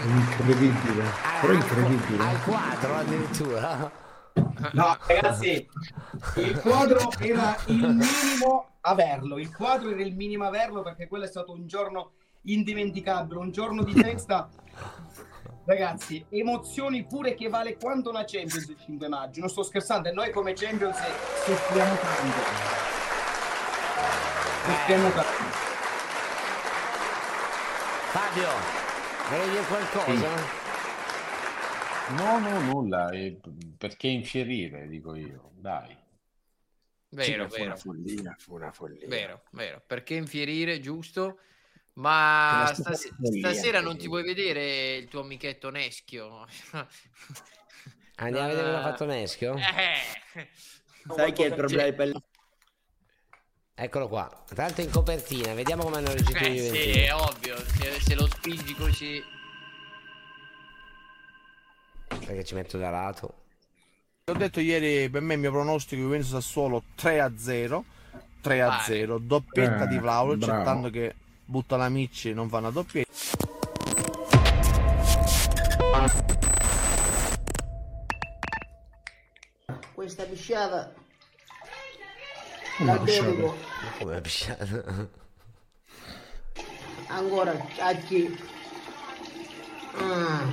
È incredibile, però incredibile. Al quadro addirittura. No, ragazzi, il quadro era il minimo averlo. Il quadro era il minimo averlo perché quello è stato un giorno indimenticabile, un giorno di festa. Ragazzi, emozioni pure che vale quanto una Champions il 5 maggio. Non sto scherzando, e noi come Champions soffriamo tanto. Soffriamo tanto. Fabio, volevi dire qualcosa? No, no, nulla. eh, perché infierire, dico io. Dai. Vero, Sì, fu una vero. follia, fu una follia. Vero, vero. Perché infierire, giusto? Ma stas- follia, stasera non ti vuoi vedere il tuo amichetto Neschio? Andiamo a vedere cosa ha fatto Neschio? Eh. Sai che il problema per Eccolo qua. Tanto in copertina, vediamo come hanno reagito Eh, i sì, è ovvio. Se, se lo spingi così... Perché ci metto da lato. Ho detto ieri per me il mio pronostico Juventus Sassuolo 3 a 0 3 a 0 doppietta Eh, di Vlaovic accettando che butta la Micci e non fa una doppietta. Questa pisciata. La dedico Ma come la pisciata? ancora a chi Ah,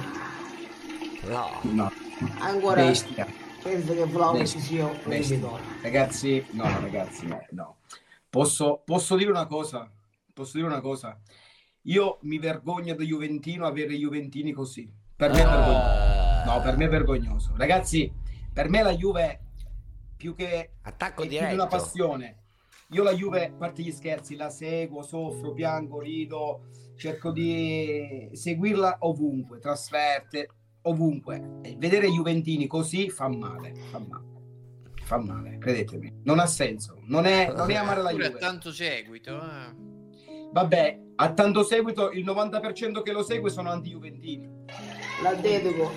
No. No. ancora Bestia. penso che Vlaovic Bestia. sia un Bestia. vincitore Ragazzi, no, ragazzi, no, no. Posso, posso dire una cosa? Posso dire una cosa? Io mi vergogno da Juventino avere Juventini così. Per me è vergognoso. No, per me è vergognoso. Ragazzi, per me la Juve più che Attacco è più di una passione. Io la Juve, a parte gli scherzi, la seguo, soffro, piango, rido, cerco di seguirla ovunque, trasferte, ovunque. E vedere Juventini così fa male, fa male. Fa male, credetemi. Non ha senso. Non è, non è amare la Pure ha Juve. tanto seguito. eh. Vabbè, a tanto seguito il 90% che lo segue sono anti-juventini. la dedico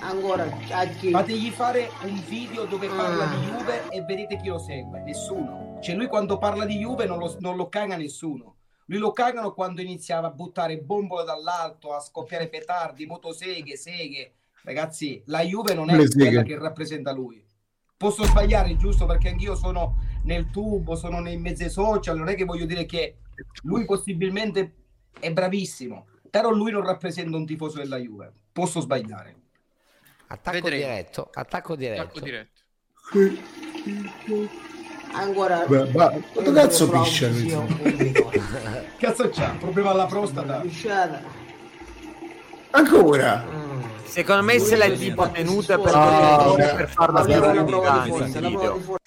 ancora a chi Fategli fare un video dove parla Ah. di Juve e vedete chi lo segue. Nessuno. Cioè lui quando parla di Juve non lo, non lo caga nessuno. Lui lo cagano quando iniziava a buttare bombole dall'alto, a scoppiare petardi, motoseghe, seghe. Ragazzi, la Juve non è Le quella seghe. che rappresenta lui. Posso sbagliare, giusto? Perché anch'io sono nel tubo, sono nei mezzi social. Non è che voglio dire che lui possibilmente è bravissimo, però lui non rappresenta un tifoso della Juve. Posso sbagliare. Attacco Vedremo. diretto. Attacco diretto. Attacco diretto. Ancora Beh, ma quanto cazzo piscia. Cazzo c'ha? Problema alla prostata? pisciata Ancora? Secondo me se l'è tipo tenuta per, Ah, per, per farla vedere una prova di in forza, la prova di video. forza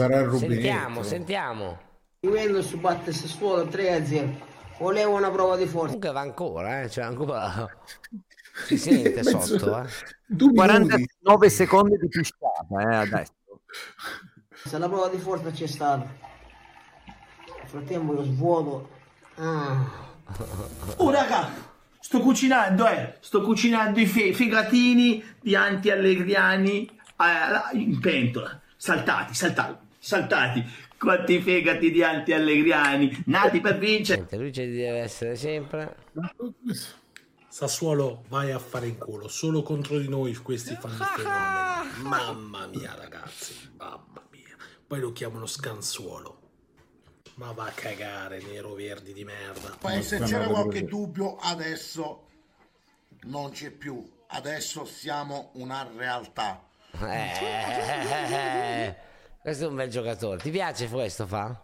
Sarà il rubinetto. Sentiamo, sentiamo. Juventus batte Sassuolo 3 a 0 volevo una prova di forza Comunque va ancora, eh? Cioè ancora... Si sente sotto, eh? 49 secondi di pisciata eh, adesso. Se la prova di forza c'è stata nel frattempo io svuoto ah. Oh raga, sto cucinando, eh, sto cucinando i fe- fegatini di anti-allegriani eh, in pentola, saltati, saltati, saltati. Quanti fegati di anti-allegriani, nati per vincere. Lui ci deve essere sempre. Sassuolo, vai a fare in culo. Solo contro di noi questi fanno i fenomeni. Mamma mia, ragazzi. Mamma. Poi lo chiamano scansuolo. Ma va a cagare, nero verdi di merda. Ma e se c'era qualche dubbio, adesso non c'è più. Adesso siamo una realtà. Eh, questo è un bel giocatore. Ti piace questo, fa?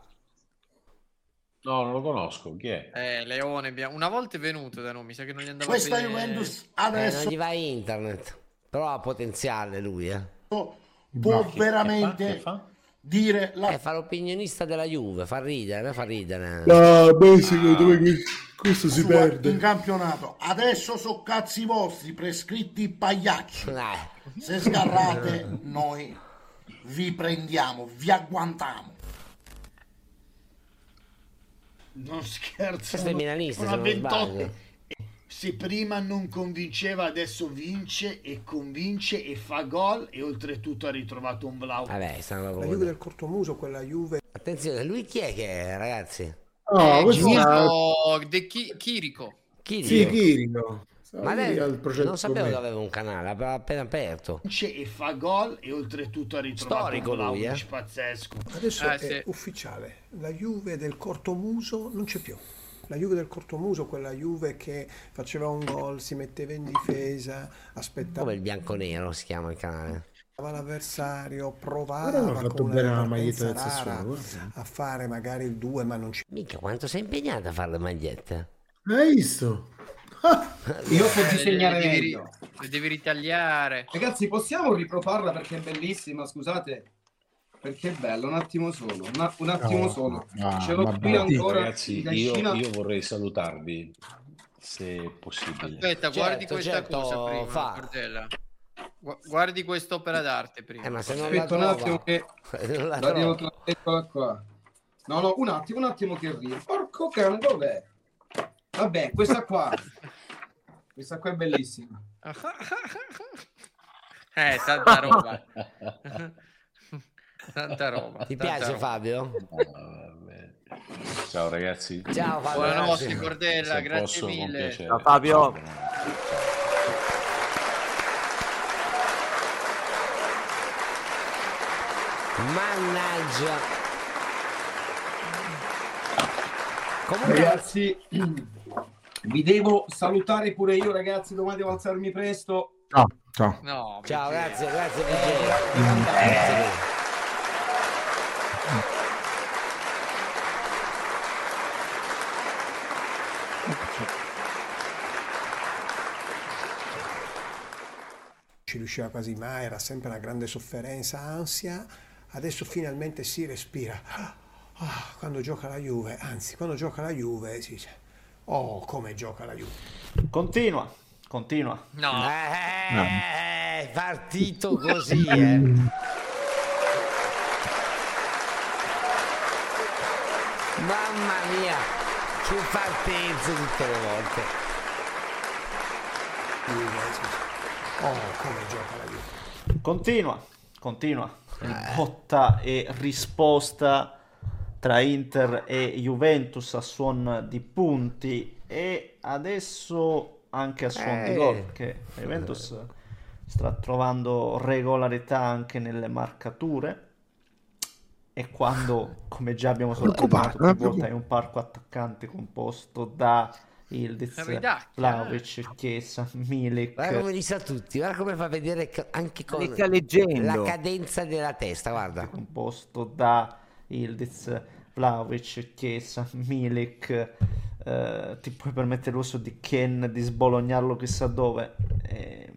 No, non lo conosco. Chi è? Eh, Leone, una volta è venuto da noi, mi sa che non gli andava Questa bene. Juventus Eh, adesso non gli va internet. Però ha potenziale lui, eh. può No, che- veramente che fa? Dire la Eh, fa l'opinionista della Juve, fa ridere, fa ridere. No, beh, secondo me que- questo si perde. in campionato. Adesso so cazzi vostri, prescritti pagliacci. Se sgarrate, noi vi prendiamo, vi agguantiamo. Non scherzo. Questo è milanista, se Una non 28. sbaglio. Se prima non convinceva, adesso vince e convince e fa gol e oltretutto ha ritrovato un Vlaovic. Vabbè, La Juve del cortomuso, quella Juve. Attenzione, lui chi è che è, ragazzi? Eh, questo Chirico, De Chi- Chirico. Chirico. Sì, Chirico. Ma lei non sapevo che aveva un canale, aveva appena aperto. Vince e fa gol e oltretutto ha ritrovato Storico un lui, eh. pazzesco. Adesso Eh, è sì. ufficiale. La Juve del cortomuso non c'è più. La Juve del cortomuso, quella Juve che faceva un gol, si metteva in difesa, aspettava Come il bianco-nero si chiama il canale. l'avversario, provava la maglietta a fare magari il 2, ma non ci Mica quanto sei impegnata a fare le magliette? Hai visto? Io so Eh, disegnare le devi, le devi ritagliare. Ragazzi, possiamo riproparla perché è bellissima, scusate. Perché è bella, un attimo solo, una- un attimo No, solo. no, Ce l'ho qui ancora Ragazzi, io, io vorrei salutarvi, se possibile. Aspetta, guardi Certo, questa certo, cosa prima, fa. Cordella. Gu- Guardi quest'opera d'arte prima. Eh, ma se non Aspetta un attimo che... non la la devo Eccola qua. No, no, un attimo, un attimo che arrivo. Porco cane, dov'è? Vabbè, questa qua. Questa qua è bellissima. Eh, tanta roba. tanta roba. Ti tanta piace roba. Fabio? Ciao ragazzi. Ciao Fabio. Buonanotte, grazie. Cordella, Se grazie posso, mille. Ciao, Fabio. Mannaggia. Comunque, Ragazzi, vi devo salutare pure io, ragazzi. Domani devo alzarmi presto. Ciao, ciao. No, ciao, grazie, grazie. Eh, devo andare. Ci riusciva quasi mai, era sempre una grande sofferenza, ansia. Adesso finalmente si respira. Ah, quando gioca la Juve, anzi, quando gioca la Juve si dice, oh, come gioca la Juve. Continua, continua. No. Eh, è partito così, eh. Mamma mia, che partenze tutte le volte. Oh, come gioca la Juve. Continua, continua. Botta e risposta tra Inter e Juventus a suon di punti e adesso anche a suon di Eh. gol perché la Juventus sta trovando regolarità anche nelle marcature e quando, come già abbiamo sottolineato Preoccupato, più eh, volte, hai un parco attaccanti composto da Ildiz, Vlaovic, Chiesa, Milik Guarda come li sa tutti, guarda come fa vedere che- anche con la cadenza della testa, guarda. composto da Ildiz, Vlaovic, Chiesa, Milik, eh, ti puoi permettere l'uso di Ken, di sbolognarlo chissà dove. Eh,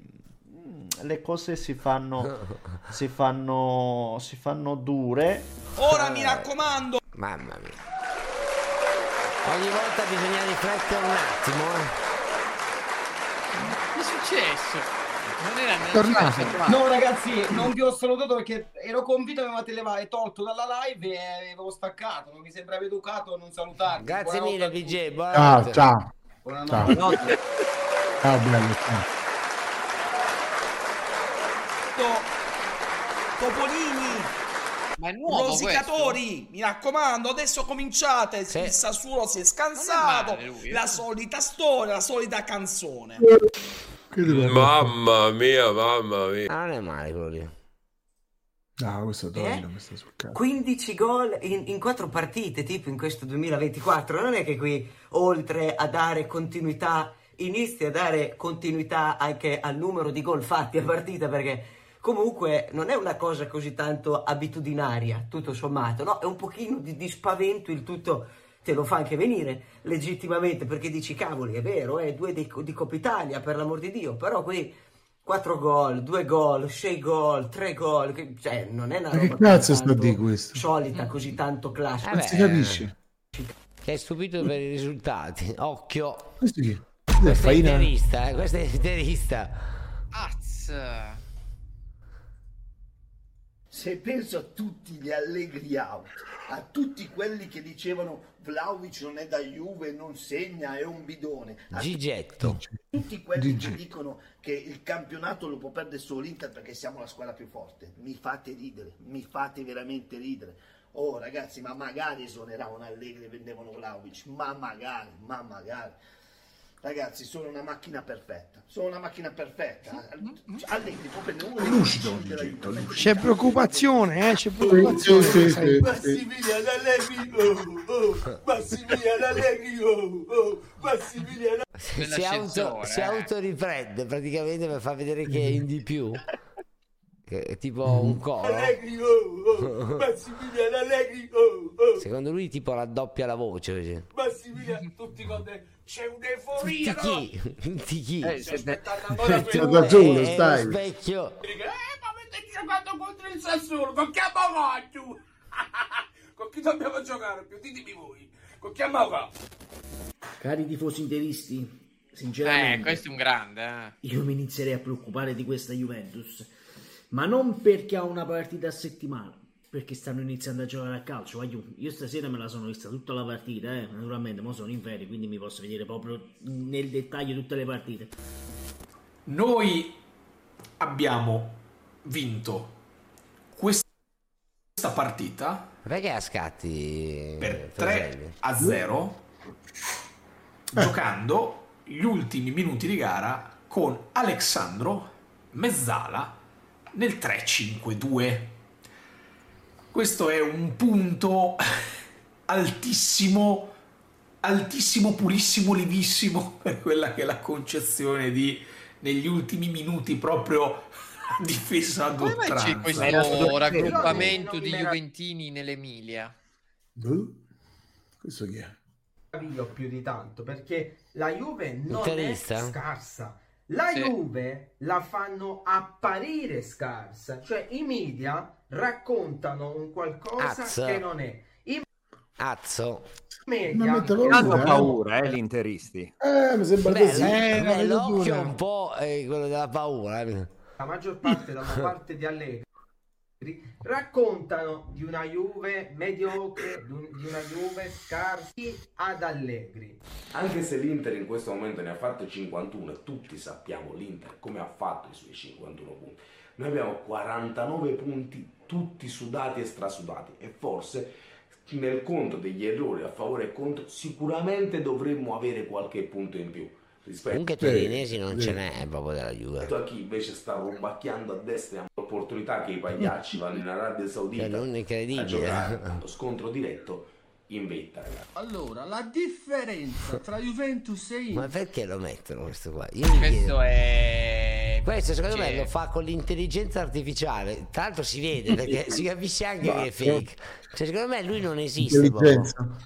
le cose si fanno, si fanno, si fanno dure. Ora mi raccomando. Mamma mia. Ogni volta bisogna riflettere un attimo. eh. Che è successo? Non era qua. No, ragazzi, non vi ho salutato perché ero convinto che mi avevate levato, tolto dalla live e avevo staccato. Non mi sembrava educato non salutarvi. Grazie mille, tutti. BJ. Ciao, Buonanotte. ciao. Buonanotte. Ciao. Ciao, bello, ciao. Topolini, Ma è nuovo rosicatori, mi raccomando, adesso cominciate. Sì. Il Sassuolo si è scansato. è male eh. la solita storia, la solita canzone. Mamma mia, mamma mia. Ah, non è male quello lì. No, questo è Torino, Eh? mi sta sul cazzo. 15 gol in, in 4 partite, tipo in questo 2024. Non è che qui, oltre a dare continuità, inizi a dare continuità anche al numero di gol fatti a partita, perché comunque non è una cosa così tanto abitudinaria, tutto sommato, no? È un pochino di, di spavento, il tutto te lo fa anche venire legittimamente, perché dici, cavoli, è vero, eh, due di, di Coppa Italia, per l'amor di Dio, però qui... 4 gol, 2 gol, 6 gol, 3 gol, che- cioè non è una Ma che roba cazzo sta di questo? solita, così tanto classica. Non si capisce. Che è stupito per i risultati. Occhio. Questo chi? Questo è interista, eh, questo è interista. Az. Se penso a tutti gli allegri out, a tutti quelli che dicevano Vlaovic non è da Juve, non segna, è un bidone, a Gigetto. tutti quelli che dicono che il campionato lo può perdere solo l'Inter perché siamo la squadra più forte, mi fate ridere, mi fate veramente ridere. Oh ragazzi, ma magari esoneravano Allegri e vendevano Vlaovic, ma magari, ma magari. Ragazzi, sono una macchina perfetta, sono una macchina perfetta. Allegri può prendere uno Lucido, Juve. C'è preoccupazione, eh? C'è preoccupazione. Sì, sì, sì. Massimiliano Allegri, oh, oh, Massimiliano Allegri, oh, oh, Massimiliano Si, auto, si eh. autoriprende praticamente per far vedere che è in di più. Che è tipo un coro. Allegri, oh, oh, Massimiliano Allegri, oh, oh, Secondo lui tipo raddoppia la voce. così. Massimiliano, tutti con te. C'è un'euforia, no? chi? Tutti chi? Eh, Sto aspettando ancora per da solo, Eh, stai. Dica, Eh, ma avete giocato contro il Sassuolo, con chi abbiamo fatto? con chi dobbiamo giocare più? Ditemi voi, con chi abbiamo fatto? Cari tifosi interisti, Eh, sinceramente, questo è un grande, eh. io mi inizierei a preoccupare di questa Juventus, ma non perché ha una partita a settimana, perché stanno iniziando a giocare a calcio. Voglio- Io stasera me la sono vista tutta la partita, eh, naturalmente, ma sono in ferie, quindi mi posso vedere proprio nel dettaglio tutte le partite. Noi abbiamo vinto questa partita Perché a scatti? per Fraselli? 3 a 0 giocando gli ultimi minuti di gara con Alexandro Mezzala nel 3-5-2. Questo è un punto altissimo, altissimo, purissimo, livissimo per quella che è la concezione di negli ultimi minuti proprio a difesa ad Come oltranza. questo raggruppamento di Juventini nell'Emilia? Boh. Questo chi è? più di tanto perché la Juve non è scarsa. La Sì. Juve la fanno apparire scarsa, cioè i media raccontano un qualcosa Azza. che non è. I Azzo. media Hanno eh. paura, eh, gli interisti. Eh, mi sembra Beh, così. beh, vedo l'occhio dura. un po' è quello della paura. eh. la maggior parte da una parte di Allegri raccontano di una Juve mediocre, di un- di una Juve scarsi ad Allegri. Anche se l'Inter in questo momento ne ha fatto 51 e tutti sappiamo l'Inter come ha fatto i suoi 51 punti. Noi abbiamo 49 punti tutti sudati e strasudati e forse nel conto degli errori a favore e contro sicuramente dovremmo avere qualche punto in più rispetto Comunque torinesi non ce n'è proprio della Juve. a chi invece sta rubacchiando a destra l'opportunità che i pagliacci vanno in Arabia Saudita Cioè, non a incredibile. giocare allo scontro diretto in vetta ragazzi. Allora, la differenza tra Juventus e Ma Inter perché lo mettono questo qua? Io Questo chiedo. è... Questo secondo me Cioè- lo fa con l'intelligenza artificiale. Tra l'altro si vede perché si capisce anche che è fake. Cioè, secondo me lui non esiste.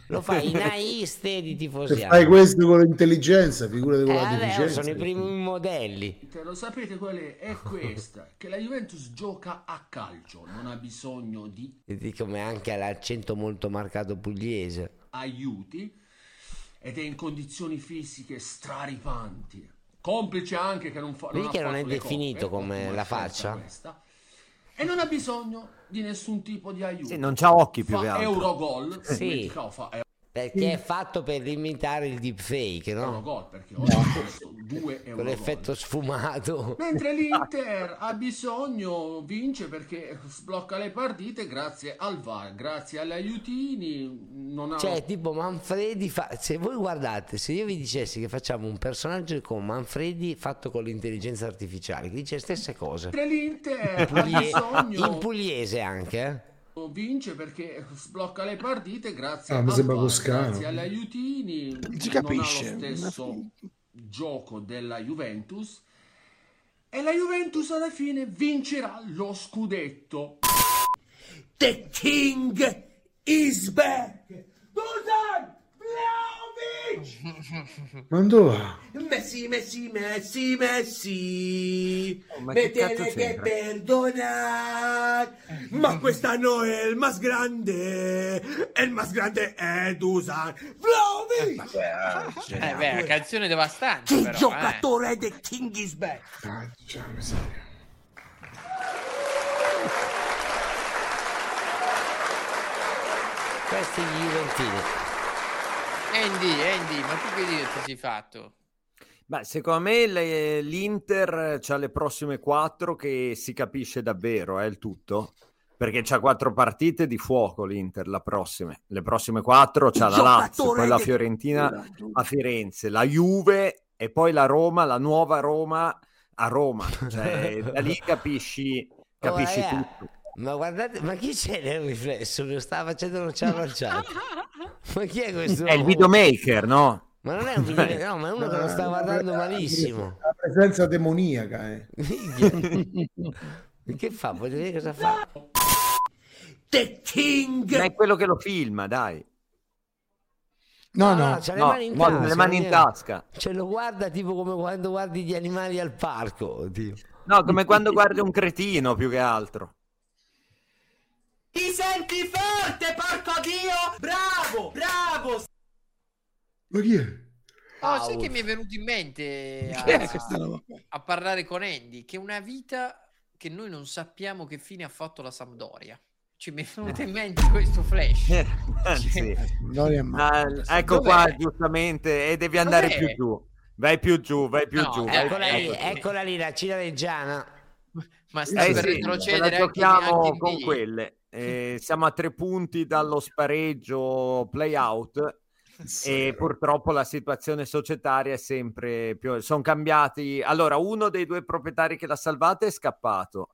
Lo fa in aiste di Se tifosi. fai questo con l'intelligenza, figurati con Eh, sono i primi modelli. lo sapete qual è? È questa, che la Juventus gioca a calcio, non ha bisogno di Vedi come anche ha l'accento molto marcato pugliese. aiuti ed è in condizioni fisiche straripanti. Complice anche che non fa Vedi ha che non è definito coppe, come ottima la faccia? questa. E non ha bisogno di nessun tipo di aiuto. Sì, non c'ha occhi più fa che altro. Eurogol, Sì. fa Perché è fatto per imitare il deepfake, no? Eurogol perché oggi ho visto due Con Eurogol. l'effetto sfumato. Mentre l'Inter ha bisogno, vince perché sblocca le partite grazie al VAR, grazie agli aiutini. Non ha Cioè, tipo Manfredi fa... Se voi guardate, se io vi dicessi che facciamo un personaggio con Manfredi fatto con l'intelligenza artificiale, che dice le stesse cose. Mentre l'Inter In, ha bisogno, in pugliese anche, eh? Vince perché sblocca le partite grazie Ah, toscano. grazie agli aiutini. si Non capisce. ha lo stesso gioco della Juventus. E la Juventus alla fine vincerà lo scudetto. The King is back! Dusan! Ma dove? Messi, Messi, Messi, Messi! Oh, Me tiene che perdonar! Ma quest'anno è il más grande! E il más grande è Dusan Vlahovic! Eh beh, la canzone devastante Che però, eh. giocatore è The King is back! questi gli Juventini. Andy, Andy, ma tu che dire ti sei fatto? Beh, secondo me le- l'Inter c'ha le prossime quattro che si capisce davvero, è il tutto. Perché c'ha quattro partite di fuoco l'Inter, la prossime. Le prossime quattro c'ha la Lazio, poi la Fiorentina a Firenze, la Juve e poi la Roma, la nuova Roma a Roma. Cioè, da lì capisci, capisci Oh, raga, tutto. Ma guardate, ma chi c'è nel riflesso che stava facendo un ciao al chat? Ma chi è questo? È il videomaker, no? Ma non è un video, no, ma è uno che lo sta guardando malissimo. La presenza demoniaca, eh. Che fa? Voglio vedere cosa fa. The King! Ma è quello che lo filma, dai. No, no. Ah, c'ha le No, mani in no, tasca. le mani in tasca. Ce lo guarda tipo come quando guardi gli animali al parco. Oddio. No, come quando guardi un cretino più che altro. Ti senti forte, porco dio! Bravo, bravo! Ma chi è? Oh, sai che mi è venuto in mente a, a parlare con Andy? Che una vita che noi non sappiamo che fine ha fatto la Sampdoria. Ci mi è venuto in mente questo flash. Eh, Sì. Ah, ecco Dov'è? qua, giustamente, e devi andare Dov'è? più giù. Vai più giù, vai più No, giù. vai- Eccola lì, ecco. eccola lì, la Cina Reggiana. Ma Eh sì, ce la anche- giochiamo anche con lì. quelle. Eh, siamo a tre punti dallo spareggio play out e purtroppo la situazione societaria è sempre più sono cambiati allora uno dei due proprietari che l'ha salvata è scappato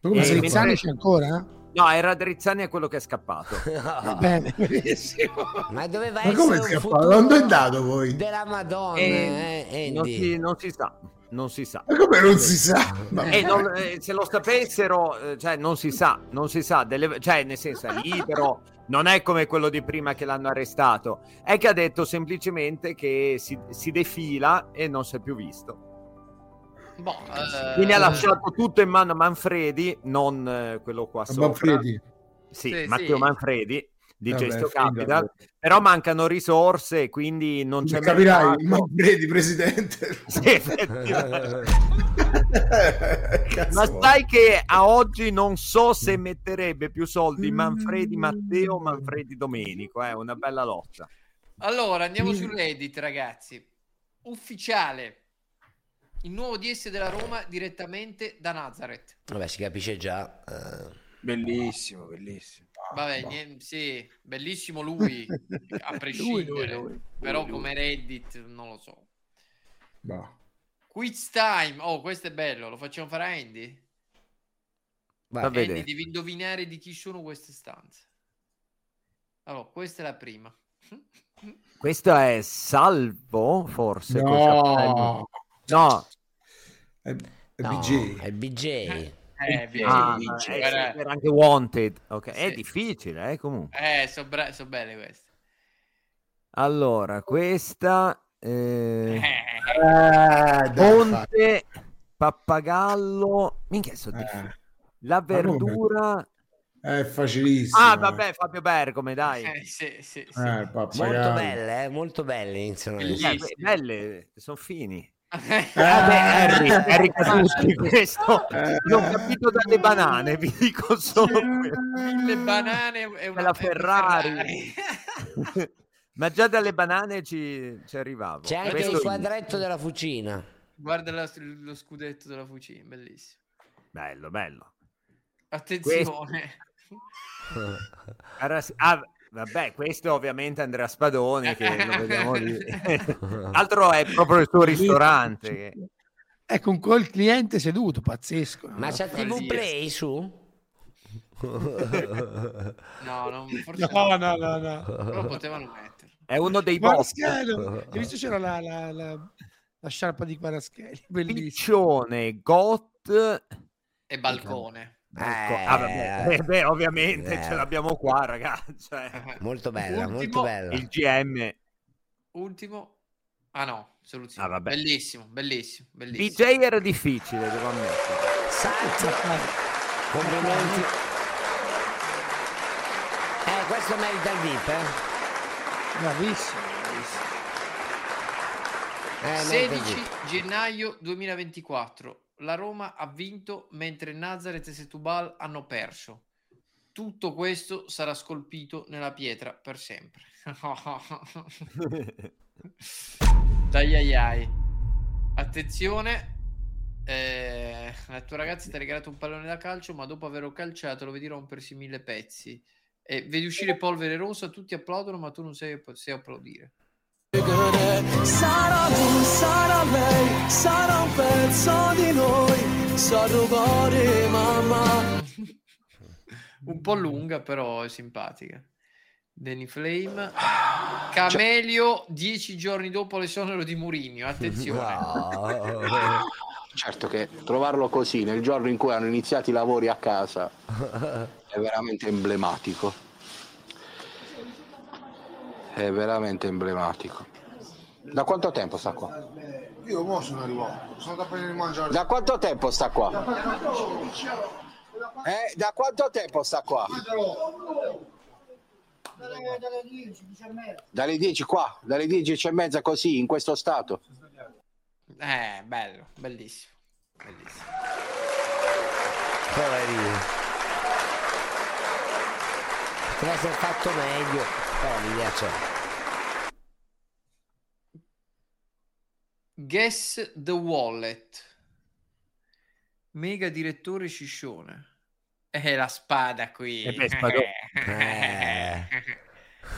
Ma come Eh, mentre- c'è ancora? no era Drizzani è quello che è scappato Bene, benissimo. Ma doveva Ma come è essere un scappato? futuro Dove è andato poi? della Madonna, Eh, eh, non, si, non si sa non si sa Ma come non si sa? Ma- Eh, non- eh, se lo sapessero, eh, cioè non si sa, non si sa, delle- cioè nel senso è libero, non è come quello di prima che l'hanno arrestato, è che ha detto semplicemente che si, si defila e non si è più visto. Boh, eh, Quindi ha lasciato tutto in mano a Manfredi, non eh, quello qua sopra. Manfredi. Sì, Sì, Matteo sì. Manfredi di Vabbè, Gesto figa, Capital, però mancano risorse, quindi non c'è Capirai, mercato. Manfredi, presidente. Sì, Ma sai che a oggi non so se metterebbe più soldi Manfredi Matteo o Manfredi Domenico, è una bella lotta. Allora, andiamo su Reddit, ragazzi. Ufficiale. Il nuovo DS della Roma direttamente da Nazareth. Vabbè, si capisce già. eh. Bellissimo, bellissimo. Vabbè, niente, sì, bellissimo lui, a prescindere. Lui, lui, lui. Però come Reddit non lo so. Bah. Quiz time. Oh, questo è bello. Lo facciamo fare a Andy? Va Andy, vedere. devi indovinare di chi sono queste stanze. Allora, questa è la prima. Questo è Salvo, forse? No. No. È, è No, BJ. è BJ. Eh, Ah, eh, guarda. sì, era anche Wanted. Ok, È Sì. difficile, eh, comunque. Eh, sono belle queste. Allora, questa... eh, Eh, dai, Ponte, Pappagallo... Minchia, sono Eh. La verdura... È facilissimo. Ah, vabbè, Fabio Bergome, dai. Eh, sì, sì, sì. Eh, Molto belle, eh, molto belle iniziano Eh, belle, sono fini. Eh, Vabbè, Harry, Harry Catucci, questo eh. l'ho capito dalle banane, vi dico solo questo. Mille banane e una, la una Ferrari. Ma già dalle banane ci, ci arrivavo. C'è anche Questo il io. quadretto della fucina. Guarda la- lo scudetto della Fucina, bellissimo. Bello, bello. Attenzione. Era- ah, vabbè, questo ovviamente Andrea Spadoni che lo vediamo lì. Altro è proprio il suo ristorante. che- È con quel cliente seduto, pazzesco. Ma c'è TV Play su? No, non, forse No, no. no, no, no. Però potevano metterlo. È uno dei boss. Hai visto c'era la, la, la, la sciarpa di bellissimo. Piccione, Got E balcone. Ecco, ah, vabbè, eh, beh, ovviamente Eh. ce l'abbiamo qua, ragazzi. Cioè, Molto bella, Ultimo- molto bella. il GM Ultimo. Ah no, soluzione. Ah. Bellissimo, bellissimo, bellissimo. DJ era difficile, devo ammettere. Salti. Complimenti. Eh, questo merita il VIP, eh. Bravissimo, bravissimo. Eh, merita il 16 VIP. gennaio 2024. La Roma ha vinto mentre Nazareth e Setubal hanno perso. tutto questo sarà scolpito nella pietra per sempre. Dai ai ai. Attenzione. Eh, la tua ragazza ti ha regalato un pallone da calcio, ma dopo averlo calciato lo vedi rompersi mille pezzi. E vedi uscire polvere rosa, tutti applaudono, ma tu non sai, sai applaudire. Sarà lui, sarà lei, sarà un pezzo di noi, sa rubare mamma. Un po' lunga, però è simpatica. Danny Flame. Camelio, dieci giorni dopo l'esonero di Mourinho. Attenzione. Certo che trovarlo così nel giorno in cui hanno iniziato i lavori a casa è veramente emblematico. È veramente emblematico. Da quanto tempo sta qua? Io mo sono arrivato, sono da prendere mangiare. Da quanto tempo sta qua? Eh, da quanto tempo sta qua? Dalle 10, 10 e mezza. Dalle 10 qua, dalle 10 e mezza così, in questo stato. Eh, bello, bellissimo. Bellissimo. Poverino. Poteva essere fatto meglio, però l'idea c'è. Guess the Wallet. Mega direttore Sciscione. È la spada qui. Eh beh, spadone.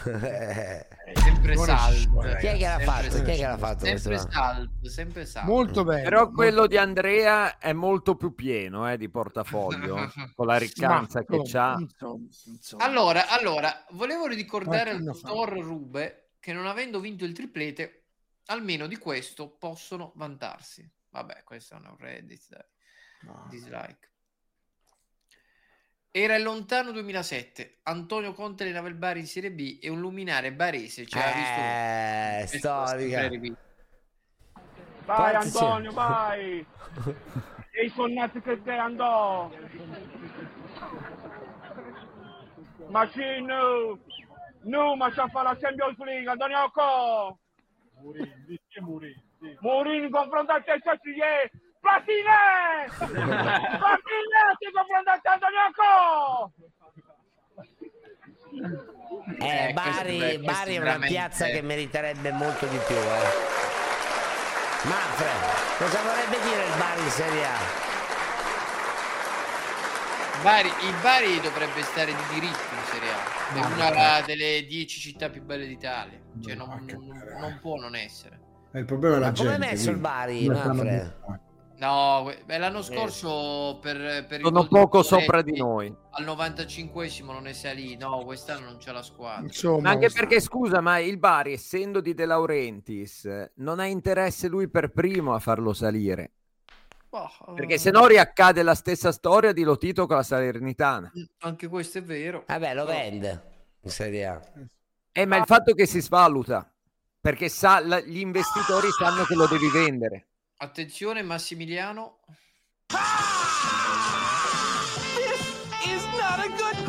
sempre salto. Chi è che l'ha Sempre fatto? Chi è che l'ha fatto? Sempre salto, sempre salto. Molto bene. Però quello di Andrea è molto più pieno eh, di portafoglio, con la riccanza che c'ha. Allora, allora, volevo ricordare al dottor Rube che non avendo vinto il triplete, almeno di questo possono vantarsi. Vabbè, questo è un Reddit, dai. Dislike. Era il lontano 2007. Antonio Conte allenava il Bari in Serie B e un luminare barese ci visto. Eh, Questo storica. Vai? Antonio, vai! E i sonnati che te andò! Machine, no! No, ma c'ha fa la Champions League, Antonio Co! Mourinho confrontato a Sassier! Platine! Platine si confrontato a Antonio Co! Eh, Eh, Bari, è- Bari è è una veramente- piazza che meriterebbe molto di più. Eh. Manfred, cosa vorrebbe dire il Bari in Serie A? Bari, il Bari dovrebbe stare di diritto in Serie A. È una delle dieci città più belle d'Italia. Cioè, non, non- non può non essere. È il problema è la Ma come è gente. messo il. Bari? No, beh, l'anno scorso per, per il Sono poco sopra di noi. Al 95esimo non è salì. No, quest'anno non c'è la squadra. Ma anche perché, scusa, ma il Bari, essendo di De Laurentiis, eh, non ha interesse lui per primo a farlo salire. Boh, Perché eh, se no riaccade la stessa storia di Lotito con la Salernitana. Anche questo è vero. Vabbè, lo vende in Serie A. Eh, ma il fatto che si svaluta, perché sa, la- gli investitori sanno che lo devi vendere. Attenzione, Massimiliano. Is not a good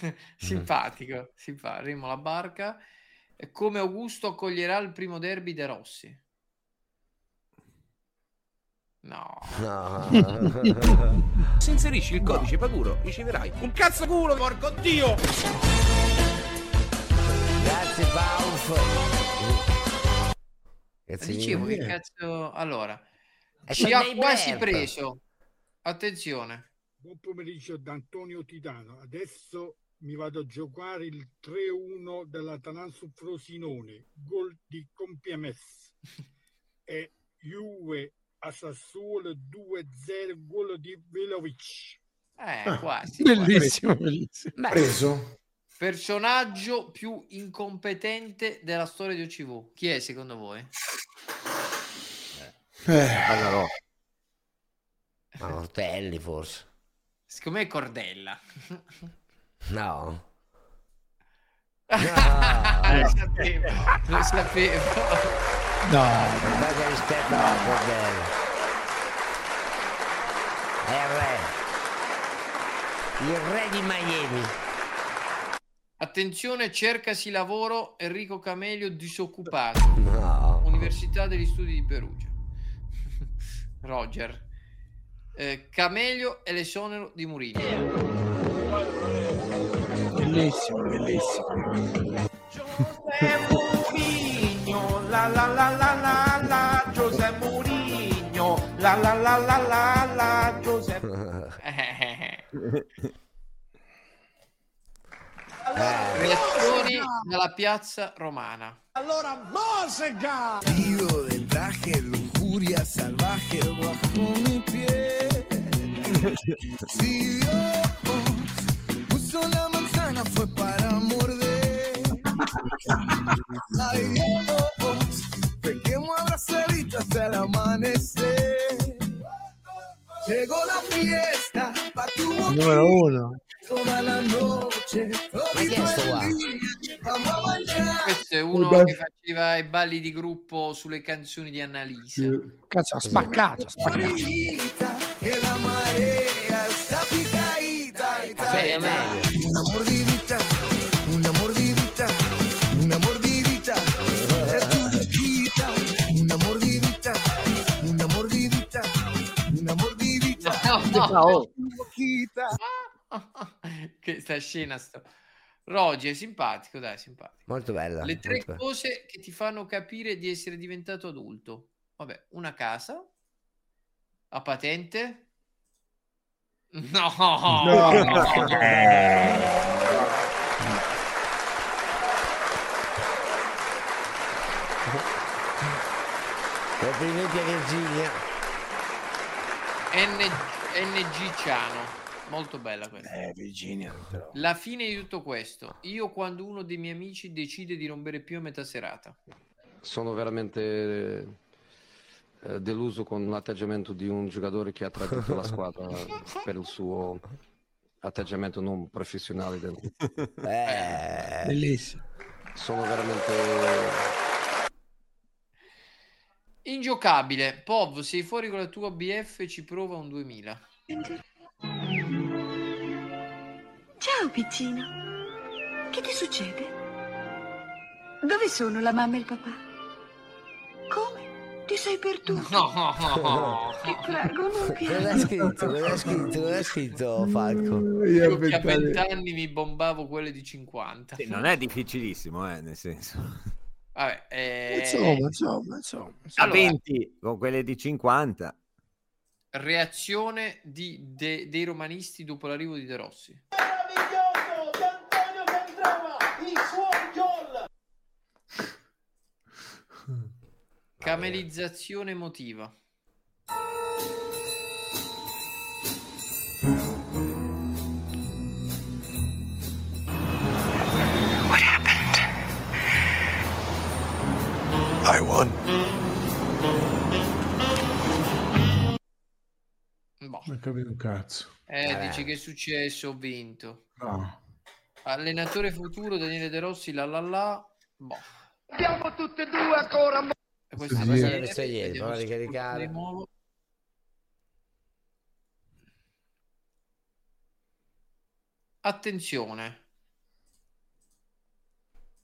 day. Simpatico, simpa- Remo la barca. E come Augusto accoglierà il primo derby De Rossi? No. Se inserisci il codice Paguro riceverai un cazzo culo, porco dio! Grazie, Pauf. Grazie Dicevo mille. che cazzo. Allora, È ci ha quasi Blurp. preso. Attenzione. Buon pomeriggio da Antonio Titano. Adesso mi vado a giocare il 3-1 dell'Atalanta su Frosinone, gol di Compiames. e Juve a Sassuolo 2-0, gol di Velovic. Eh, Ah, quasi. bellissimo, quasi. bellissimo. Beh, Preso. Personaggio più incompetente della storia di OCV. Chi è secondo voi? Eh. Ma Ortelli forse. Secondo me è Cordella. No. lo sapevo. Lo sapevo. No. Guarda rispetto a Cordello. È il re. Il re di Miami. Attenzione, cercasi lavoro Enrico Camelio disoccupato. No. Università degli Studi di Perugia. Roger. Eh, Camelio e l'esonero di Murillo. bellissimo, bellissimo. Reazioni dalla piazza romana. Allora música. Tiro del traje, lujuria salvaje bajo mi piel. Si Dios puso la manzana fue para morder. Ay Dios, pequemos abrazaditos hasta el amanecer. Numero uno. toda la noche. Ma chi è sto qua? Questo è uno che faceva i balli di gruppo sulle canzoni di Annalisa. Cazzo, ha spaccato, ha spaccato. Meglio. Una mordidita, una mordidita, una mordidita. Una mordidita, una mordidita, una mordidita. No, no. Es tu boquita. che sta scena sto. Rogi è simpatico, dai, simpatico. Molto bella. Le tre bella. cose che ti fanno capire di essere diventato adulto. Vabbè, una casa, a patente. No, Complimenti a Virginia. N- NG Ciano. Molto bella questa. Eh, Virginia. però. La fine di tutto questo. Io quando uno dei miei amici decide di non bere più a metà serata. Sono veramente eh, deluso con l'atteggiamento di un giocatore che ha tradito la squadra per il suo atteggiamento non professionale. del- Eh, Bellissimo. Sono veramente... Ingiocabile. Pov, sei fuori con la tua BF ci prova un 2000. Ciao piccino. Che ti succede? Dove sono la mamma e il papà? Come? Ti sei perduto? No. Ti prego, non Cosa piangere. ha scritto? Cosa ha scritto? Cosa ha scritto Falco? Io che a 20 anni mi bombavo quelle di 50. Sì, non è difficilissimo, eh, nel senso. Vabbè, eh, Insomma, insomma, insomma. A Allora. 20 con quelle di 50. reazione di- de- dei romanisti dopo l'arrivo di De Rossi. Meraviglioso di Antonio Cantrava, i suoi gol. Camelizzazione emotiva. I won. Boh. Non capito un cazzo. Eh, dici che è successo? Ho vinto. No. Allenatore futuro Daniele De Rossi, la la la. Boh. Siamo tutti e due ancora. E questo Ah, è questa ieri. prova di se caricare. di nuovo. Attenzione.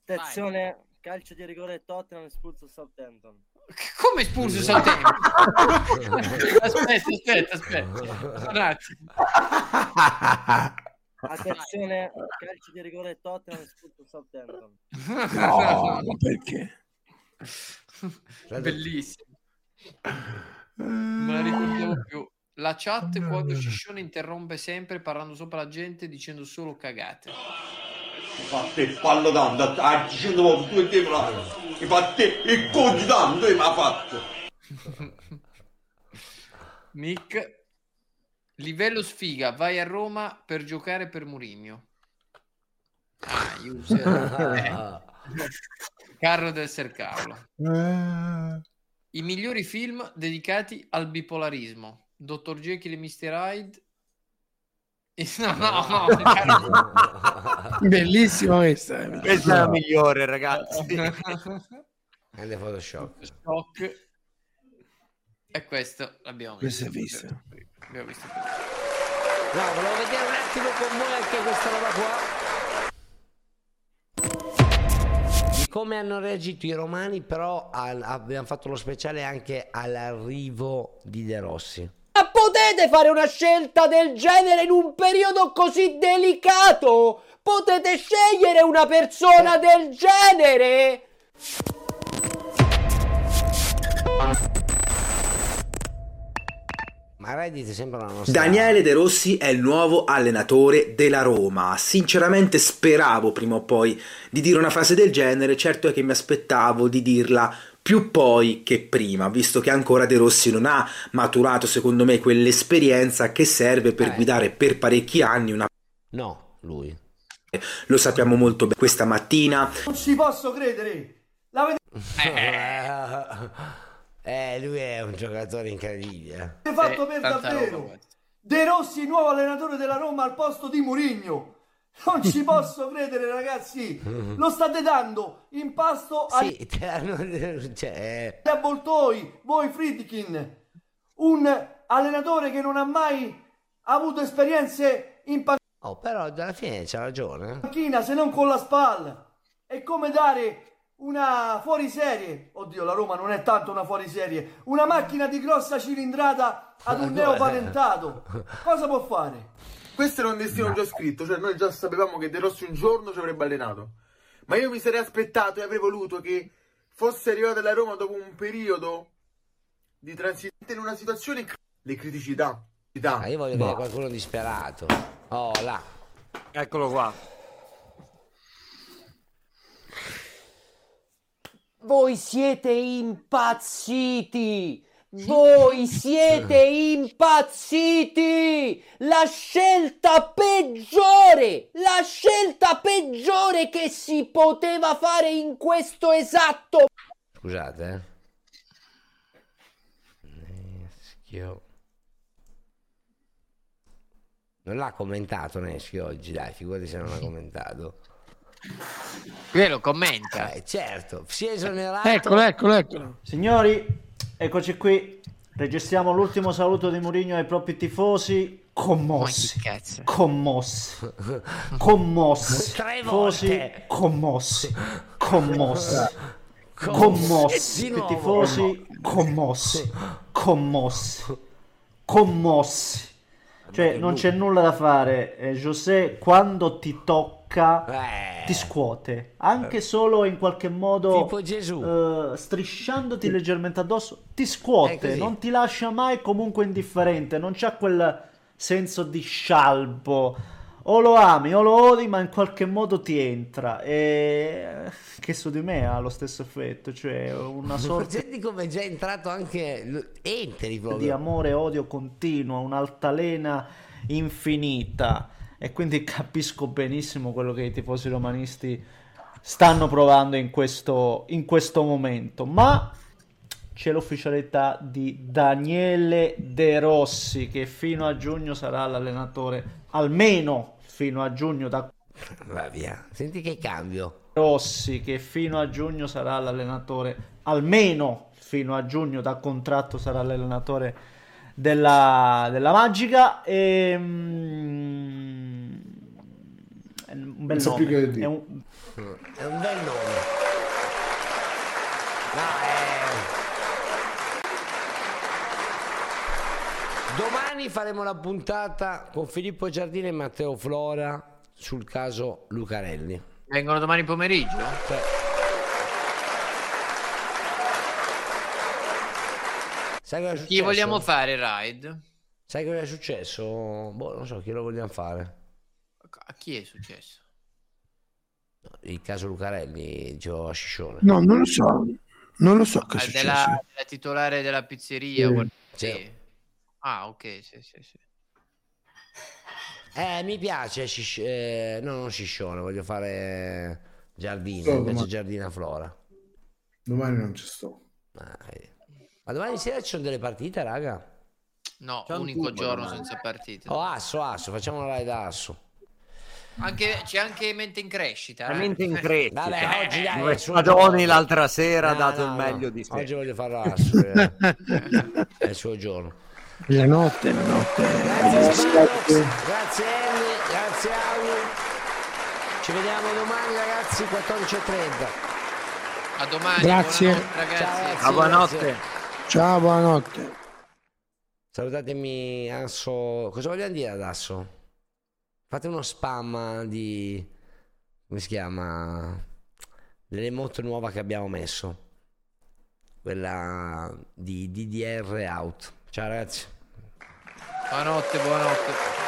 Attenzione, calcio di rigore Tottenham espulso Southampton. Come espulso Southampton? aspetta, aspetta, aspetta. Un attimo. Attenzione, calcio di rigore Tottenham espulso Southampton. No, ma perché? Bellissimo. Non la ricordiamo più. La chat quando Ciccione interrompe sempre parlando sopra la gente dicendo solo cagate. Infatti fallo tanto, a 100 volte due tempo là. Infatti il conto tanto mi ha fatto. Nick, livello sfiga, vai a Roma per giocare per Mourinho. Ah, user. Eh. Carlo del Sercarlo. Eh, I migliori film dedicati al bipolarismo. Dottor Jekyll e Mr. Hyde. No, no, no, Carlo. Bellissima questa. eh. Questa è la migliore, ragazzi. Grande Photoshop. Shock. E questo l'abbiamo Questo visto. è visto. Abbiamo visto. No, volevo vedere un attimo con voi anche questa roba qua. Di come hanno reagito i romani, però al- abbiamo fatto lo speciale anche all'arrivo di De Rossi. Potete fare una scelta del genere in un periodo così delicato? potete scegliere una persona del genere? Ma Reddit sembra una nostra... Daniele De Rossi è il nuovo allenatore della Roma. Sinceramente speravo prima o poi di dire una frase del genere, certo è che mi aspettavo di dirla più poi che prima, visto che ancora De Rossi non ha maturato secondo me quell'esperienza che serve per Eh. guidare per parecchi anni una No, lui. lo sappiamo molto bene. Questa mattina Non ci posso credere! L'avete Eh, lui è un giocatore incredibile. fatto per davvero! De Rossi, nuovo allenatore della Roma al posto di Mourinho! Non ci posso credere, ragazzi! Lo state dando in pasto agli Sì, te l'hanno- cioè, avvoltoi, voi Friedkin! Un allenatore che non ha mai avuto esperienze in Oh, però alla fine c'ha ragione. panchina se non con la spalla. È come dare una fuoriserie. Oddio, la Roma non è tanto una fuoriserie. Una macchina di grossa cilindrata ad un neopatentato. Cosa può fare? Questo era un destino già scritto, cioè noi già sapevamo che De Rossi un giorno ci avrebbe allenato. Ma io mi sarei aspettato e avrei voluto che fosse arrivato alla Roma dopo un periodo di transizione in una situazione cr- le criticità. Ah, io voglio vedere qualcuno disperato. Oh, là. Eccolo qua. Voi siete impazziti! Voi siete impazziti! La scelta peggiore! La scelta peggiore che si poteva fare in questo esatto... Scusate, eh. Neschio. Non l'ha commentato Neschio oggi, dai, figurati se non l'ha commentato. Qui lo commenta. Eh, certo, si è esonerato. Eccolo, eccolo, eccolo. Signori, eccoci qui. Registriamo l'ultimo saluto di Mourinho ai propri tifosi. Commossi. Commossi. Commossi. Tre Tifosi volte. commossi. Commossi. Com- Commossi. Tifosi commossi. Commossi. Commossi. Cioè, non c'è nulla da fare. Eh, José, quando ti tocca, ti scuote. Anche solo in qualche modo Tipo Gesù. eh, strisciandoti leggermente addosso, ti scuote, non ti lascia mai comunque indifferente, non c'ha quel senso di scialbo. O lo ami o lo odi, ma in qualche modo ti entra. E che su di me ha lo stesso effetto, cioè una sorta Senti come è già entrato anche... Entri proprio. di amore e odio continuo, un'altalena infinita. E quindi capisco benissimo quello che i tifosi romanisti stanno provando in questo, in questo momento. Ma c'è l'ufficialità di Daniele De Rossi, che fino a giugno sarà l'allenatore, almeno fino a giugno da Va via. Senti che cambio. Rossi, che fino a giugno sarà l'allenatore, almeno fino a giugno da contratto sarà l'allenatore della, della Magica. E, mm, è un bel Non so nome. più che dire. È un- È un bel nome. No, eh. Domani faremo la puntata con Filippo Giardini e Matteo Flora sul caso Lucarelli. Vengono domani pomeriggio? Sai cosa è successo? Chi vogliamo fare ride? Sai cosa è successo? Boh, non so, chi lo vogliamo fare? A chi è successo? Il caso Lucarelli, dicevo a Sciscione. No, non lo so. Non lo so che è Ah, successo. della, della titolare della pizzeria? Sì. guarda- Sì. Ah, ok, sì, sì, sì. Eh, mi piace Scisci- eh, no, non Sciscione, voglio fare Giardini, So, invece Giardina Flora. Domani non ci sto. Ma domani sera ci sono delle partite, raga? No, C'è un unico turbo giorno domani. senza partite. Oh, Asso, Asso, facciamo una ride Asso. Anche- c'è anche mente in crescita. eh. Veramente in crescita. Vabbè, oggi dai, Spadoni giorno. l'altra sera ha No, dato no, il no. meglio di sé. Oggi voglio farlo Asso. eh. è il suo giorno. La notte, la notte. Grazie grazie Andy, grazie Auli. Ci vediamo domani ragazzi 14.30. A domani. Grazie. buonanotte, ragazzi. Ciao, buonanotte. grazie. Ciao, buonanotte. Salutatemi Asso. Cosa vogliamo dire ad Asso? Fate uno spam di come si chiama? L'emote nuova che abbiamo messo. Quella di DDR Out. Ciao ragazzi. Buonanotte, buonanotte.